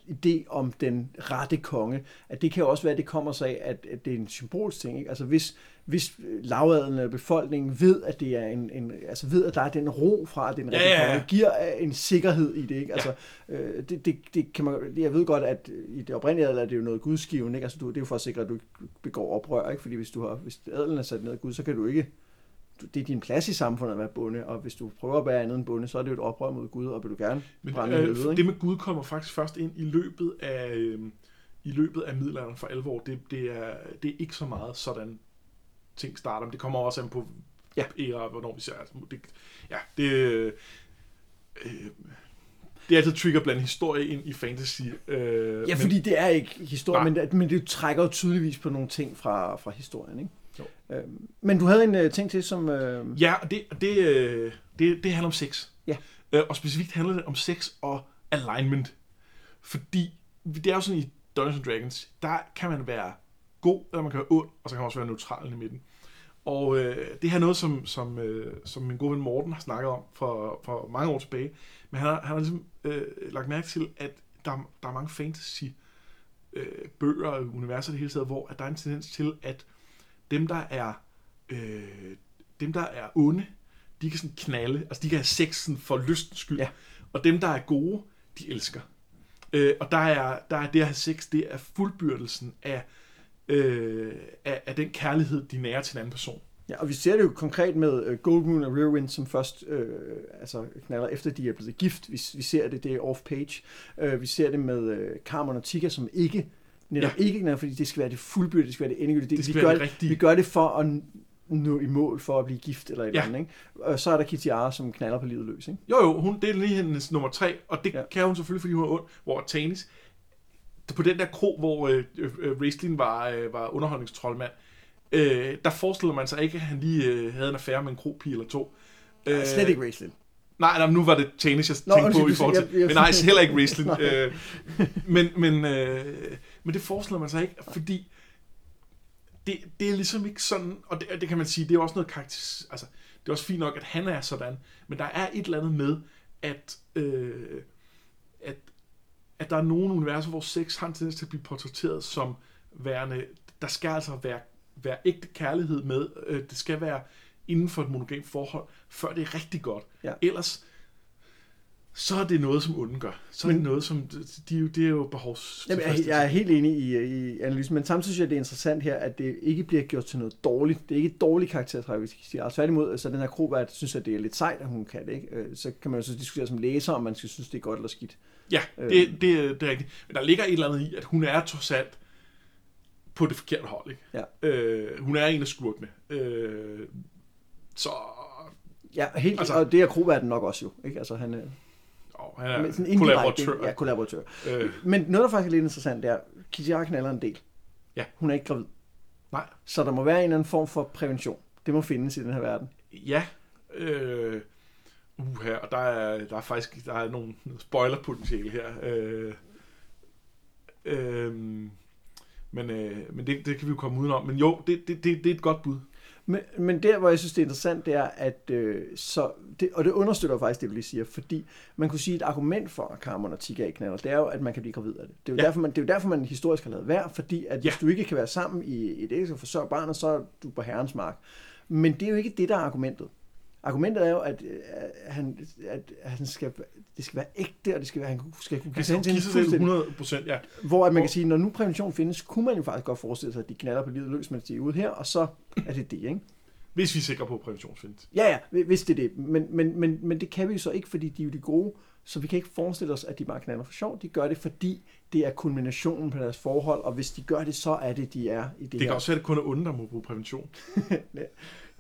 S1: idé om den rette konge, at det kan jo også være, at det kommer sig af, at, at det er en symbolsk ting. Ikke? Altså hvis, hvis lavadelen af befolkningen ved, at det er en, en, altså ved, at der er den ro fra, at det er en
S2: Ja, ja, ja.
S1: giver en sikkerhed i det. Ikke? Altså, øh, det, det, det kan man, jeg ved godt, at i det oprindelige adel er det jo noget gudsgiven, ikke? Altså, du, det er jo for at sikre, at du ikke begår oprør, ikke? Fordi hvis, du har, hvis adelen er sat ned af Gud, så kan du ikke det er din plads i samfundet at være bonde, og hvis du prøver at være andet end bonde, så er det jo et oprør mod Gud, og vil du gerne
S2: Men
S1: brænde
S2: øh,
S1: helvede,
S2: det med Gud kommer faktisk først ind i løbet af, øh, i løbet af middelalderen for alvor. Det, det, er, det er ikke så meget sådan ting starter, men det kommer også an på
S1: Ja.
S2: æra, hvornår vi ser. Altså, det, ja, det, øh, det er altid trigger blandt historie ind i fantasy. Øh,
S1: Ja, fordi det er ikke historie,
S2: Nej.
S1: men, det- men det trækker jo tydeligvis på nogle ting fra, fra historien, ikke?
S2: Jo.
S1: Øhm, men du havde en uh, ting til, som... Uh,
S2: Ja, og det, det, øh, det, det handler om sex.
S1: Ja.
S2: Øh, og specifikt handler det om sex og alignment. Fordi det er jo sådan i Dungeons and Dragons, der kan man være god, eller man kan være ond, og så kan man også være neutral i midten. Og øh, det her er noget, som, som, øh, som min gode ven Morten har snakket om for, for mange år tilbage. Men han har, han har ligesom øh, lagt mærke til, at der, der er mange fantasy øh, bøger og universer i det hele taget, hvor at der er en tendens til, at dem, der er øh, dem, der er onde, de kan sådan knalde, altså de kan have sexen for lystens skyld.
S1: Ja.
S2: Og dem, der er gode, de elsker. Øh, og der er, der er det at have sex, det er fuldbyrdelsen af, øh, af, af den kærlighed, de nærer til en anden person.
S1: Ja, og vi ser det jo konkret med uh, Gold Moon og Rear Wind, som først uh, altså knaller efter de er blevet gift. Vi, vi ser det, det er off-page. Uh, vi ser det med uh, Carmen og Tika, som ikke netop ja. ikke, fordi det skal være det fuldbyrdede, det skal være det endegyldige.
S2: Det skal
S1: vi,
S2: være
S1: gør
S2: det rigtige.
S1: vi gør det for at nå i mål for at blive gift eller et
S2: Ja.
S1: eller andet. Ikke? Og så er der Kitiara, som knaller på livet løs. Ikke?
S2: Jo, jo, hun, det er lige hendes nummer tre, og det
S1: ja.
S2: kan hun selvfølgelig, fordi hun er ond, hvor Tanis, på den der kro, hvor øh, øh, Raistlin var, øh, var underholdningstrollmand, øh, der forestiller man sig ikke, at han lige øh, havde en affære med en kropige eller to.
S1: Øh, slet ikke Raceland.
S2: Nej, nej, nu var det Tanis, jeg
S1: Nå,
S2: tænkte på
S1: undskyld,
S2: i forhold til.
S1: jeg- jeg-
S2: Men nej, heller ikke. <laughs>
S1: Nej.
S2: øh, men, men, øh, men det forestiller man sig ikke, fordi det, det er ligesom ikke sådan, og det, det kan man sige, det er også noget karakter, altså, det er også fint nok, at han er sådan, men der er et eller andet med, at, øh, at, at der er nogle universer, hvor sex har en tendens til at blive portrætteret som værende, der skal altså være, være ægte kærlighed med, øh, det skal være inden for et monogamt forhold, før det er rigtig godt.
S1: Ja.
S2: Ellers, så er det noget, som onden gør. Så er det noget, som, de, er jo- det er jo behovs...
S1: Jamen, jeg, jeg er helt enig i, i analysen, men samtidig synes jeg, det er interessant her, at det ikke bliver gjort til noget dårligt. Det er ikke et dårligt karaktertræk, hvis jeg sige. Altså, tværtimod, så den her Krobert synes, at det er lidt sejt, at hun kan det. Ikke? Øh, Så kan man jo så diskutere som læser, om man skal synes, det er godt eller skidt.
S2: Ja, det, det, er- det er rigtigt. Men der ligger et eller andet i, at hun er trods alt på det forkerte hold. Ikke?
S1: Ja.
S2: Øh, hun er en af skurkene. Øh, så
S1: Ja, helt,
S2: Altså-
S1: og det er Krobert nok også jo. Ikke? Altså, han
S2: åh, han
S1: sådan
S2: er
S1: indirekte-
S2: kollaboratør.
S1: Ja, kollaboratør.
S2: Øh,
S1: Men noget, der faktisk er lidt interessant, det er, Kitiara knaller en del.
S2: Ja.
S1: Hun er ikke gravid.
S2: nej,
S1: Så der må være en eller anden form for prævention. Det må findes i den her verden.
S2: ja. Øh, uh, her, og der er, der er faktisk der er nogle spoiler-potentiale her. Øh, øh, men øh, men det, det kan vi jo komme udenom. Men jo, det, det, det, det er et godt bud.
S1: Men, men der, hvor jeg synes, det er interessant, det er, at øh, så, det, og det understøtter faktisk det, du lige siger, fordi man kunne sige, et argument for, at Carmen og Tika ikke knaller, det er jo, at man kan blive gravid af det. Det er jo,
S2: ja.
S1: derfor, man, det er jo derfor, man historisk har lavet værd, fordi at
S2: Ja.
S1: hvis du ikke kan være sammen i et ægteskab og forsørge barnet, så er du på herrens mark. Men det er jo ikke det, der er argumentet. Argumentet er jo, at, øh, at, han, at han skal, det skal være ægte, og det skal være, han skal kunne give sig til
S2: give
S1: hende
S2: sig selv
S1: fuldstændig.
S2: 100 procent, ja.
S1: Hvor at man kan sige, når nu prævention findes, kunne man jo faktisk godt forestille sig, at de knaller på livet løs, mens de er ude her, og så er det det, ikke?
S2: Hvis vi er sikre på, at prævention findes.
S1: Ja, ja, hvis det er det. Men, men, men, men det kan vi jo så ikke, fordi de er jo de gode, så vi kan ikke forestille os, at de bare knaller for sjov. De gør det, fordi det er kulminationen på deres forhold, og hvis de gør det, så er det, de er i det,
S2: Det
S1: her.
S2: kan også være, at det kun er onde, der må bruge prævention. <laughs>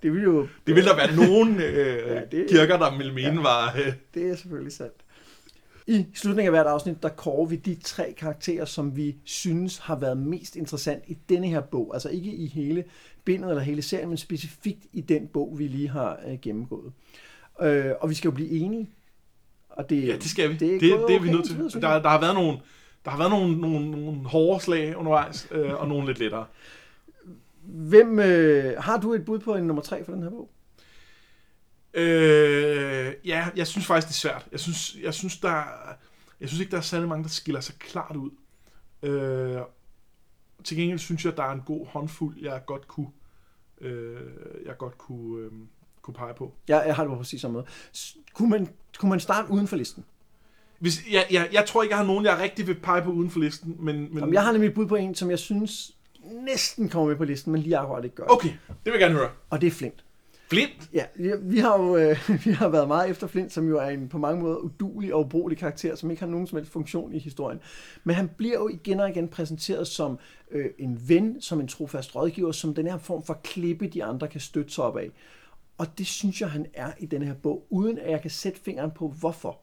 S1: Det vil jo...
S2: Det vil der være nogen <laughs> øh,
S1: Ja, det-
S2: kirker, der vil mene ja. var... Øh,
S1: Det er selvfølgelig sandt. I slutningen af hvert afsnit, der kårer vi de tre karakterer, som vi synes har været mest interessant i denne her bog. Altså ikke i hele bindet eller hele serien, men specifikt i den bog, vi lige har øh, gennemgået. Øh, og vi skal jo blive enige. Og det,
S2: ja, det skal vi.
S1: Det er,
S2: Det, det, er vi nødt til. Der, der har været nogle, der har været nogle, nogle, nogle hårde slag undervejs, øh, og nogle lidt lettere.
S1: Hvem, øh, har du et bud på en nummer tre for den her bog?
S2: Øh, ja, jeg synes faktisk, det er svært. Jeg synes, jeg synes, der, jeg synes ikke, der er særlig mange, der skiller sig klart ud. Øh, til gengæld synes jeg, der er en god håndfuld, jeg godt kunne, øh, jeg godt kunne, øh, kunne pege på.
S1: Jeg, jeg har det på præcis samme måde. Kunne man, kunne man starte uden for listen?
S2: Hvis, jeg, jeg, jeg tror ikke, jeg har nogen, jeg rigtig vil pege på uden for listen, men... men
S1: Jamen, jeg har nemlig et bud på en, som jeg synes næsten kommer med på listen, men lige akkurat ikke gør. det.
S2: Okay, det vil jeg gerne høre.
S1: Og det er Flint.
S2: Flint?
S1: Ja, vi, vi har jo øh, <laughs> vi har været meget efter Flint, som jo er en på mange måder udulig og ubrugelig karakter, som ikke har nogen som helst funktion i historien. Men han bliver jo igen og igen præsenteret som øh, en ven, som en trofast rådgiver, som den her form for klippe, de andre kan støtte sig op af. Og det synes jeg, han er i denne her bog, uden at jeg kan sætte fingeren på, hvorfor.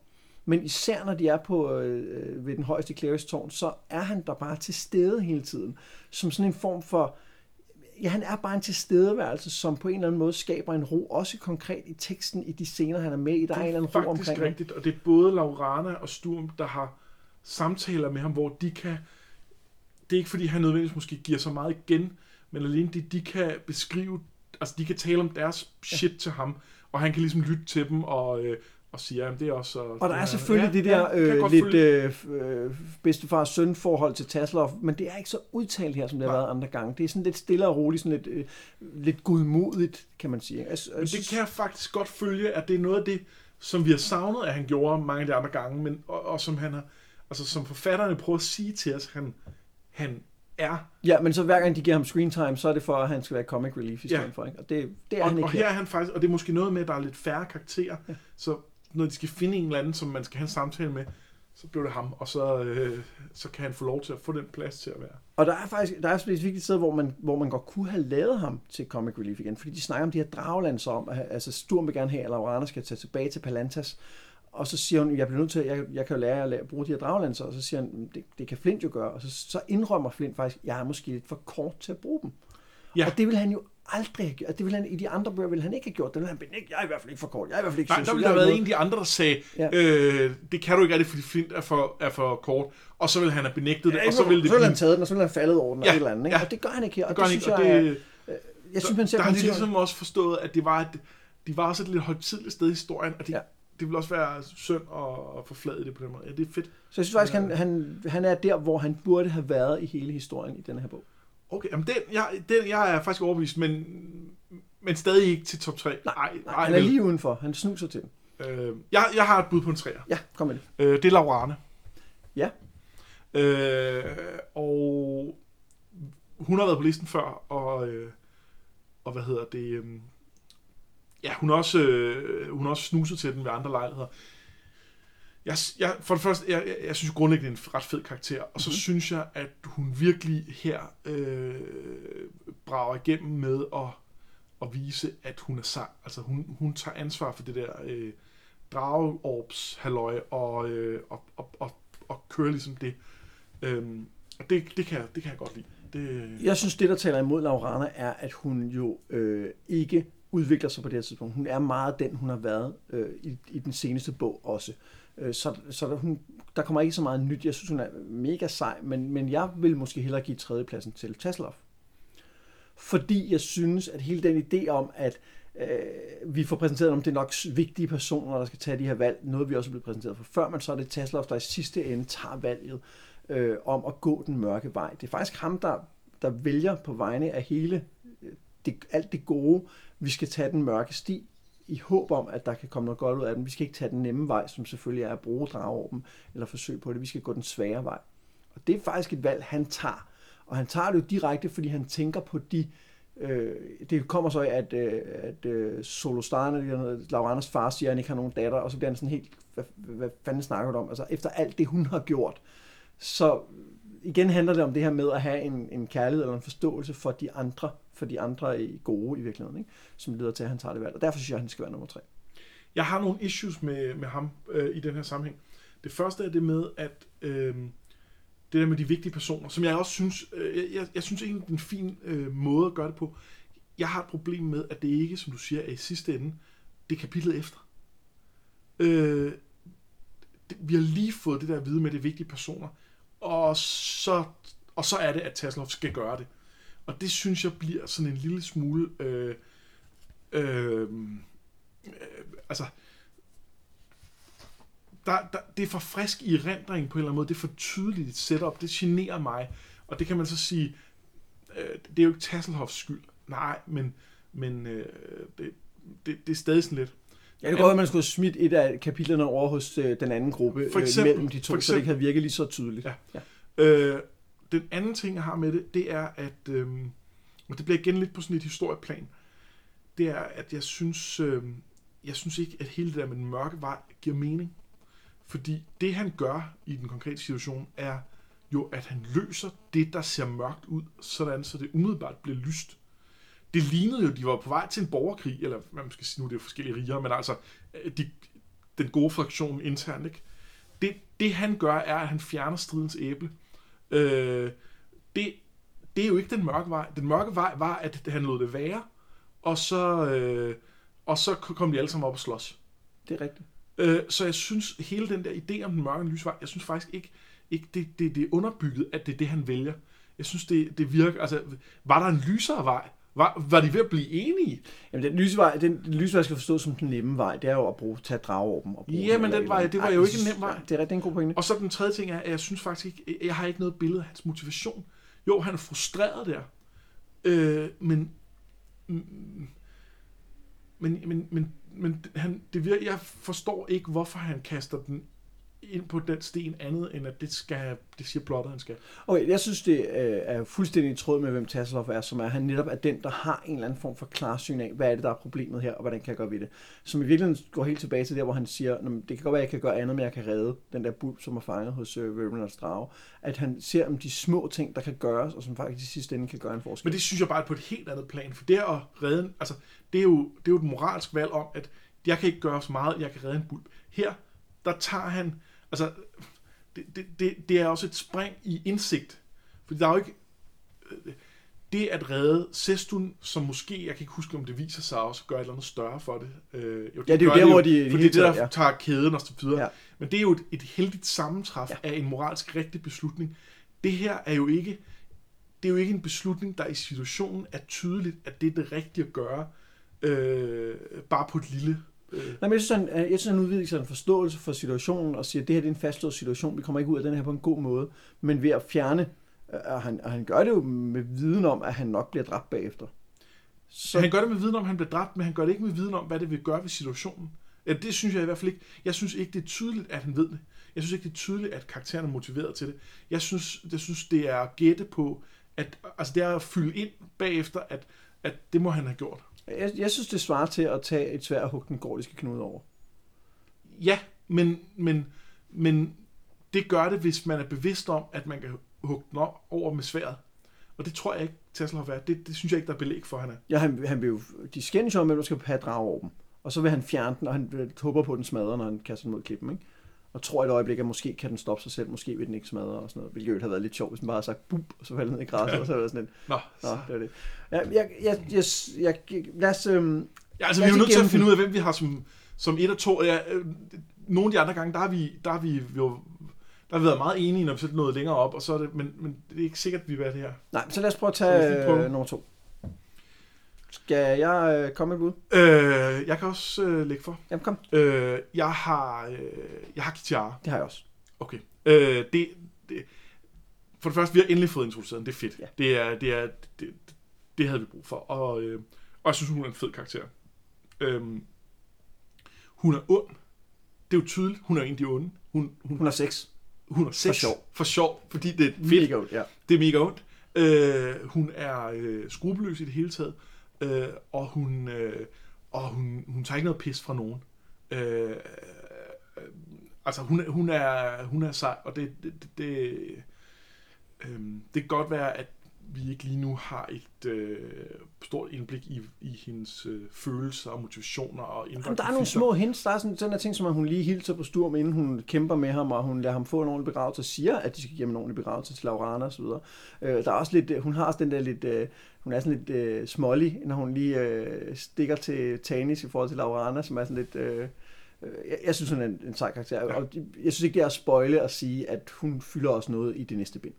S1: Men især når de er på øh, ved den højeste Claristårn, så er han der bare til stede hele tiden. Som sådan en form for ja, han er bare en tilstedeværelse, som på en eller anden måde skaber en ro, også konkret i teksten, i de scener, han er med i. Der er, en eller anden ro omkring ham.
S2: rigtigt, og det er både Laurana og Sturm, der har samtaler med ham, hvor de kan... Det er ikke, fordi han nødvendigvis måske giver så meget igen, men alene de, de kan beskrive... Altså, de kan tale om deres shit til ham, og han kan ligesom lytte til dem og, øh, og sige, at det er også...
S1: Og der er selvfølgelig ja, det der
S2: jeg
S1: øh, lidt øh, øh, bedstefar-søn forhold til Tasselhoff, men det er ikke så udtalt her, som det har
S2: Nej.
S1: været andre gange. Det er sådan lidt stille og roligt, sådan lidt, øh, lidt godmodigt, kan man sige. Jeg, jeg,
S2: Men det kan jeg faktisk godt følge, at det er noget af det, som vi har savnet, at han gjorde mange af de andre gange, men, og, og som han har, altså som forfatterne prøver at sige til os, han, han, er...
S1: Ja, men så hver gang de giver ham screen time, så er det for, at han skal være comic relief i stedet
S2: Ja.
S1: for. Ikke? Og det, det er
S2: Og,
S1: han ikke
S2: og her er han faktisk... Og det er måske noget med, at der er lidt færre karakterer. Ja. Så når de skal finde en eller anden, som man skal have en samtale med, så bliver det ham, og så, øh, så kan han få lov til at få den plads til at være.
S1: Og der er faktisk der er specifikt et sted, hvor man, hvor man godt kunne have lavet ham til Comic Relief igen, fordi de snakker om de her draglands om, at altså Sturm vil gerne have, at Laurana skal tage tilbage til Palantas, og så siger hun, jeg bliver nødt til, jeg, jeg kan jo lære at lære, bruge de her draglanser, og så siger han, det, det kan Flint jo gøre, og så, så indrømmer Flint faktisk, jeg er måske lidt for kort til at bruge dem.
S2: Ja.
S1: Og det vil han jo aldrig have gjort. Og Det vil han, I de andre bøger vil han ikke have gjort. Det vil han benægte. Jeg er i hvert fald ikke for kort. Jeg er i hvert fald ikke
S2: Nej, der ville der
S1: er
S2: have været
S1: noget-
S2: en af de andre, der sagde,
S1: Ja.
S2: øh, det kan du ikke rigtig, fordi Flint er for, er for kort. Og så vil han have benægtet det,
S1: Ja,
S2: og så vil det
S1: så vil han taget den, og så vil han faldet over den, og
S2: Ja,
S1: et eller andet. Ikke?
S2: ja.
S1: Og det gør han ikke her. Og
S2: Det gør
S1: det,
S2: han
S1: synes
S2: ikke, og
S1: jeg,
S2: det,
S1: er- jeg synes, man ser
S2: der har de ligesom også forstået, at det var et, de var også et lidt højtidligt sted i historien, og det,
S1: Ja.
S2: det vil også være synd at, at forflade det på den måde. Ja, det er fedt.
S1: Så jeg synes faktisk, han, han, han er der, hvor han burde have været i hele historien i den her bog.
S2: Okay, jamen den, jeg, den, jeg er faktisk overbevist, men, men stadig ikke til top 3. Nej,
S1: Nej, han er lige udenfor. Han snuser til den.
S2: Øh, jeg, jeg har et bud på en træer.
S1: Ja, kom med det.
S2: Øh, det er Laurane.
S1: Ja.
S2: Øh, og hun har været på listen før, og, øh, og hvad hedder det? Øh, ja, hun har også, øh, hun har også snuset til den ved andre lejligheder. Jeg, jeg, for det første, jeg, jeg, jeg synes grundlæggende, det er en ret fed karakter, og så
S1: Mhm.
S2: mm-hmm. synes jeg, at hun virkelig her øh, brager igennem med at, at vise, at hun er sej. Altså hun, hun tager ansvar for det der øh, drageorbs halløj og, øh, og, og, og, og kører ligesom det. Øhm, og det, det, kan, jeg- det kan jeg godt lide. Det,
S1: Jeg synes, det, der taler imod Laurana, er, at hun jo øh, ikke udvikler sig på det her tidspunkt. Hun er meget den, hun har været øh, i, i den seneste bog også. Øh, Øh, så så der, hun, der kommer ikke så meget nyt. Jeg synes, hun er mega sej, men, men jeg vil måske hellere give tredjepladsen til Taslov. Fordi jeg synes, at hele den idé om, at øh, vi får præsenteret, om det er nok vigtige personer, der skal tage de her valg, noget vi også er blevet præsenteret for før, men så er det Taslov, der i sidste ende tager valget øh, om at gå den mørke vej. Det er faktisk ham, der, der vælger på vegne af hele øh, det, alt det gode. Vi skal tage den mørke sti i håb om, at der kan komme noget godt ud af den. Vi skal ikke tage den nemme vej, som selvfølgelig er at bruge drageorben eller forsøge på det. Vi skal gå den svære vej. Og det er faktisk et valg, han tager. Og han tager det jo direkte, fordi han tænker på de... Øh, det kommer så af, at, øh, at øh, Solostane, eller Lauranas far, siger, at han ikke har nogen datter, og så bliver han sådan helt, hvad, hvad fanden snakker du om? Altså efter alt det, hun har gjort. Så igen handler det om det her med at have en, en kærlighed eller en forståelse for de andre, for de andre i gode i virkeligheden, ikke? som leder til, at han tager det valg. Og derfor synes jeg, at han skal være nummer tre.
S2: Jeg har nogle issues med, med ham øh, i den her sammenhæng. Det første er det med, at øh, det der med de vigtige personer, som jeg også synes, øh, jeg, jeg synes egentlig, det er en fin øh, måde at gøre det på. Jeg har et problem med, at det ikke, som du siger, er i sidste ende, det er kapitlet efter. Øh, det, vi har lige fået det der at vide med de vigtige personer, og så, og så er det, at Taslov skal gøre det. Og det synes jeg bliver sådan en lille smule... Øh, øh, øh, altså, der, der, det er for frisk i rendringen på en eller anden måde. Det er for tydeligt et setup. Det generer mig. Og det kan man så sige, øh, det er jo ikke Tasselhoffs skyld. Nej, men, men øh, det, det, det er stadig sådan lidt.
S1: Ja, det kan godt at man skulle have smidt et af kapitlerne over hos øh, den anden gruppe
S2: For
S1: øh,
S2: eksempel-
S1: mellem de to,
S2: for
S1: så det ikke
S2: eksempel-
S1: havde virket lige så tydeligt.
S2: Ja.
S1: ja.
S2: Øh, den anden ting, jeg har med det, det er, at, øh, og det bliver igen lidt på sådan et historieplan, det er, at jeg synes, øh, jeg synes ikke, at hele det der med den mørke vej giver mening. Fordi det, han gør i den konkrete situation, er jo, at han løser det, der ser mørkt ud, sådan så det umiddelbart bliver lyst. Det lignede jo, de var på vej til en borgerkrig, eller hvad man skal sige nu, det er forskellige riger, men altså, øh, de, den gode fraktion internt, ikke? Det, det han gør, er, at han fjerner stridens æble. Øh, det, det er jo ikke den mørke vej. Den mørke vej var, at han lod det være, og så, øh, og så kom de alle sammen op og slås.
S1: Det er rigtigt.
S2: Øh, så jeg synes, hele den der idé om den mørke og lysvej, jeg synes faktisk ikke, ikke det, det, det er underbygget, at det er det, han vælger. Jeg synes, det, det virker, altså, var der en lysere vej? Var, var de ved at blive enige?
S1: Jamen, den lysvej, den lysvej skal forstås som den nemme vej. Det er jo at bruge, tage drageorben. Og bruge
S2: Ja, men
S1: eller
S2: den
S1: et
S2: vej, det var jo ikke en nem vej.
S1: Det er er en god pointe.
S2: Og så den tredje ting er, at jeg synes faktisk ikke, jeg har ikke noget billede af hans motivation. Jo, han er frustreret der. Øh, men, mm, men, men, men, men han, det virker, jeg forstår ikke, hvorfor han kaster den ind på den sten andet, end at det, skal, det siger plottet, han skal.
S1: Okay, jeg synes, det øh, er fuldstændig i tråd med, hvem Tasselhoff er, som er, at han netop er den, der har en eller anden form for klarsyn af, hvad er det, der er problemet her, og hvordan kan jeg gøre ved det. Som i virkeligheden går helt tilbage til der, hvor han siger, "Nå, men det kan godt være, at jeg kan gøre andet, men jeg kan redde den der bulb, som er fanget hos øh, Reverend Drage. At han ser om de små ting, der kan gøres, og som faktisk i sidste ende kan gøre en forskel.
S2: Men det synes jeg bare er på et helt andet plan, for det at redde, altså, det er jo, det er jo et moralsk valg om, at jeg kan ikke gøre så meget, jeg kan redde en bulb. Her, der tager han, altså, det, det, det, det er også et spring i indsigt, for der er jo ikke, øh, det at redde Sestun, som måske, jeg kan ikke huske, om det viser sig også at gøre et eller andet større for det. Øh, jo,
S1: Ja, det er jo
S2: gør
S1: der, hvor de-
S2: For
S1: de
S2: det er det, der
S1: ja.
S2: tager kæden og så videre.
S1: Ja.
S2: Men det er jo et, et heldigt sammentræf
S1: ja.
S2: af en moralsk rigtig beslutning. Det her er jo ikke, det er jo ikke en beslutning, der i situationen er tydeligt, at det er det rigtige at gøre, øh, bare på et lille... Øh,
S1: Nej, men jeg synes, han, jeg synes, han udviser en forståelse for situationen og siger, at det her det er en fastlåst situation, vi kommer ikke ud af den her på en god måde, men ved at fjerne, øh, og han, og han gør det jo med viden om, at han nok bliver dræbt bagefter.
S2: så han gør det med viden om, at han bliver dræbt, men han gør det ikke med viden om, hvad det vil gøre ved situationen. Ja, det synes jeg i hvert fald ikke. Jeg synes ikke, det er tydeligt, at han ved det. Jeg synes ikke, det er tydeligt, at karakteren er motiveret til det. Jeg synes, jeg synes det er at gætte på, at, altså det er at fylde ind bagefter, at, at det må han have gjort.
S1: Jeg, jeg synes, det svarer til at tage et svær og hugge den gordiske knude over.
S2: Ja, men, men, men det gør det, hvis man er bevidst om, at man kan hugge den op over med sværet. Og det tror jeg ikke, Tasselhoff er. Det, det synes jeg ikke, der er belæg for, han er.
S1: Ja, han, han vil jo, de skændes jo om, at du skal have drage over dem. Og så vil han fjerne den, og han håber på, at den smadrer, når han kaster den mod klippen, ikke? Og tror et øjeblik, at måske kan den stoppe sig selv, måske vil den ikke smadre og sådan noget. Hvilket havde været lidt sjovt, hvis den bare havde sagt bup, og så faldt ned i græsset, ja. og så var det sådan lidt,
S2: Nå,
S1: nå, det var det. Ja, jeg, jeg, jeg, jeg, lad os, øhm,
S2: Ja, altså
S1: Lad
S2: vi er
S1: os
S2: jo nødt til at finde ud af, hvem vi har som, som et og to. Ja, øh, nogle af de andre gange, der har vi, der har vi jo der har vi været meget enige, når vi sætter noget længere op, og så er det, men, men det er ikke sikkert, at vi vil være det her.
S1: nej, så lad os prøve at
S2: os
S1: tage øh, nummer to. Skal jeg øh, komme med bud?
S2: Øh, jeg kan også øh, lægge for.
S1: Jamen kom,
S2: Øh, jeg har, øh, jeg har Kitara.
S1: det har jeg også.
S2: Okay. Øh, det, det, for det første, vi har endelig fået introduceret den. Det er fedt.
S1: Ja.
S2: Det, er, det, er, det, det havde vi brug for. Og, øh, og jeg synes, hun er en fed karakter. Øhm, hun er ond. Det er jo tydeligt. Hun er en af de onde. Hun, hun,
S1: Hun har seks.
S2: hun er sex.
S1: sjov.
S2: For sjov. Fordi det er fedt.
S1: Mega godt, ja.
S2: Det er mega ondt. Øh, hun er øh, skrupelløs i det hele taget. Øh, og hun, øh, og hun, hun tager ikke noget pis fra nogen. Øh, øh, altså, hun, hun, er, hun er sej, og det, det, det, det, øh, det kan godt være, at vi ikke lige nu har et øh, stort indblik i, i hendes øh, følelser og motivationer og indre
S1: Jamen, der er nogle små hints. Der er sådan, sådan der ting, som at hun lige hilser på Sturm, inden hun kæmper med ham, og hun lader ham få en ordentlig begravelse, og siger, at de skal give ham en ordentlig begravelse til Laurana osv. Øh, der er også lidt, øh, hun har også den der lidt, øh, hun er sådan lidt øh, smålig, når hun lige øh, stikker til Tanis i forhold til Laurana, som er sådan lidt... Øh, øh, jeg, jeg synes, hun er en, en sej karakter, ja. og jeg synes ikke, det er at spoile at sige, at hun fylder også noget i det næste bind,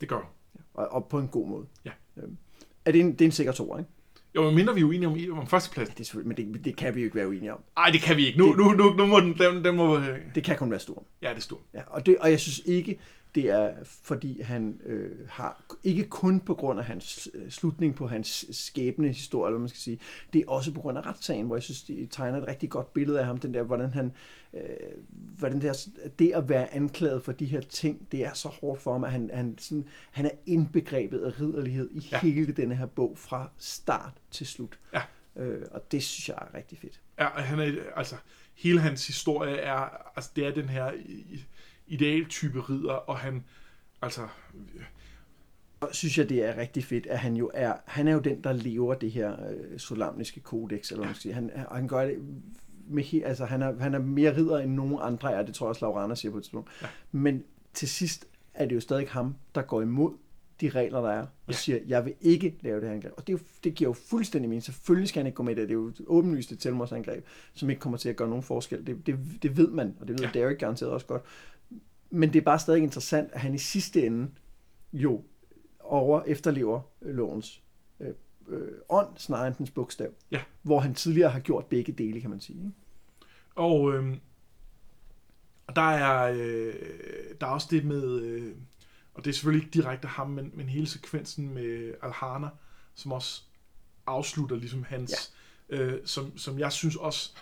S2: Det gør hun.
S1: og, og på en god måde.
S2: Ja.
S1: Øhm, er det, en, det er en sikker to, ikke?
S2: Jo, men mindre vi er uenige om, om førstepladsen.
S1: Det er men det, det kan vi jo ikke være uenige om.
S2: Nej, det kan vi ikke. Nu, nu, nu, nu må den, den, den må... øh,
S1: Det kan kun være Sturm.
S2: Ja, det er stort.
S1: Ja, og, det, og jeg synes ikke, det er fordi han øh, har, ikke kun på grund af hans øh, slutning på hans skæbne historie, eller man skal sige, det er også på grund af retssagen, hvor jeg synes, de tegner et rigtig godt billede af ham, den der, hvordan han, øh, hvordan det, er, det at være anklaget for de her ting, det er så hårdt for ham, at han, han, sådan, han er indbegrebet af ridderlighed i
S2: Ja.
S1: hele denne her bog, fra start til slut.
S2: Ja.
S1: Øh, og det synes jeg er rigtig fedt.
S2: Ja, han er, altså, hele hans historie er, altså, det er den her i- idealtype ridder, og han, altså,
S1: synes jeg, det er rigtig fedt, at han jo er, han er jo den, der lever det her øh, solamniske kodex, eller hvad sige. Han, han gør det med, altså han er, han er mere ridder end nogen andre er, det tror jeg også Laurana siger på et tidspunkt.
S2: Ja.
S1: Men til sidst er det jo stadig ham, der går imod de regler, der er, og
S2: Ja.
S1: ja. siger, jeg vil ikke lave det her angreb. Og det, jo, det giver jo fuldstændig mening. Selvfølgelig skal han ikke gå med det. Det er jo åbenlyst et selvmordsangreb, som ikke kommer til at gøre nogen forskel. Det, det, det ved man, og det ved
S2: Ja.
S1: ja. Derek garanteret også godt. Men det er bare stadig interessant, at han i sidste ende jo over efterlever øh, lovens øh, øh, ånd, snarere end dens bogstav.
S2: Ja.
S1: Hvor han tidligere har gjort begge dele, kan man sige. Ikke?
S2: og og der er, øh, der er også det med, øh, og det er selvfølgelig ikke direkte ham, men, men hele sekvensen med Alhana, som også afslutter ligesom hans, ja. øh, som, som jeg synes også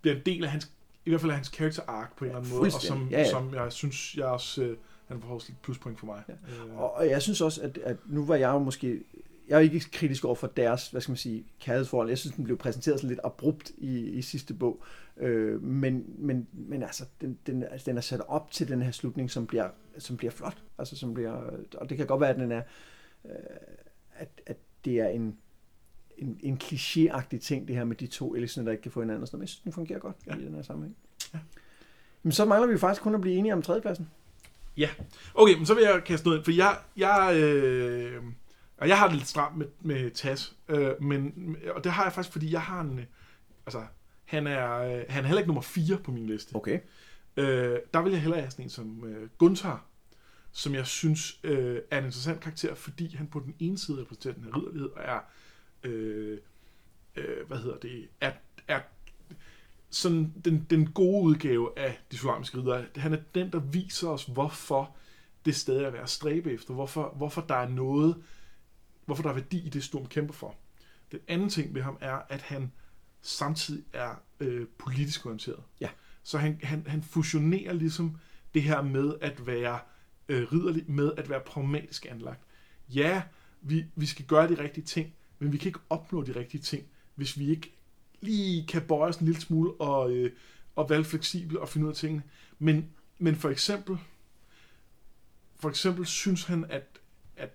S2: bliver en del af hans i hvert fald hans character arc på en eller anden måde, og som,
S1: Ja, ja.
S2: som jeg synes, jeg også, øh, han får også lidt pluspoint for mig.
S1: Ja.
S2: Øh,
S1: Og, og jeg synes også, at, at nu var jeg jo måske... Jeg er ikke kritisk over for deres, hvad skal man sige, kærlighedsforhold. Jeg synes, den blev præsenteret sådan lidt abrupt i, i sidste bog. Øh, men, men, men altså, den, den, altså, den er sat op til den her slutning, som bliver, som bliver flot. Altså, som bliver, og det kan godt være, at den er, øh, at, at det er en, en, en klichéagtig ting, det her med de to Ellison, der ikke kan få hinanden. Men jeg synes, den fungerer godt
S2: Ja.
S1: ja. i den her sammenhæng.
S2: Ja.
S1: Men så mangler vi faktisk kun at blive enige om tredjepladsen.
S2: Okay, men så vil jeg kaste noget ind, for jeg, jeg, øh, og jeg har det lidt stramt med, med Tas, øh, men, og det har jeg faktisk, fordi jeg har en, øh, altså, han er, øh, han er heller ikke nummer 4 på min liste.
S1: Okay.
S2: Øh, der vil jeg hellere have sådan en som øh, Gunther, som jeg synes øh, er en interessant karakter, fordi han på den ene side repræsenterer den her ridderlighed, og er, øh, øh, hvad hedder det, er, er sådan den, den gode udgave af de solamiske ridder. Han er den, der viser os, hvorfor det stadig er værd at stræbe efter, hvorfor, hvorfor der er noget, hvorfor der er værdi i det, Storm kæmper for. Den anden ting ved ham er, at han samtidig er øh, politisk orienteret.
S1: Ja.
S2: Så han, han, han fusionerer ligesom det her med at være øh, ridderlig, med at være pragmatisk anlagt. Ja, vi, vi skal gøre de rigtige ting, men vi kan ikke opnå de rigtige ting, hvis vi ikke lige kan bøje os en lille smule og, øh, og være fleksible og finde ud af tingene. Men, men for eksempel, for eksempel synes han, at, at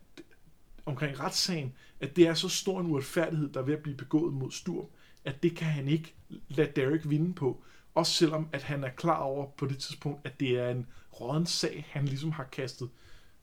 S2: omkring retssagen, at det er så stor en uretfærdighed, der er ved at blive begået mod Sturm, at det kan han ikke lade Derek vinde på. Også selvom, at han er klar over på det tidspunkt, at det er en råden sag, han ligesom har kastet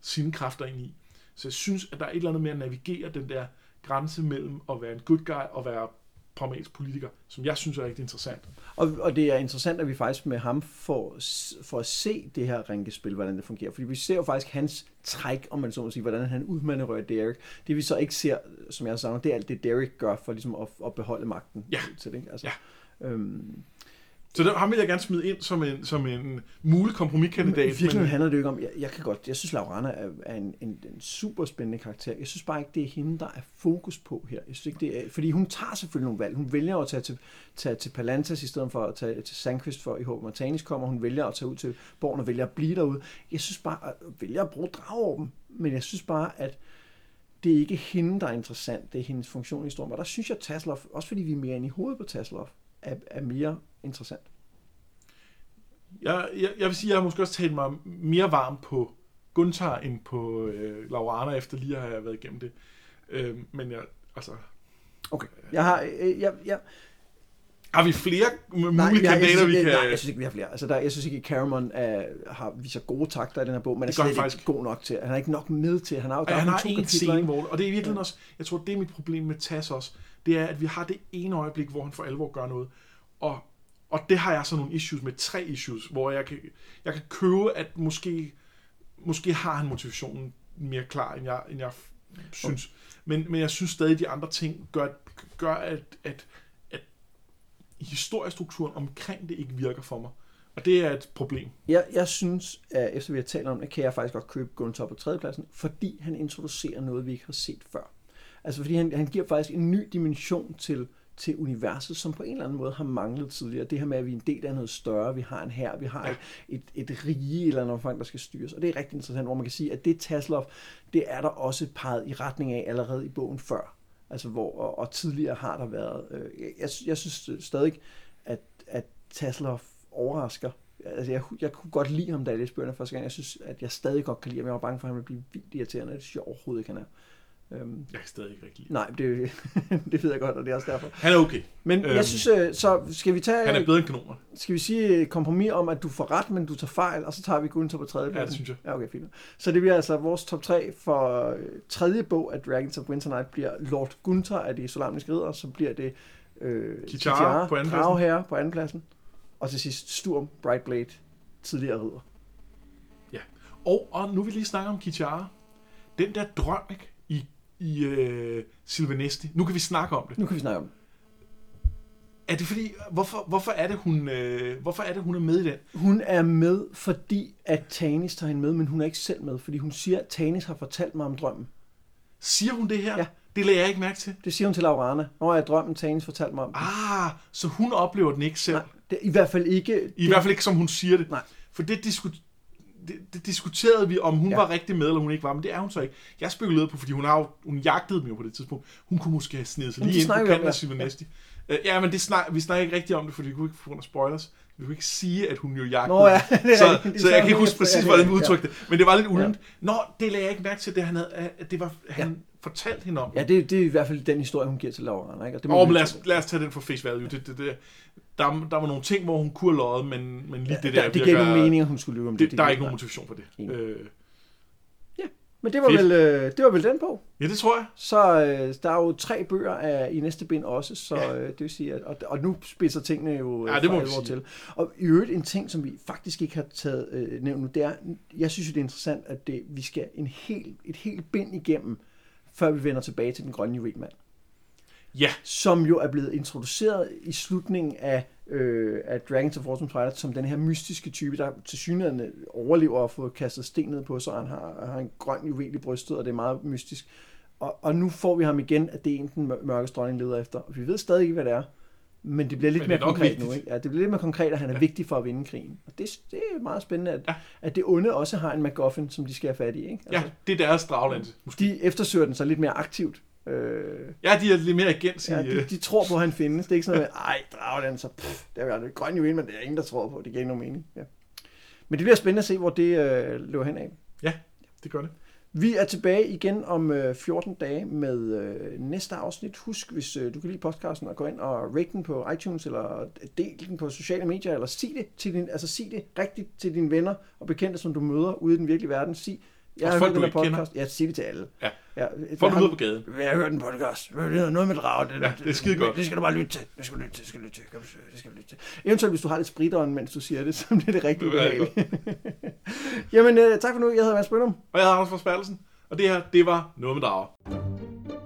S2: sine kræfter ind i. Så jeg synes, at der er et eller andet med at navigere den der grænse mellem at være en good guy og være pragmatisk politiker, som jeg synes er rigtig interessant.
S1: Og, og det er interessant, at vi faktisk med ham får, får at se det her rænkespil, hvordan det fungerer. Fordi vi ser jo faktisk hans træk, om man så må sige, hvordan han udmanøvrerer Derek. Det vi så ikke ser, som jeg savner, det er alt det, Derek gør for ligesom at, at beholde magten
S2: Ja.
S1: til det. Ikke? Altså,
S2: Ja.
S1: Øhm,
S2: Så der, ham vil jeg gerne smide ind som en, som en mulig kompromiskandidat.
S1: I virkeligheden handler det jo ikke om, jeg, jeg kan godt, jeg synes Laurana er, er en, en, en super spændende karakter. Jeg synes bare ikke, det er hende, der er fokus på her. Jeg synes ikke, det er, fordi hun tager selvfølgelig nogle valg. Hun vælger at tage til, tage til Palantas i stedet for at tage til Sandquist for i håb Martanis kommer. Hun vælger at tage ud til Borgen og vælger at blive derude. Jeg synes bare, at vælger at bruge drageåben. Men jeg synes bare, at det er ikke hende, der er interessant. Det er hendes funktion i historien. Og der synes jeg, Taslov, også fordi vi er mere inde i hovedet på Taslov, er, er mere interessant.
S2: Jeg, jeg, jeg vil sige, at jeg har måske også talt mig mere varm på Gunther end på øh, Laurana, efter lige at have været igennem det. Øh, men jeg, altså...
S1: Okay. Jeg har, øh, jeg, jeg,
S2: Har vi flere mulige
S1: Nej, har, jeg,
S2: kandidater,
S1: synes,
S2: vi kan...
S1: nej, jeg synes ikke, vi har flere. Altså, der, jeg synes ikke, at Cameron er, har viser gode takter i den her bog, men
S2: Det
S1: er slet
S2: faktisk.
S1: ikke god nok til. Han er ikke nok med til. Han har jo
S2: Ja, han har
S1: to
S2: en scene, hvor, og det er i virkeligheden også, jeg tror, det er mit problem med Tas også, det er, at vi har det ene øjeblik, hvor han for alvor gør noget, og, og det har jeg så nogle issues med, tre issues, hvor jeg kan, jeg kan købe, at måske, måske har han motivationen mere klar, end jeg, end jeg synes. Men, men jeg synes stadig, at de andre ting gør, gør at, at, at historiestrukturen omkring det ikke virker for mig. Og det er et problem.
S1: Jeg, jeg synes, at efter vi har talt om det, kan jeg faktisk godt købe Gunther på tredjepladsen, fordi han introducerer noget, vi ikke har set før. Altså fordi han, han giver faktisk en ny dimension til, til universet, som på en eller anden måde har manglet tidligere. Det her med, at vi er en del af noget større, vi har en her, vi har et, et, et rige i eller andet omfang, der skal styres. Og det er rigtig interessant, hvor man kan sige, at det Taslov, det er der også peget i retning af allerede i bogen før. Altså hvor, og, og tidligere har der været, øh, jeg, jeg, jeg synes stadig, at, at Taslov overrasker. Altså jeg, jeg kunne godt lide ham, da jeg læste bøgerne første gang. Jeg synes, at jeg stadig godt kan lide ham. Jeg var bange for, at han ville blive vildt irriterende. Det synes jeg overhovedet ikke, han er. Øhm,
S2: Jeg kan stadig ikke rigtig lide.
S1: nej, det, <laughs> det ved jeg godt, og det er også derfor.
S2: Han er okay.
S1: Men
S2: Øhm,
S1: jeg synes, øh, så skal vi tage,
S2: Han er bedre end kanoner.
S1: skal vi sige et kompromis om, at du får ret, men du tager fejl, og så tager vi Gunther på tredje
S2: Ja, det synes jeg.
S1: Ja, okay, fint. Så det bliver altså vores top 3 for øh, tredje bog af Dragons of Winter Night bliver Lord Gunther af de solamiske ridder, så bliver det øh,
S2: Kichara på andenpladsen.
S1: Dragherre på andenpladsen, og til sidst Sturm, Brightblade, tidligere ridder.
S2: Og, og nu vil vi lige snakke om Kichara. Den der drøm, ikke? I, øh, Silvanesti. Nu kan vi snakke om det.
S1: Nu kan vi snakke om det.
S2: Er det fordi, hvorfor, hvorfor, er det, hun, øh, hvorfor er det, hun er med i den?
S1: Hun er med, fordi at Tanis tager hende med, men hun er ikke selv med, fordi hun siger, at Tanis har fortalt mig om drømmen.
S2: Siger hun det her?
S1: Ja.
S2: Det lagde jeg ikke mærke til.
S1: Det siger hun til Laurana. Når jeg drømmen, Tanis fortalte mig om.
S2: Ah, så hun oplever den ikke selv.
S1: Nej, det, I hvert fald ikke...
S2: I hvert fald ikke, som hun siger det.
S1: Nej.
S2: For det, disku- det, det diskuterede vi, om hun
S1: Ja.
S2: ja. var rigtig med, eller hun ikke var. Men det er hun så ikke. Jeg spekulerede på, fordi hun, har jo, hun jagtede dem jo på det tidspunkt. Hun kunne måske have snedet sig lige ind på kanten af
S1: ja.
S2: Silvanesti. Ja. ja, men det snak, vi snakker ikke rigtig om det, fordi vi kunne ikke få grund af spoilers. Vi kunne ikke sige, at hun jo jagtede
S1: Nå ja, <laughs> det er
S2: så,
S1: rigtigt.
S2: Så
S1: sagde
S2: jeg kan ikke huske præcis,
S1: ja,
S2: hvordan vi
S1: ja.
S2: udtrykte det. Men det var lidt uldent. Nå, det lagde jeg ikke mærke til, det han havde, at det var, han fortalte hende om.
S1: Ja, det, det er i hvert fald den historie, hun giver til Laurana. Ikke? Og det må vi
S2: lad os, lad os tage den for face value. Det, det, det, der, der var nogle ting, hvor hun kunne have løjet, men, men lige
S1: Ja,
S2: det der
S1: det, det giver ikke nogen mening, at hun skulle lyve om det.
S2: Det, der er ikke nogen motivation for det. Øh,
S1: Men det var,
S2: Fedt.
S1: vel, øh, det var vel den på.
S2: ja, det tror jeg.
S1: Så øh, der er jo tre bøger af, i næste bind også, så
S2: Ja.
S1: øh, det vil sige, at, og, og nu spidser tingene jo øh,
S2: Ja, det må sige.
S1: til. Og i øvrigt en ting, som vi faktisk ikke har taget øh, nævnt nu, det er, jeg synes jo, det er interessant, at det, vi skal en hel, et helt bind igennem, før vi vender tilbage til den grønne juvelmand.
S2: Ja,
S1: som jo er blevet introduceret i slutningen af, øh, af Dragons of Autumn Twilight som den her mystiske type, der til synligheden overlever og har fået kastet sten ned på, så han har, har en grøn juvel i brystet, og det er meget mystisk. Og, og nu får vi ham igen, at det er en, den mør- mørke dronning leder efter. Og vi ved stadig ikke, hvad det er, men det bliver lidt mere
S2: det er
S1: konkret
S2: vigtigt.
S1: nu. Ikke? Ja, det bliver lidt mere konkret, at han er
S2: Ja.
S1: vigtig for at vinde krigen. Og det, det er meget spændende, at,
S2: Ja.
S1: at det onde også har en MacGuffin, som de skal have fat i. Ikke?
S2: ja, det er deres dragland. Måske.
S1: de eftersøger den så lidt mere aktivt. Øh,
S2: Ja, de er lidt mere agens i...
S1: Ja, de,
S2: øh,
S1: de tror på, at han findes. Det er ikke sådan noget med, ej, Dragland, så pff, det er jo aldrig grøn juvel, men det er ingen, der tror på. Det giver ikke nogen mening. Ja. Men det bliver spændende at se, hvor det øh, løber hen af.
S2: Ja, det gør det.
S1: Vi er tilbage igen om øh, 14 dage med øh, næste afsnit. Husk, hvis øh, du kan lide podcasten, at gå ind og rate den på iTunes, eller øh, del den på sociale medier, eller sig det, til din, altså sig det rigtigt til dine venner og bekendte, som du møder ude i den virkelige verden. Sig, jeg har hørt den podcast. Ja, sig det til alle.
S2: Ja.
S1: ja
S2: Folk
S1: jeg
S2: ude på gaden.
S1: jeg har hørt en podcast. Det er noget med drag. Det,
S2: Ja, det er skide godt.
S1: Det skal du bare lytte til. Det skal du lytte til. Det skal du lytte til. Det skal du lytte til. Eventuelt, hvis du har lidt spritånd, mens du siger det, <laughs> så det rigtig
S2: Det er rigtig
S1: ubehageligt. <laughs> Jamen, øh, tak for nu. Jeg hedder Mads Brøndum.
S2: Og jeg hedder Anders Forsbergelsen, og det her, det var Noget med Drager.